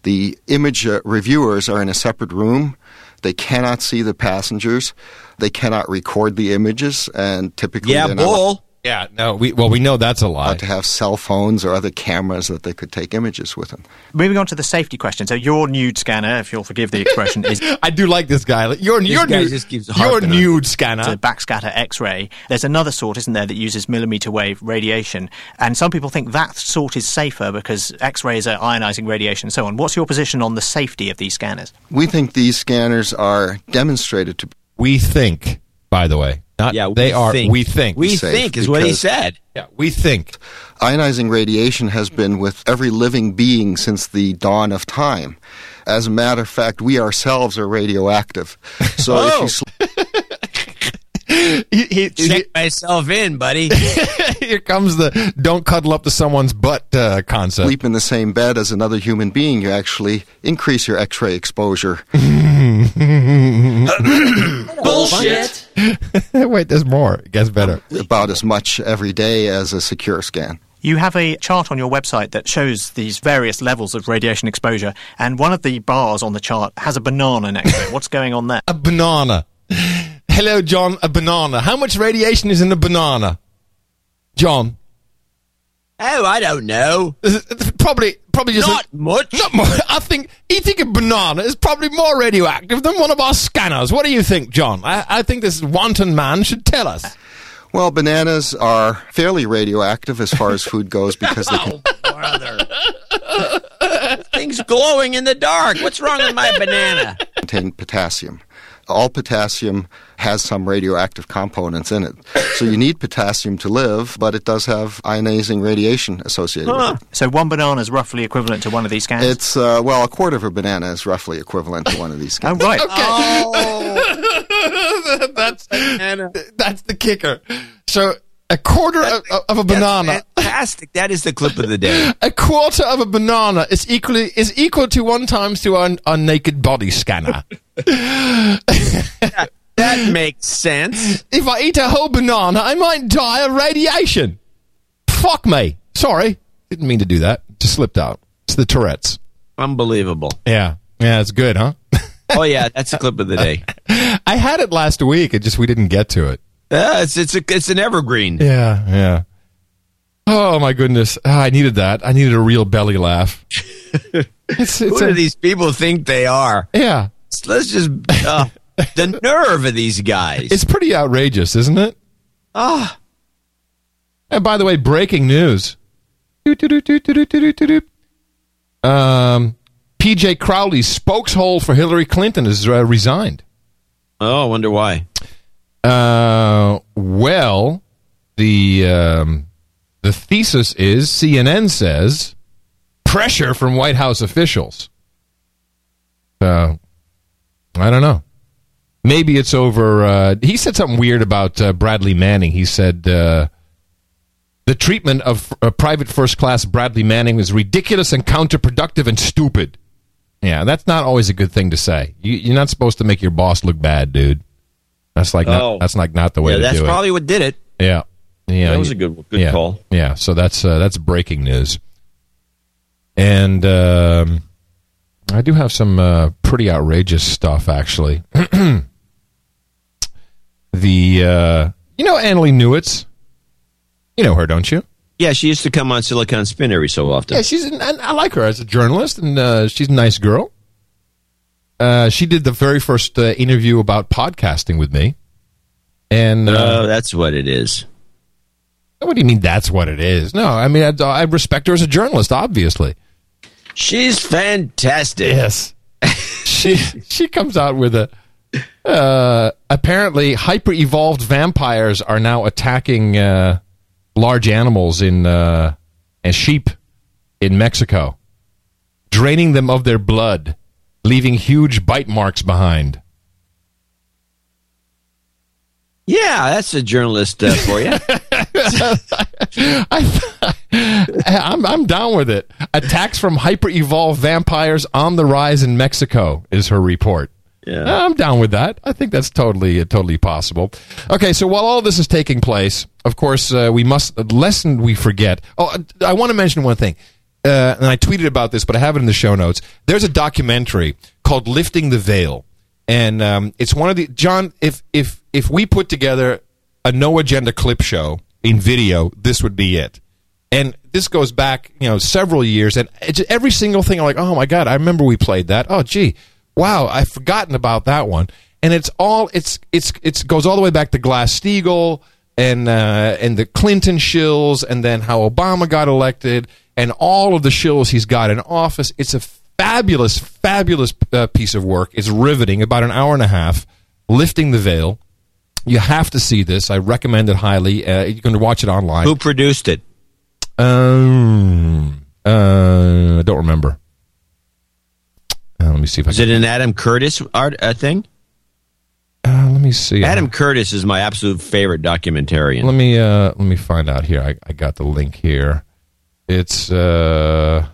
the image uh, reviewers are in a separate room. They cannot see the passengers. They cannot record the images, and typically Yeah, they're not bull. Yeah, no, we well we know that's a lie. allowed to have cell phones or other cameras that they could take images with them. Moving on to the safety question. So your nude scanner, if you'll forgive the expression, is [LAUGHS] I do like this guy. Your This your guy nude, just keeps your harping on nude a scanner. backscatter X-ray. There's another sort, isn't there, that uses millimeter wave radiation, and some people think that sort is safer because X-rays are ionizing radiation and so on. What's your position on the safety of these scanners? We think these scanners are demonstrated to We think, by the way, not Yeah, they are. think. We think. We think is what he said. yeah, we think. Ionizing radiation has been with every living being since the dawn of time. As a matter of fact, we ourselves are radioactive. So if Oh. you sl- [LAUGHS] He, he, Check myself in, buddy. [LAUGHS] here comes the don't cuddle up to someone's butt uh, concept. sleep in the same bed as another human being, you actually increase your X-ray exposure. [LAUGHS] Bullshit. [LAUGHS] Wait, there's more. It gets better. about as much every day as a secure scan. You have a chart on your website that shows these various levels of radiation exposure, and one of the bars on the chart has a banana next to it. What's going on there? A banana. Hello, John. A banana. How much radiation is in a banana? John. oh, I don't know. Probably, probably just Not a, much. Not more. [LAUGHS] I think eating a banana is probably more radioactive than one of our scanners. What do you think, John? I, I think this wanton man should tell us. Well, bananas are fairly radioactive as far as [LAUGHS] food goes because they oh, can Brother. Thing's glowing in the dark. What's wrong with my banana? contain potassium. All potassium has some radioactive components in it. So you need potassium to live, but it does have ionizing radiation associated with it. So one banana is roughly equivalent to one of these scans. It's, uh, well, a quarter of a banana is roughly equivalent to one of these oh scans. right. [LAUGHS] Oh, [LAUGHS] that's that's the kicker. So a quarter of, of a banana, fantastic. That is the clip of the day. [LAUGHS] a quarter of a banana is equally is equal to one times to our, our naked body scanner. That makes sense. if I eat a whole banana, I might die of radiation. Fuck me. Sorry, didn't mean to do that. Just slipped out. It's the Tourette's. Unbelievable. Yeah, yeah, it's good, huh? Oh yeah, that's the clip of the day. [LAUGHS] I had it last week. It just we didn't get to it. Uh, it's it's a, it's an evergreen. Yeah, yeah. Oh my goodness, Ah, I needed that. I needed a real belly laugh. [LAUGHS] it's, Who it's do a- these people think they are? yeah, Let's just uh, [LAUGHS] the nerve of these guys. it's pretty outrageous, isn't it? Ah, And by the way, breaking news. Um, PJ Crowley's spokeshole for Hillary Clinton has uh, resigned. oh, I wonder why. Uh, well, the um, the thesis is CNN says pressure from White House officials. Uh, I don't know. Maybe it's over. Uh, he said something weird about uh, Bradley Manning. He said uh, the treatment of uh, private first class Bradley Manning was ridiculous and counterproductive and stupid. Yeah, that's not always a good thing to say. You, you're not supposed to make your boss look bad, dude. That's like Oh. not, that's like not the way Yeah, to that's do it. probably what did it. Yeah, yeah. That was a good good yeah, call. Yeah, so that's uh, that's breaking news. And um, I do have some uh, pretty outrageous stuff, actually. [CLEARS THROAT] the uh, you know Annalie Newitz, you know her, don't you? Yeah, she used to come on Silicon Spin every so often. Yeah, she's an, and I like her as a journalist, and uh, she's a nice girl. uh, she did the very first uh, interview about podcasting with me. And uh, oh, that's what it is. What do you mean? That's what it is? No, I mean I, I respect her as a journalist. Obviously, she's fantastic. Yes, [LAUGHS] she she comes out with a. Uh, apparently, hyper evolved vampires are now attacking uh, large animals in uh, and sheep in Mexico, draining them of their blood, leaving huge bite marks behind. Yeah, that's a journalist uh, for you. [LAUGHS] [LAUGHS] I, am I'm down with it. Attacks from hyper evolved vampires on the rise in Mexico is her report. Yeah. I'm down with that. I think that's totally uh, totally possible. Okay, so while all this is taking place, of course, uh, we must lesson we forget. Oh, I want to mention one thing. Uh, and I tweeted about this, but I have it in the show notes. There's a documentary called "Lifting the Veil," and um, it's one of the John. If if if we put together a no agenda clip show in video, this would be it. And this goes back, you know, several years, and every single thing, I'm like, oh my god, I remember we played that. Oh gee, wow, I've forgotten about that one. And it's all it's it's it's goes all the way back to Glass Steagall and uh, and the Clinton shills, and then how Obama got elected, and all of the shills he's got in office. It's a fabulous, fabulous uh, piece of work. It's riveting, about an hour and a half, lifting the veil. You have to see this. I recommend it highly. Uh, you can watch it online. Who produced it? Um, uh, I don't remember. Uh, let me see if is I it an Adam Curtis art uh, thing? Uh, let me see. Adam Curtis is my absolute favorite documentarian. Let me uh, let me find out here. I, I got the link here. It's uh,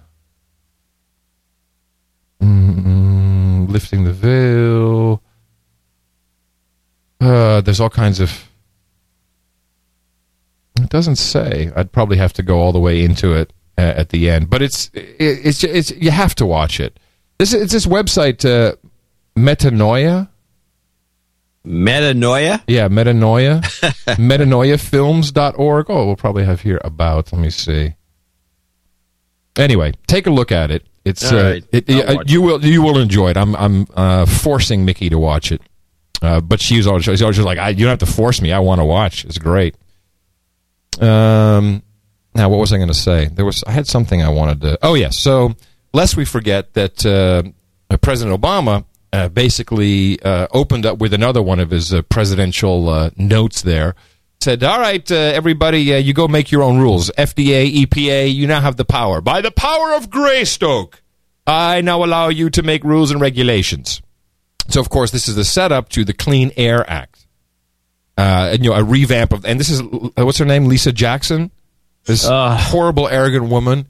mm, lifting the veil. Uh, there's all kinds of. It doesn't say. I'd probably have to go all the way into it uh, at the end, but it's it, it's it's you have to watch it. This is this website uh, Metanoia. Metanoia? Yeah, Metanoia. [LAUGHS] Metanoiafilms.org. Oh, we'll probably have here about. Let me see. Anyway, take a look at it. It's uh, right. it, uh, you will you will enjoy it. I'm I'm uh, forcing Mickey to watch it, uh, but she's always she's always like I, you don't have to force me. I want to watch. It's great. Um, now what was I going to say? There was I had something I wanted to. Oh yeah, So lest we forget that uh, President Obama uh, basically uh, opened up with another one of his uh, presidential uh, notes there. Said, all right, uh, everybody, uh, you go make your own rules. FDA, EPA, you now have the power. By the power of Greyskull, I now allow you to make rules and regulations. So, of course, this is the setup to the Clean Air Act. Uh, and, you know, a revamp of, and this is, uh, what's her name? Lisa Jackson? This horrible, arrogant woman.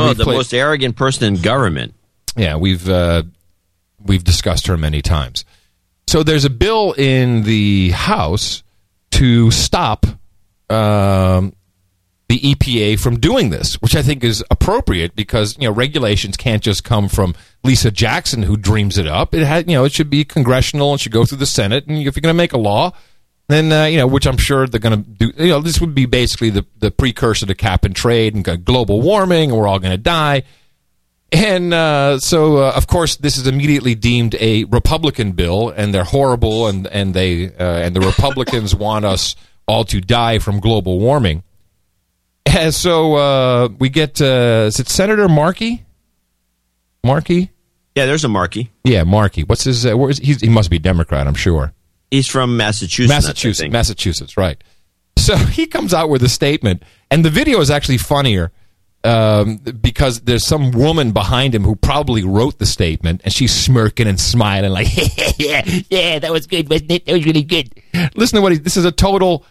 Oh, the played- most arrogant person in government. yeah, we've uh, we've discussed her many times. So there's a bill in the House to stop um, the EPA from doing this, which I think is appropriate because you know regulations can't just come from Lisa Jackson who dreams it up. It had you know it should be congressional and should go through the Senate. And if you're going to make a law, then uh, you know which I'm sure they're going to do. You know this would be basically the the precursor to cap and trade and global warming, and we're all going to die. And uh, so, uh, of course, this is immediately deemed a Republican bill, and they're horrible, and and they uh, and the Republicans [LAUGHS] want us all to die from global warming. And so uh, we get uh, is it Senator Markey? Markey? Yeah, there's a Markey. Yeah, Markey. What's his? Uh, where is, he's, he must be a Democrat, I'm sure. He's from Massachusetts. Massachusetts. Massachusetts, right? So [LAUGHS] he comes out with a statement, and the video is actually funnier um, because there's some woman behind him who probably wrote the statement, and she's smirking and smiling like, [LAUGHS] "Yeah, yeah, that was good, wasn't it? That was really good." Listen to what he. This is a total.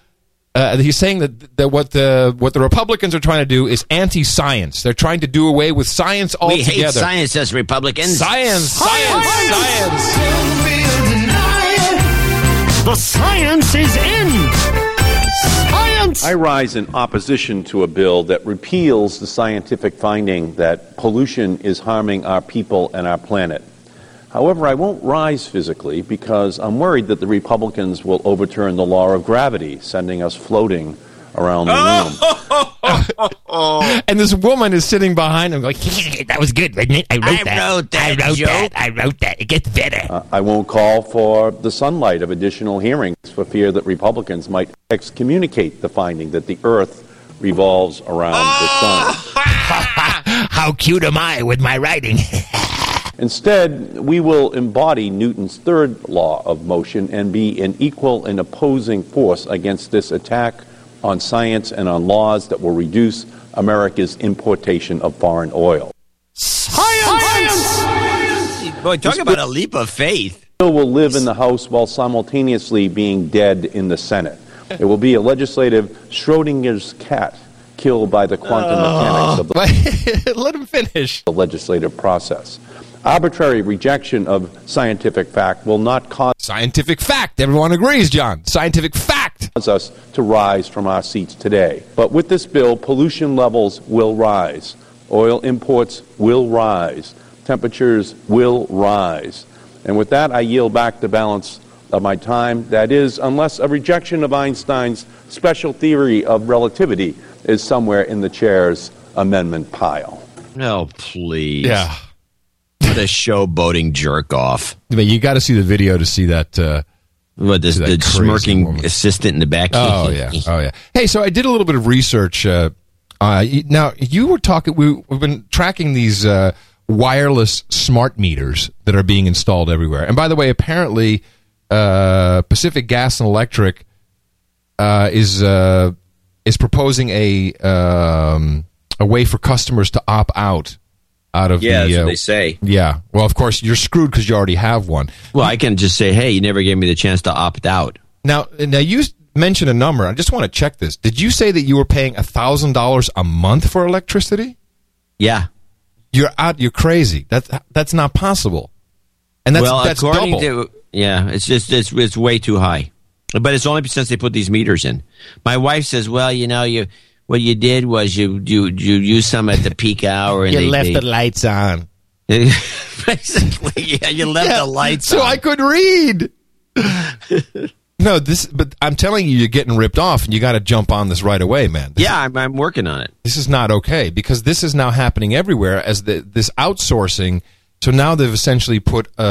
Uh, he's saying that, that what the what the Republicans are trying to do is anti-science. They're trying to do away with science altogether. We altogether. hate science as Republicans. Science, science, science. The science is in. Science. I rise in opposition to a bill that repeals the scientific finding that pollution is harming our people and our planet. However, I won't rise physically because I'm worried that the Republicans will overturn the law of gravity, sending us floating around the room. [LAUGHS] and this woman is sitting behind him, going, "That was good, wasn't it? I wrote I that. wrote that I wrote joke." that. I wrote that. It gets better." Uh, I won't call for the sunlight of additional hearings for fear that Republicans might excommunicate the finding that the Earth revolves around the sun. [LAUGHS] How cute am I with my writing? [LAUGHS] Instead, we will embody Newton's third law of motion and be an equal and opposing force against this attack on science and on laws that will reduce America's importation of foreign oil. Boy, talk about a leap of faith. bill will live in the House while simultaneously being dead in the Senate. It will be a legislative Schrodinger's cat killed by the quantum uh. mechanics of [LAUGHS] the Let him finish. the legislative process. Arbitrary rejection of scientific fact will not cause Scientific fact. Everyone agrees, John. Scientific fact. Us to rise from our seats today. But with this bill, pollution levels will rise. Oil imports will rise. Temperatures will rise. And with that, I yield back the balance of my time. That is, unless a rejection of Einstein's special theory of relativity is somewhere in the chair's amendment pile. No, please. Yeah. What a showboating jerk off. But you got to see the video to see that. Uh, What this the smirking woman. assistant in the back? Oh [LAUGHS] yeah, oh yeah. Hey, so I did a little bit of research. Uh, uh, now you were talking. We, we've been tracking these uh, wireless smart meters that are being installed everywhere. And by the way, apparently, uh, Pacific Gas and Electric uh, is uh, is proposing a um, a way for customers to opt out out of Yeah, the. that's what uh, they say. Yeah. Well, of course, you're screwed because you already have one. Well, I can just say, hey, you never gave me the chance to opt out. Now, now you mentioned a number. I just want to check this. Did you say that you were paying thousand dollars a month for electricity? Yeah. You're out. You're crazy. That's that's not possible. And that's well, that's according double. to yeah, it's just it's it's way too high. But it's only since they put these meters in. My wife says, "Well, you know, you what you did was you you you used some at the peak hour and you they, left they, the lights on. [LAUGHS] basically, yeah, you left Yeah, the lights on. so on. I could read. [LAUGHS] no, this. But I'm telling you, you're getting ripped off, and you got to jump on this right away, man. This yeah, I'm, I'm working on it. this is not okay because this is now happening everywhere as the, this outsourcing. So now they've essentially put a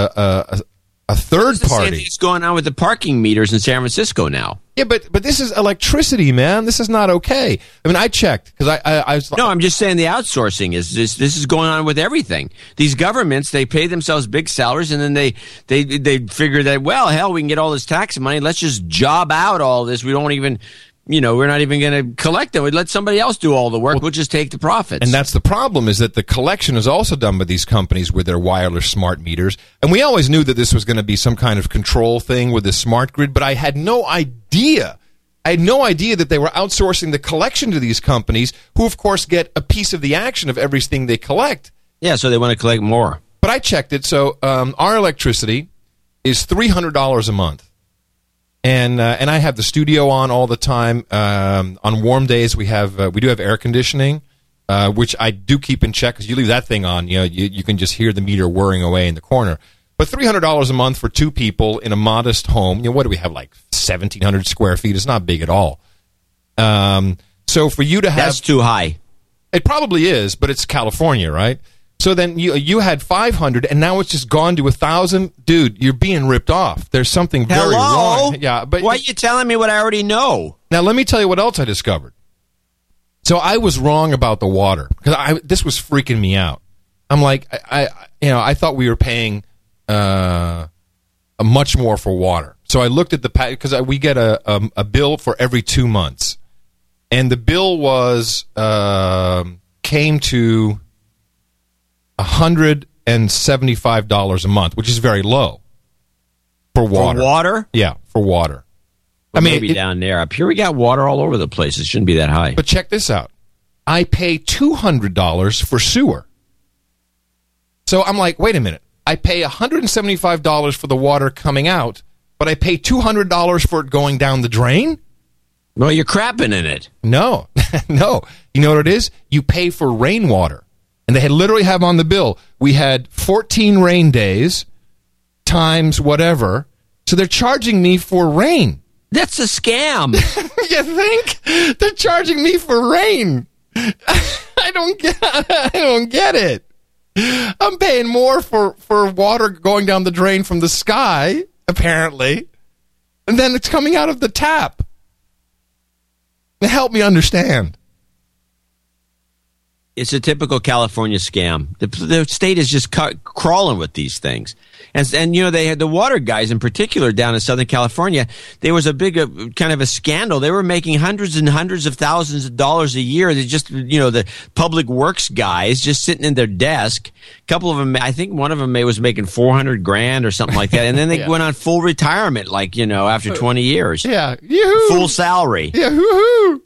a, a, third It's party. that's going on with the parking meters in San Francisco now. Yeah, but but this is electricity, man. This is not okay. I mean, I checked because I, I I was No, I'm just saying the outsourcing is this. This is going on with everything. These governments they pay themselves big salaries, and then they they they figure that well, hell, we can get all this tax money. Let's just job out all this. We don't even, you know, we're not even going to collect them. We'd let somebody else do all the work. We'll just take the profits. And that's the problem is that the collection is also done by these companies with their wireless smart meters. And we always knew that this was going to be some kind of control thing with the smart grid, but I had no idea. I had no idea that they were outsourcing the collection to these companies, who of course get a piece of the action of everything they collect. yeah, so they want to collect more. But I checked it. So um, our electricity is three hundred dollars a month, and uh, and I have the studio on all the time. Um, on warm days, we have uh, we do have air conditioning, uh, which I do keep in check because you leave that thing on, you know, you, you can just hear the meter whirring away in the corner. But three hundred dollars a month for two people in a modest home. You know, what do we have? Like seventeen hundred square feet. It's not big at all. Um, so for you to have That's too high. it probably is, but it's California, right? So then you you had 500 and now it's just gone to a 1000. Dude, you're being ripped off. There's something very Hello? wrong. Yeah, but Why are you telling me what I already know? Now let me tell you what else I discovered. So I was wrong about the water because I this was freaking me out. I'm like I, I you know, I thought we were paying uh a much more for water. So I looked at the because we get a, a a bill for every 2 months. And the bill was um came to $175 a month, which is very low for water. water? Yeah, for water. I I mean, maybe it- down there. Up here, we got water all over the place. It shouldn't be that high. But check this out. I pay $200 for sewer. So I'm like, wait a minute. I pay $175 for the water coming out, but I pay $200 for it going down the drain? Well, you're crapping in it. No, [LAUGHS] no. You know what it is? You pay for rainwater. And they had literally have on the bill, we had 14 rain days times whatever. So they're charging me for rain. That's a scam. [LAUGHS] you think they're charging me for rain? [LAUGHS] I don't get. [LAUGHS] I don't get it. I'm paying more for for water going down the drain from the sky, apparently, and then it's coming out of the tap. Help me understand. It's a typical California scam. The, the state is just ca- crawling with these things. And, and, you know, they had the water guys in particular down in Southern California. There was a big, uh, kind of a scandal. They were making hundreds and hundreds of thousands of dollars a year. They just, you know, the public works guys just sitting in their desk. A couple of them, I think one of them was making 400 grand or something like that. And then they [LAUGHS] Yeah. went on full retirement, like, you know, after 20 years. Yeah, yoo-hoo. Full salary. Yeah, hoo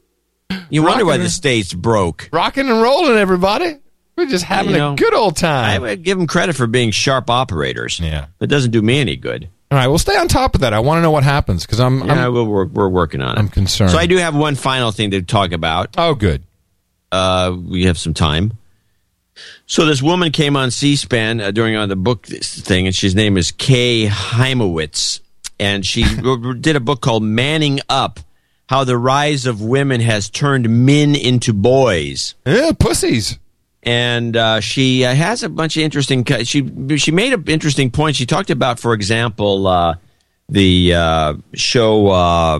You wonder why the state's broke. Rocking and rolling, everybody. We're just having You know, a good old I time. would give them credit for being sharp operators. Yeah. It doesn't do me any good. All right, well, stay on top of that. I want to know what happens because I'm, Yeah, I'm we're, we're, we're working on it. I'm concerned. So I do have one final thing to talk about. Oh, good. Uh, we have some time. So this woman came on C-SPAN uh, during uh, the book thing, and she's name is Kay Hymowitz, and she [LAUGHS] did a book called "Manning Up: How the Rise of Women Has Turned Men into Boys." Yeah, pussies. and uh, she uh, has a bunch of interesting. She she made an interesting point. She talked about, for example, uh, the uh, show uh, uh,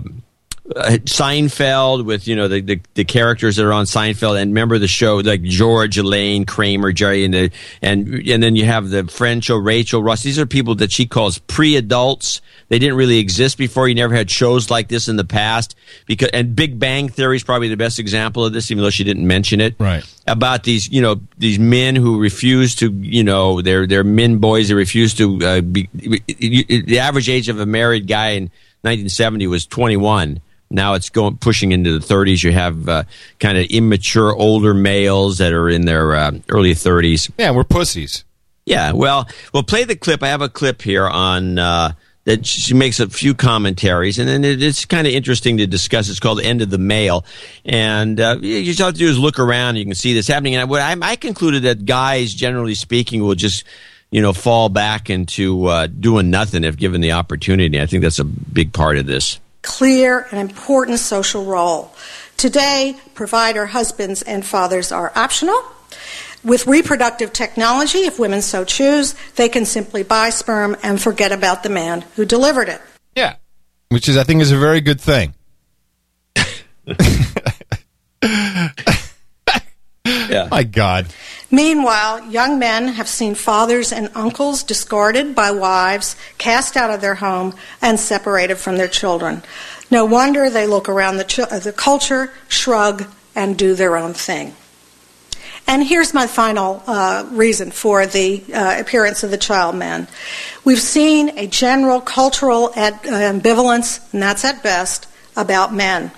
Seinfeld with you know the, the the characters that are on Seinfeld, and remember the show like George, Elaine, Kramer, Jerry, and the and and then you have the friend show Rachel Ross. These are people that she calls pre-adults. They didn't really exist before. You never had shows like this in the past. Because and Big Bang Theory is probably the best example of this, even though she didn't mention it Right. about these, you know, these men who refuse to, you know, they're they're men boys. They refuse to uh, be. The average age of a married guy in 1970 was 21. Now it's going pushing into the 30s. You have uh, kind of immature older males that are in their uh, early 30s. Yeah, we're pussies. Yeah, well, we'll play the clip. I have a clip here on uh, that she makes a few commentaries, and then it, it's kind of interesting to discuss. It's called "End of the Male," and uh, you just have to do is look around. And you can see this happening. And what I, I concluded that guys, generally speaking, will just you know fall back into uh, doing nothing if given the opportunity. I think that's a big part of this. Clear and important social role. Today, provider husbands and fathers are optional. With reproductive technology, if women so choose, they can simply buy sperm and forget about the man who delivered it. Yeah. Which is, I think, is a very good thing. [LAUGHS] Yeah. My God. Meanwhile, young men have seen fathers and uncles discarded by wives, cast out of their home, and separated from their children. No wonder they look around the, ch- uh, the culture, shrug, and do their own thing. And here's my final uh, reason for the uh, appearance of the child man. We've seen a general cultural ad- uh, ambivalence, and that's at best, about men.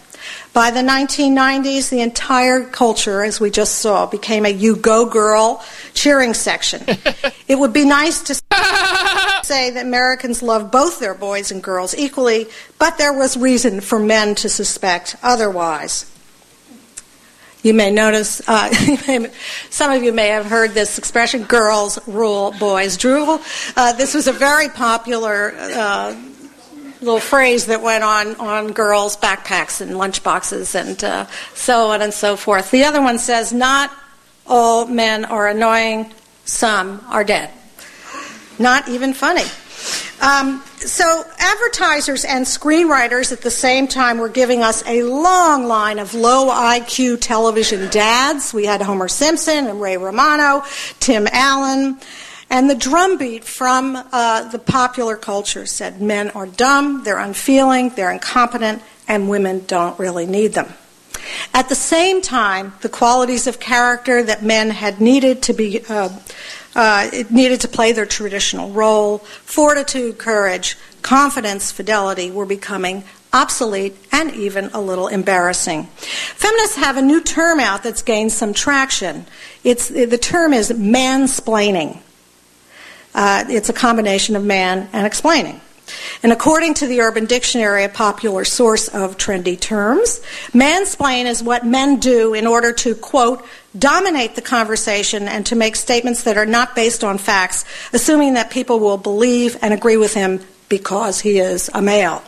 By the 1990s, the entire culture, as we just saw, became a you go girl cheering section. [LAUGHS] it would be nice to [LAUGHS] say that Americans love both their boys and girls equally, but there was reason for men to suspect otherwise. You may notice, uh, [LAUGHS] some of you may have heard this expression girls rule, boys drool. Uh, this was a very popular uh, little phrase that went on on girls' backpacks and lunchboxes and uh, so on and so forth. The other one says, Not all men are annoying, some are dead. Not even funny. Um, so, advertisers and screenwriters at the same time were giving us a long line of low IQ television dads. We had Homer Simpson and Ray Romano, Tim Allen. And the drumbeat from uh, the popular culture said men are dumb, they're unfeeling, they're incompetent, and women don't really need them. At the same time, the qualities of character that men had needed to be uh, uh, needed to play their traditional role, fortitude, courage, confidence, fidelity, were becoming obsolete and even a little embarrassing. Feminists have a new term out that's gained some traction. It's, the term is mansplaining. Uh, it's a combination of man and explaining. And according to the Urban Dictionary, a popular source of trendy terms, mansplain is what men do in order to, quote, dominate the conversation and to make statements that are not based on facts, assuming that people will believe and agree with him because he is a male.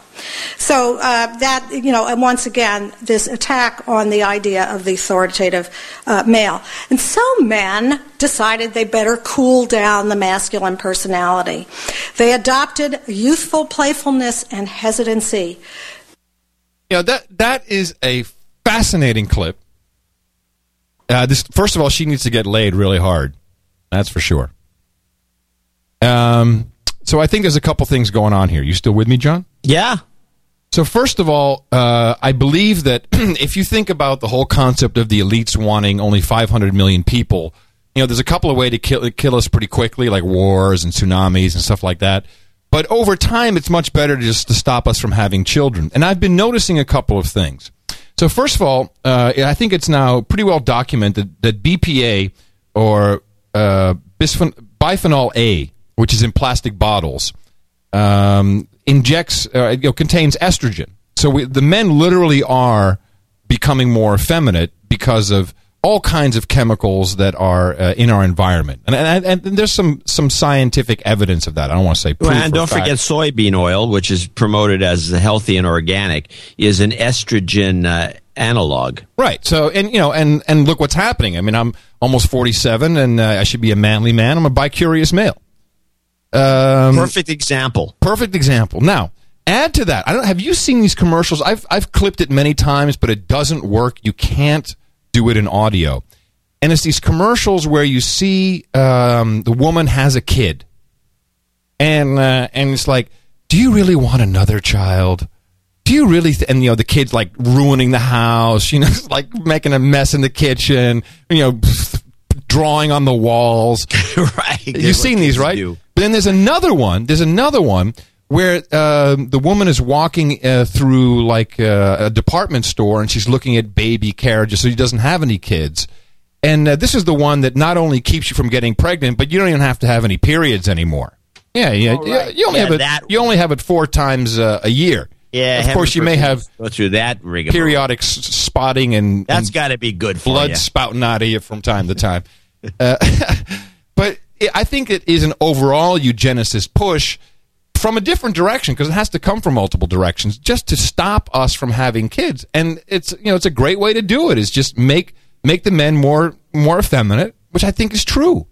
So uh, that, you know, and once again, this attack on the idea of the authoritative uh, male. And some men decided they better cool down the masculine personality. They adopted youthful playfulness and hesitancy. You know, that, that is a fascinating clip. Uh, this, first of all, she needs to get laid really hard. That's for sure. Um, so I think there's a couple things going on here. You still with me, John? Yeah. So first of all, uh, I believe that [CLEARS THROAT] if you think about the whole concept of the elites wanting only 500 million people, you know, there's a couple of ways to kill, kill us pretty quickly, like wars and tsunamis and stuff like that. But over time, it's much better to just to stop us from having children. And I've been noticing a couple of things. So first of all, uh, I think it's now pretty well documented that BPA or uh, bisphen- bisphenol A which is in plastic bottles, um, injects, uh, you know, contains estrogen. So we, the men literally are becoming more effeminate because of all kinds of chemicals that are uh, in our environment, and, and, and, there's some some scientific evidence of that. I don't want to say proof well, and don't fact. forget soybean oil, which is promoted as healthy and organic, is an estrogen uh, analog. Right. So, and you know, and and look what's happening. I mean, I'm almost 47, and uh, I should be a manly man. I'm a bicurious male. Um, perfect example. Perfect example. Now, add to that. I don't. Have you seen these commercials? I've I've clipped it many times, but it doesn't work. You can't do it in audio. And it's these commercials where you see um, the woman has a kid, and uh, and it's like, do you really want another child? Do you really? Th-? And you know, the kid's like ruining the house. [LAUGHS] You know, like making a mess in the kitchen. You know, [LAUGHS] drawing on the walls. [LAUGHS] right. You've seen these, right? Do. But then there's another one. There's another one where uh, the woman is walking uh, through like uh, a department store and she's looking at baby carriages, so she doesn't have any kids. And uh, this is the one that not only keeps you from getting pregnant, but you don't even have to have any periods anymore. Yeah, yeah. Right. You only Yeah, have it. that- You only have it four times uh, a year. Yeah. Of course, you may have go through that rigmarole. periodic s- spotting and that's got to be good for blood you. spouting out of you from time to time. [LAUGHS] uh, [LAUGHS] but I think it is an overall eugenicist push from a different direction because it has to come from multiple directions just to stop us from having kids. And it's you know it's a great way to do it is just make make the men more more effeminate, which I think is true.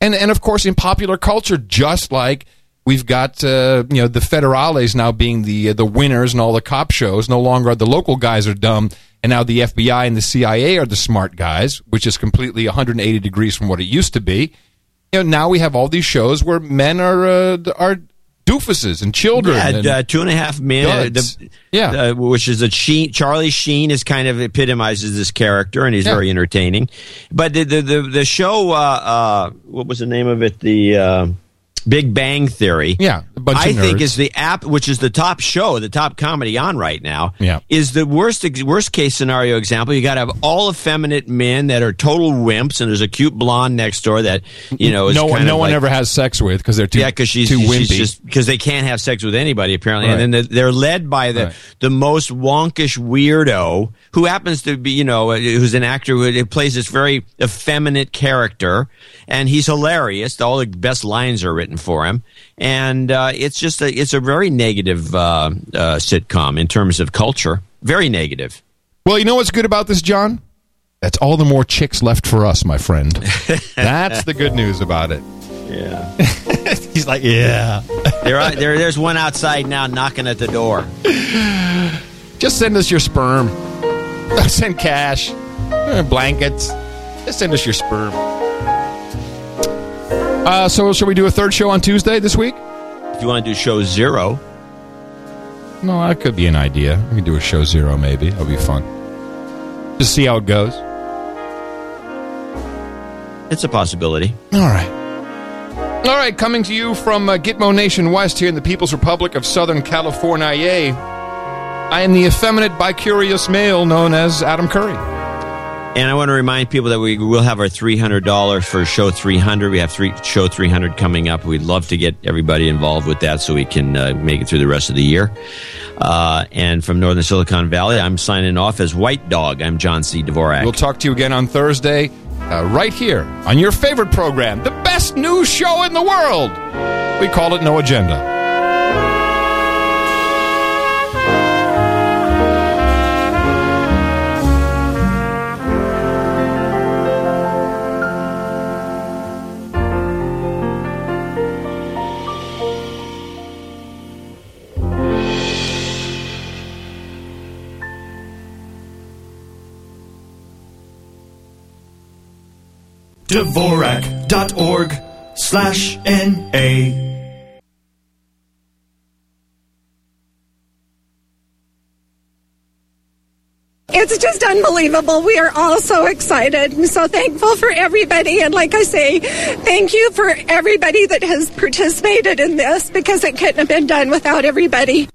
And and of course in popular culture, just like we've got uh, you know the federales now being the uh, the winners and all the cop shows. No longer the local guys are dumb, and now the FBI and the CIA are the smart guys, which is completely 180 degrees from what it used to be. You know, now we have all these shows where men are uh, are doofuses and children. Yeah, and uh, two and a half men. uh, the- yeah, uh, which is a Sheen. Charlie Sheen is kind of epitomizes this character, and he's Yeah. very entertaining. But the the the, the show, uh, uh, what was the name of it? The uh, Big Bang Theory. Yeah, I think is the app, which is the top show, the top comedy on right now. Yeah. is the worst worst case scenario example. You got to have all effeminate men that are total wimps, and there's a cute blonde next door that you know is no one no one like- ever has sex with because they're too yeah, because she's too wimpy. because they can't have sex with anybody apparently, Right. and then they're, they're led by the Right. the most wonkish weirdo who happens to be you know who's an actor who plays this very effeminate character, and he's hilarious. All the best lines are written for him, and uh, it's just a it's a very negative uh, uh, sitcom in terms of culture. Very negative. Well, you know what's good about this, John? That's all the more chicks left for us, my friend. [LAUGHS] That's the good news about it. Yeah. [LAUGHS] He's like, yeah. there, are, there, there's one outside now knocking at the door. Just send us your sperm. [LAUGHS] Send cash, uh, blankets. Just send us your sperm. Uh, so, shall we do a third show on Tuesday this week? If you want to do show zero, No, that could be an idea. We can do a show zero, maybe. That'll be fun. Just see how it goes. it's a possibility. All right. All right, coming to you from uh, Gitmo Nation West here in the People's Republic of Southern California. I am the effeminate bicurious male known as Adam Curry. And I want to remind people that we will have our $300 for show 300. We have three, show 300 coming up. We'd love to get everybody involved with that so we can uh, make it through the rest of the year. Uh, and from Northern Silicon Valley, I'm signing off as White Dog. I'm John C. Dvorak. We'll talk to you again on Thursday, uh, right here on your favorite program, the best news show in the world. We call it No Agenda. Dvorak.org slash NA. It's just unbelievable. We are all so excited and so thankful for everybody. And like I say, thank you for everybody that has participated in this because it couldn't have been done without everybody.